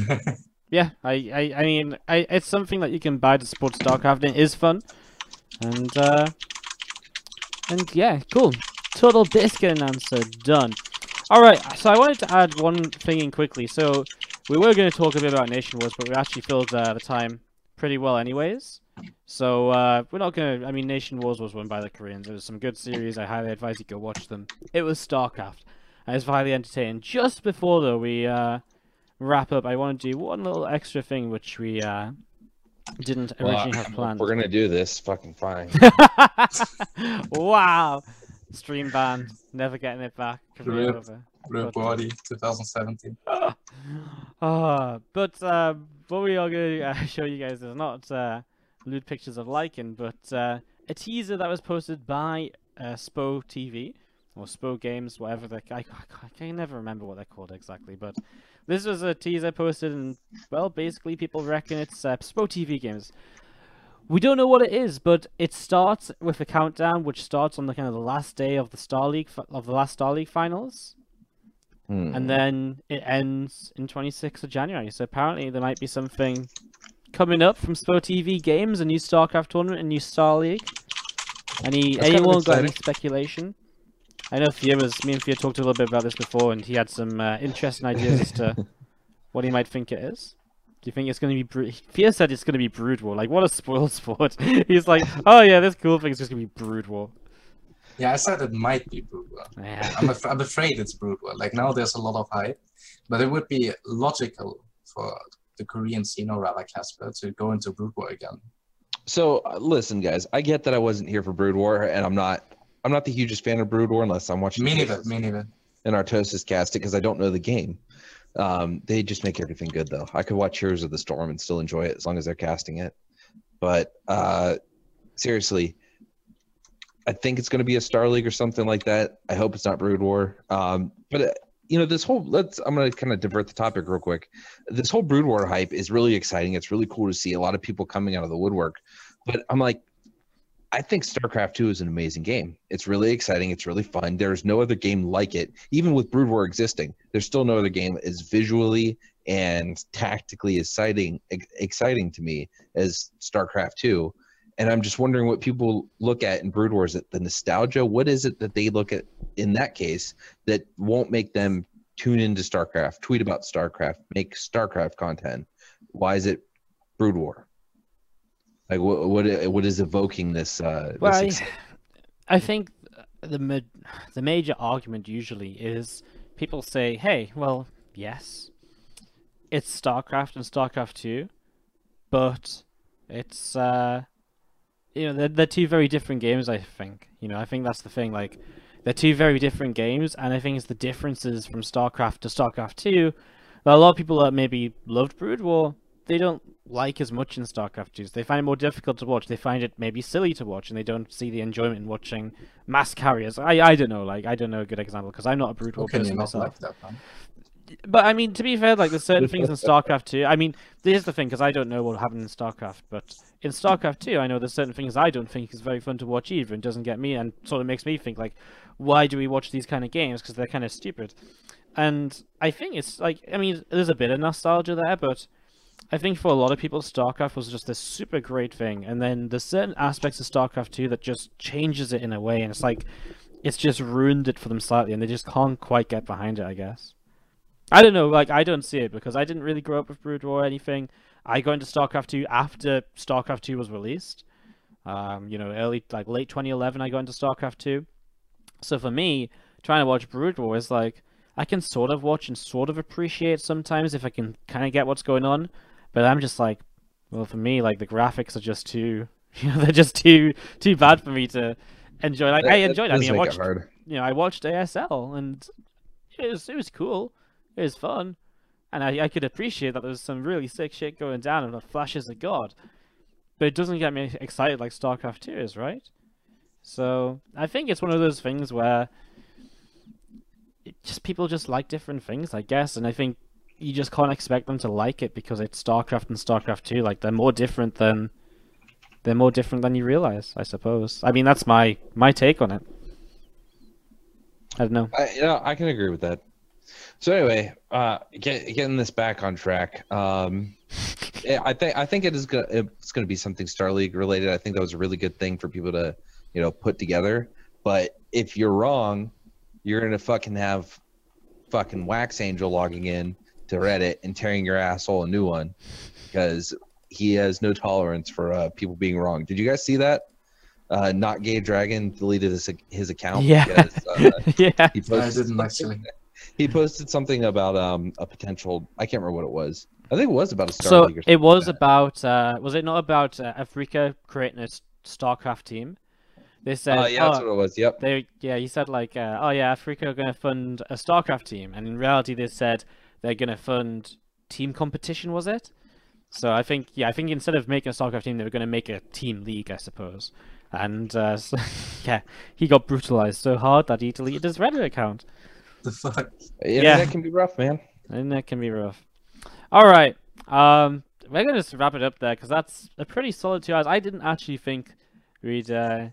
Yeah, I, I, I mean, I, it's something that you can buy to support StarCraft. and It is fun, and uh, and yeah, cool. Total biscuit announcer done. All right, so I wanted to add one thing in quickly. So we were going to talk a bit about Nation Wars, but we actually filled uh, the time pretty well, anyways. So uh, we're not going to. I mean, Nation Wars was won by the Koreans. It was some good series. I highly advise you go watch them. It was StarCraft. And it's highly entertaining. Just before though, we uh, wrap up, I want to do one little extra thing which we uh, didn't Well, originally have planned. We're gonna do this. Fucking fine. wow. Stream banned. Never getting it back. Career over. Real But- body 2017. Ah, but uh, what we are going to uh, show you guys is not uh, lewd pictures of Lycan, but uh, a teaser that was posted by uh, Spo TV or Spo Games, whatever they. I, I, I can never remember what they're called exactly, but this was a teaser posted, and well, basically people reckon it's uh, Spo TV Games. We don't know what it is, but it starts with a countdown, which starts on the kind of the last day of the Star League of the last Star League finals Hmm. and then it ends in 26th of January. So apparently there might be something coming up from Spo TV Games, a new StarCraft tournament, a new Star League. Any That's kind of anyone got any speculation? I know Fia was me and Fia talked a little bit about this before, and he had some uh, interesting ideas as to what he might think it is. Do you think it's going to be? Bru- Fia said it's going to be Brood War. Like what a spoil sport. He's like, oh yeah, this cool thing is just going to be Brood War. Yeah, I said it might be Brood War. Yeah. I'm, af- I'm afraid it's Brood War. Like now there's a lot of hype, but it would be logical for the Korean scene or rather KeSPA to go into Brood War again. So uh, listen, guys. I get that I wasn't here for Brood War, and I'm not. I'm not the hugest fan of Brood War unless I'm watching Me neither, Artosis- me neither. and Artosis cast it because I don't know the game. Um, they just make everything good though. I could watch Heroes of the Storm and still enjoy it as long as they're casting it. But uh, seriously, I think it's going to be a Star League or something like that. I hope it's not Brood War. Um, but uh, you know, this whole let's. I'm going to kind of divert the topic real quick. This whole Brood War hype is really exciting. It's really cool to see a lot of people coming out of the woodwork. But I'm like, I think StarCraft 2 is an amazing game. It's really exciting. It's really fun. There's no other game like it. Even with Brood War existing, there's still no other game as visually and tactically exciting exciting to me as StarCraft 2. And I'm just wondering what people look at in Brood War. Is it the nostalgia? What is it that they look at in that case that won't make them tune into StarCraft, tweet about StarCraft, make StarCraft content? Why is it Brood War? Like what what what is evoking this? Uh, this Well, I, I think the the major argument usually is people say, "Hey, well, yes, it's StarCraft and StarCraft Two, but it's uh, you know they're, they're two very different games. I think you know I think that's the thing. Like they're two very different games, and I think it's the differences from StarCraft to StarCraft Two. Well, a lot of people that maybe loved Brood War, they don't like as much in StarCraft 2. They find it more difficult to watch. They find it maybe silly to watch, and they don't see the enjoyment in watching mass carriers. I I don't know. Like I don't know a good example because I'm not a Brood War person myself. like that? But I mean, to be fair, like there's certain things in StarCraft 2. I mean, here's the thing, because I don't know what happened in StarCraft, but in StarCraft 2, I know there's certain things I don't think is very fun to watch either, and doesn't get me, and sort of makes me think like, why do we watch these kind of games? Because they're kind of stupid. And I think it's like, I mean, there's a bit of nostalgia there, but I think for a lot of people, StarCraft was just this super great thing, and then there's certain aspects of StarCraft 2 that just changes it in a way, and it's like, it's just ruined it for them slightly, and they just can't quite get behind it, I guess. I don't know, like I don't see it because I didn't really grow up with Brood War or anything. I got into StarCraft 2 after StarCraft 2 was released. Um, you know, early like late 2011 I got into StarCraft 2. So for me, trying to watch Brood War is like I can sort of watch and sort of appreciate sometimes if I can kind of get what's going on, but I'm just like well for me like the graphics are just too you know they're just too too bad for me to enjoy. Like That- I enjoyed. it. I mean, I watched you know, I watched ASL and it was it was cool. It was fun. And I, I could appreciate that there was some really sick shit going down and the flashes of God. But it doesn't get me excited like StarCraft 2 is, right? So I think it's one of those things where just people just like different things, I guess, and I think you just can't expect them to like it because it's StarCraft and StarCraft 2. Like they're more different than they're more different than you realize, I suppose. I mean that's my my take on it. I don't know. I, know, I can agree with that. So anyway, uh, get, getting this back on track. Um, I think I think it is gonna it's gonna be something Star League related. I think that was a really good thing for people to you know put together. But if you're wrong, you're gonna fucking have fucking Wax Angel logging in to Reddit and tearing your asshole a new one because he has no tolerance for uh, people being wrong. Did you guys see that? Uh, not gay dragon deleted his his account. Yeah. because, uh, yeah. he I posted didn't actually. He posted something about um a potential I can't remember what it was, I think it was about a Star so League or it was like about. Uh, was it not about uh, Afreeca creating a StarCraft team? They said, Uh, yeah, that's "Oh, what it was. Yep. they yeah he said like uh, oh yeah afreeca are going to fund a starcraft team and in reality they said they're going to fund team competition was it so i think yeah i think instead of making a starcraft team they were going to make a team league i suppose and uh, so, yeah he got brutalized so hard that he deleted his reddit account The fuck? Yeah, Yeah. that can be rough, man. and that can be rough. All right um we're going to just wrap it up there because that's a pretty solid two hours. I didn't actually think we'd uh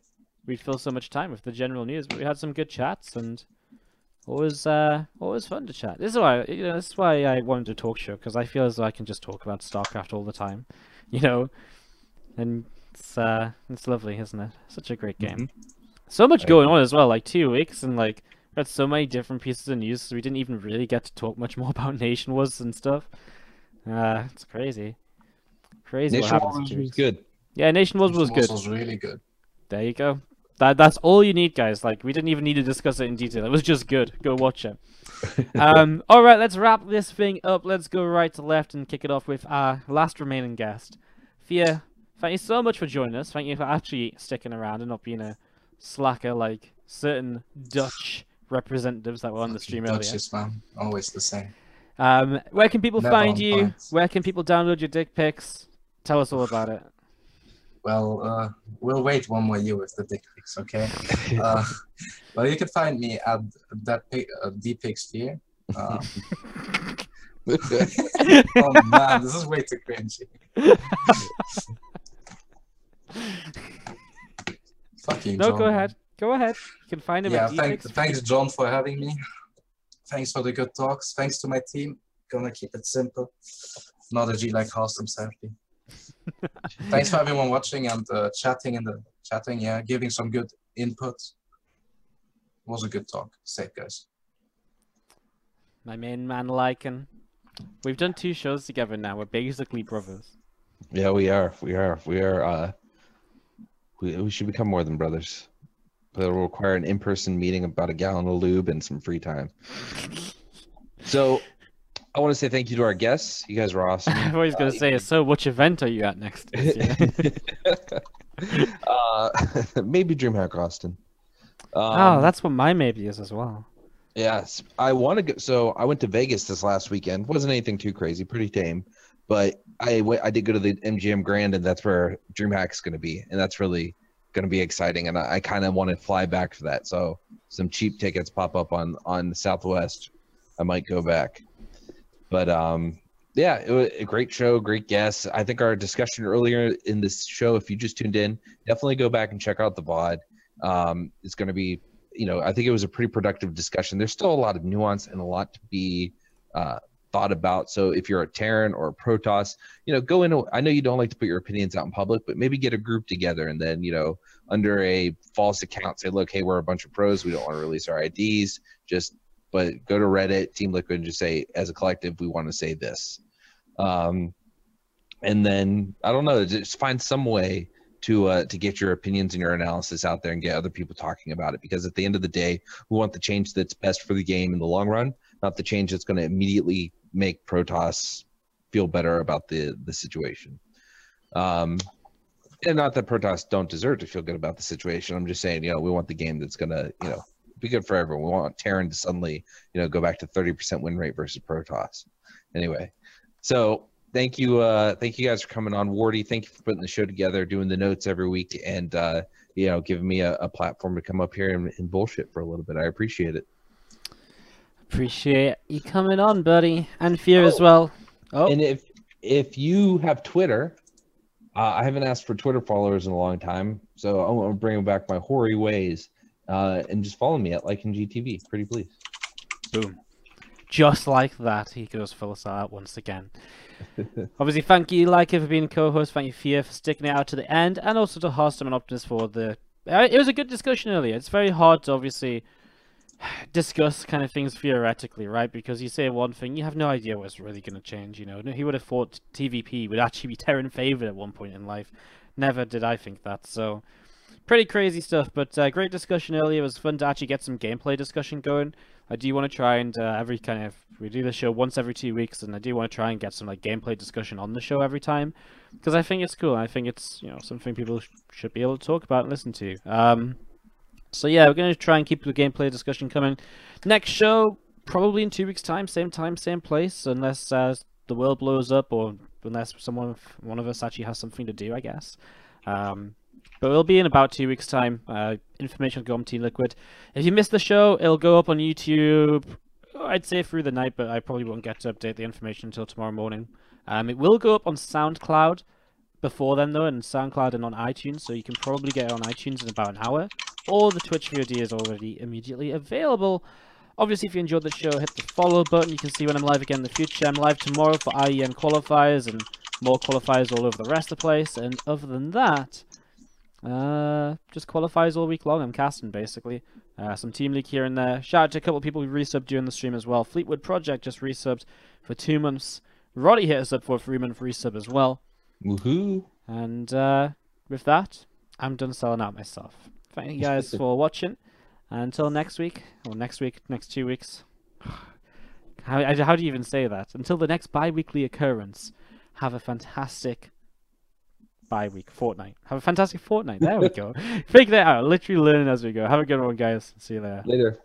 we'd fill so much time with the general news but we had some good chats and always uh always fun to chat. This is why you know this is why i wanted a talk show because i feel as though i can just talk about starcraft all the time you know? And it's uh it's lovely isn't it? Such a great game. So much going on as well like two weeks and like had so many different pieces of news so we didn't even really get to talk much more about nation wars and stuff uh it's crazy crazy what Nation happens Wars was good. yeah nation wars was good was really good. there you go. That that's all you need, guys. Like we didn't even need to discuss it in detail. It was just good. Go watch it. um, all right, let's wrap this thing up. Let's go right to left and kick it off with our last remaining guest, Fia. Thank you so much for joining us. Thank you for actually sticking around and not being a slacker like certain Dutch representatives that were on the stream earlier. Dutchess, man. Always the same. Um, where can people Never find you? point. Where can people download your dick pics? Tell us all about it. Well, uh, we'll wait one more year with the dick pics, okay? uh, well, you can find me at that pic, uh, dpixtier. Uh, oh man, this is way too cringy. Fuck you, No, John. go ahead. Go ahead. You can find him Yeah, at thank, thanks, John, for having me. Thanks for the good talks. Thanks to my team. Gonna keep it simple. Not a G like Harstem, sadly. thanks for everyone watching and uh, chatting in the chatting. Yeah, giving some good input. Was a good talk. Safe, guys. my main man Lycan. We've done two shows together now. We're basically brothers. Yeah, we are. We are. We are. Uh, we we should become more than brothers. But it'll require an in-person meeting about a gallon of lube and some free time. So, I want to say thank you to our guests. You guys were awesome. I was going to say, so which event are you at next? uh, maybe DreamHack Austin. oh, Um, that's what my maybe is as well. Yes, I want to go. So I went to Vegas this last weekend. wasn't anything too crazy, pretty tame. But I went. I did go to the MGM Grand, and that's where DreamHack's going to be, and that's really going to be exciting. And I, I kind of want to fly back for that. So some cheap tickets pop up on on Southwest. I might go back. But um, yeah, it was a great show, great guests. I think our discussion earlier in this show, if you just tuned in, definitely go back and check out the VOD. Um, it's going to be you know, I think it was a pretty productive discussion. There's still a lot of nuance and a lot to be uh, thought about. So if you're a Terran or a Protoss, you know, go in. I know you don't like to put your opinions out in public, but maybe get a group together and then, you know, under a false account, say, look, hey, we're a bunch of pros. We don't want to release our IDs. Just, but go to Reddit, Team Liquid, and just say, as a collective, we want to say this. Um, and then I don't know, just find some way to uh, to get your opinions and your analysis out there and get other people talking about it. Because at the end of the day, we want the change that's best for the game in the long run, not the change that's going to immediately make Protoss feel better about the the situation. Um, and not that Protoss don't deserve to feel good about the situation. I'm just saying, you know, we want the game that's to, you know, be good for everyone. We want Terran to suddenly, you know, go back to 30% win rate versus Protoss. Anyway, so thank you uh thank you guys for coming on wardi thank you for putting the show together doing the notes every week and uh you know giving me a, a platform to come up here and, and bullshit for a little bit i appreciate it Appreciate you coming on, buddy, and Fear as well. Oh, and if if you have twitter uh, i haven't asked for twitter followers in a long time so i want to bring back my hoary ways uh and just follow me at like and gtv pretty please boom. Just like that, he goes full out once again. Obviously, thank you, Like, for being co-host. Thank you, Fear, for sticking it out to the end, and also to Harstem and Optimus for the. Uh, It was a good discussion earlier. It's very hard to obviously discuss kind of things theoretically, right? Because you say one thing, you have no idea what's really going to change. You know, he would have thought TVP would actually be Terran favored at one point in life. Never did I think that. So, pretty crazy stuff. But uh, great discussion earlier. It was fun to actually get some gameplay discussion going. I do want to try and uh, every kind of we do the show once every two weeks, and I do want to try and get some like gameplay discussion on the show every time because I think it's cool. I think it's you know something people sh- should be able to talk about and listen to. Um, so yeah, we're gonna try and keep the gameplay discussion coming. Next show probably in two weeks' time, same time, same place, unless uh, the world blows up or unless someone one of us actually has something to do, I guess. Um, but it'll be in about two weeks' time. Uh, information will go on Team Liquid. If you miss the show, it'll go up on YouTube. I'd say through the night, but I probably won't get to update the information until tomorrow morning. Um, it will go up on SoundCloud before then, though, and SoundCloud and on iTunes, so you can probably get it on iTunes in about an hour. Or the Twitch VOD is already immediately available. Obviously, if you enjoyed the show, hit the follow button. You can see when I'm live again in the future. I'm live tomorrow for IEM qualifiers and more qualifiers all over the rest of the place. And other than that, uh, just qualifiers all week long. I'm casting basically. Uh, some team league here and there. Shout out to a couple of people who resubbed during the stream as well. Fleetwood Project just resubbed for two months. Roddy hit us up for a three month resub as well. Woohoo! And uh, with that, I'm done selling out myself. Thank you guys for watching. Until next week, or next week, next two weeks. How, how do you even say that? Until the next bi weekly occurrence, have a fantastic bi week, fortnight. Have a fantastic fortnight. There we go. Figure that out. Literally learning as we go. Have a good one, guys. See you later. Later.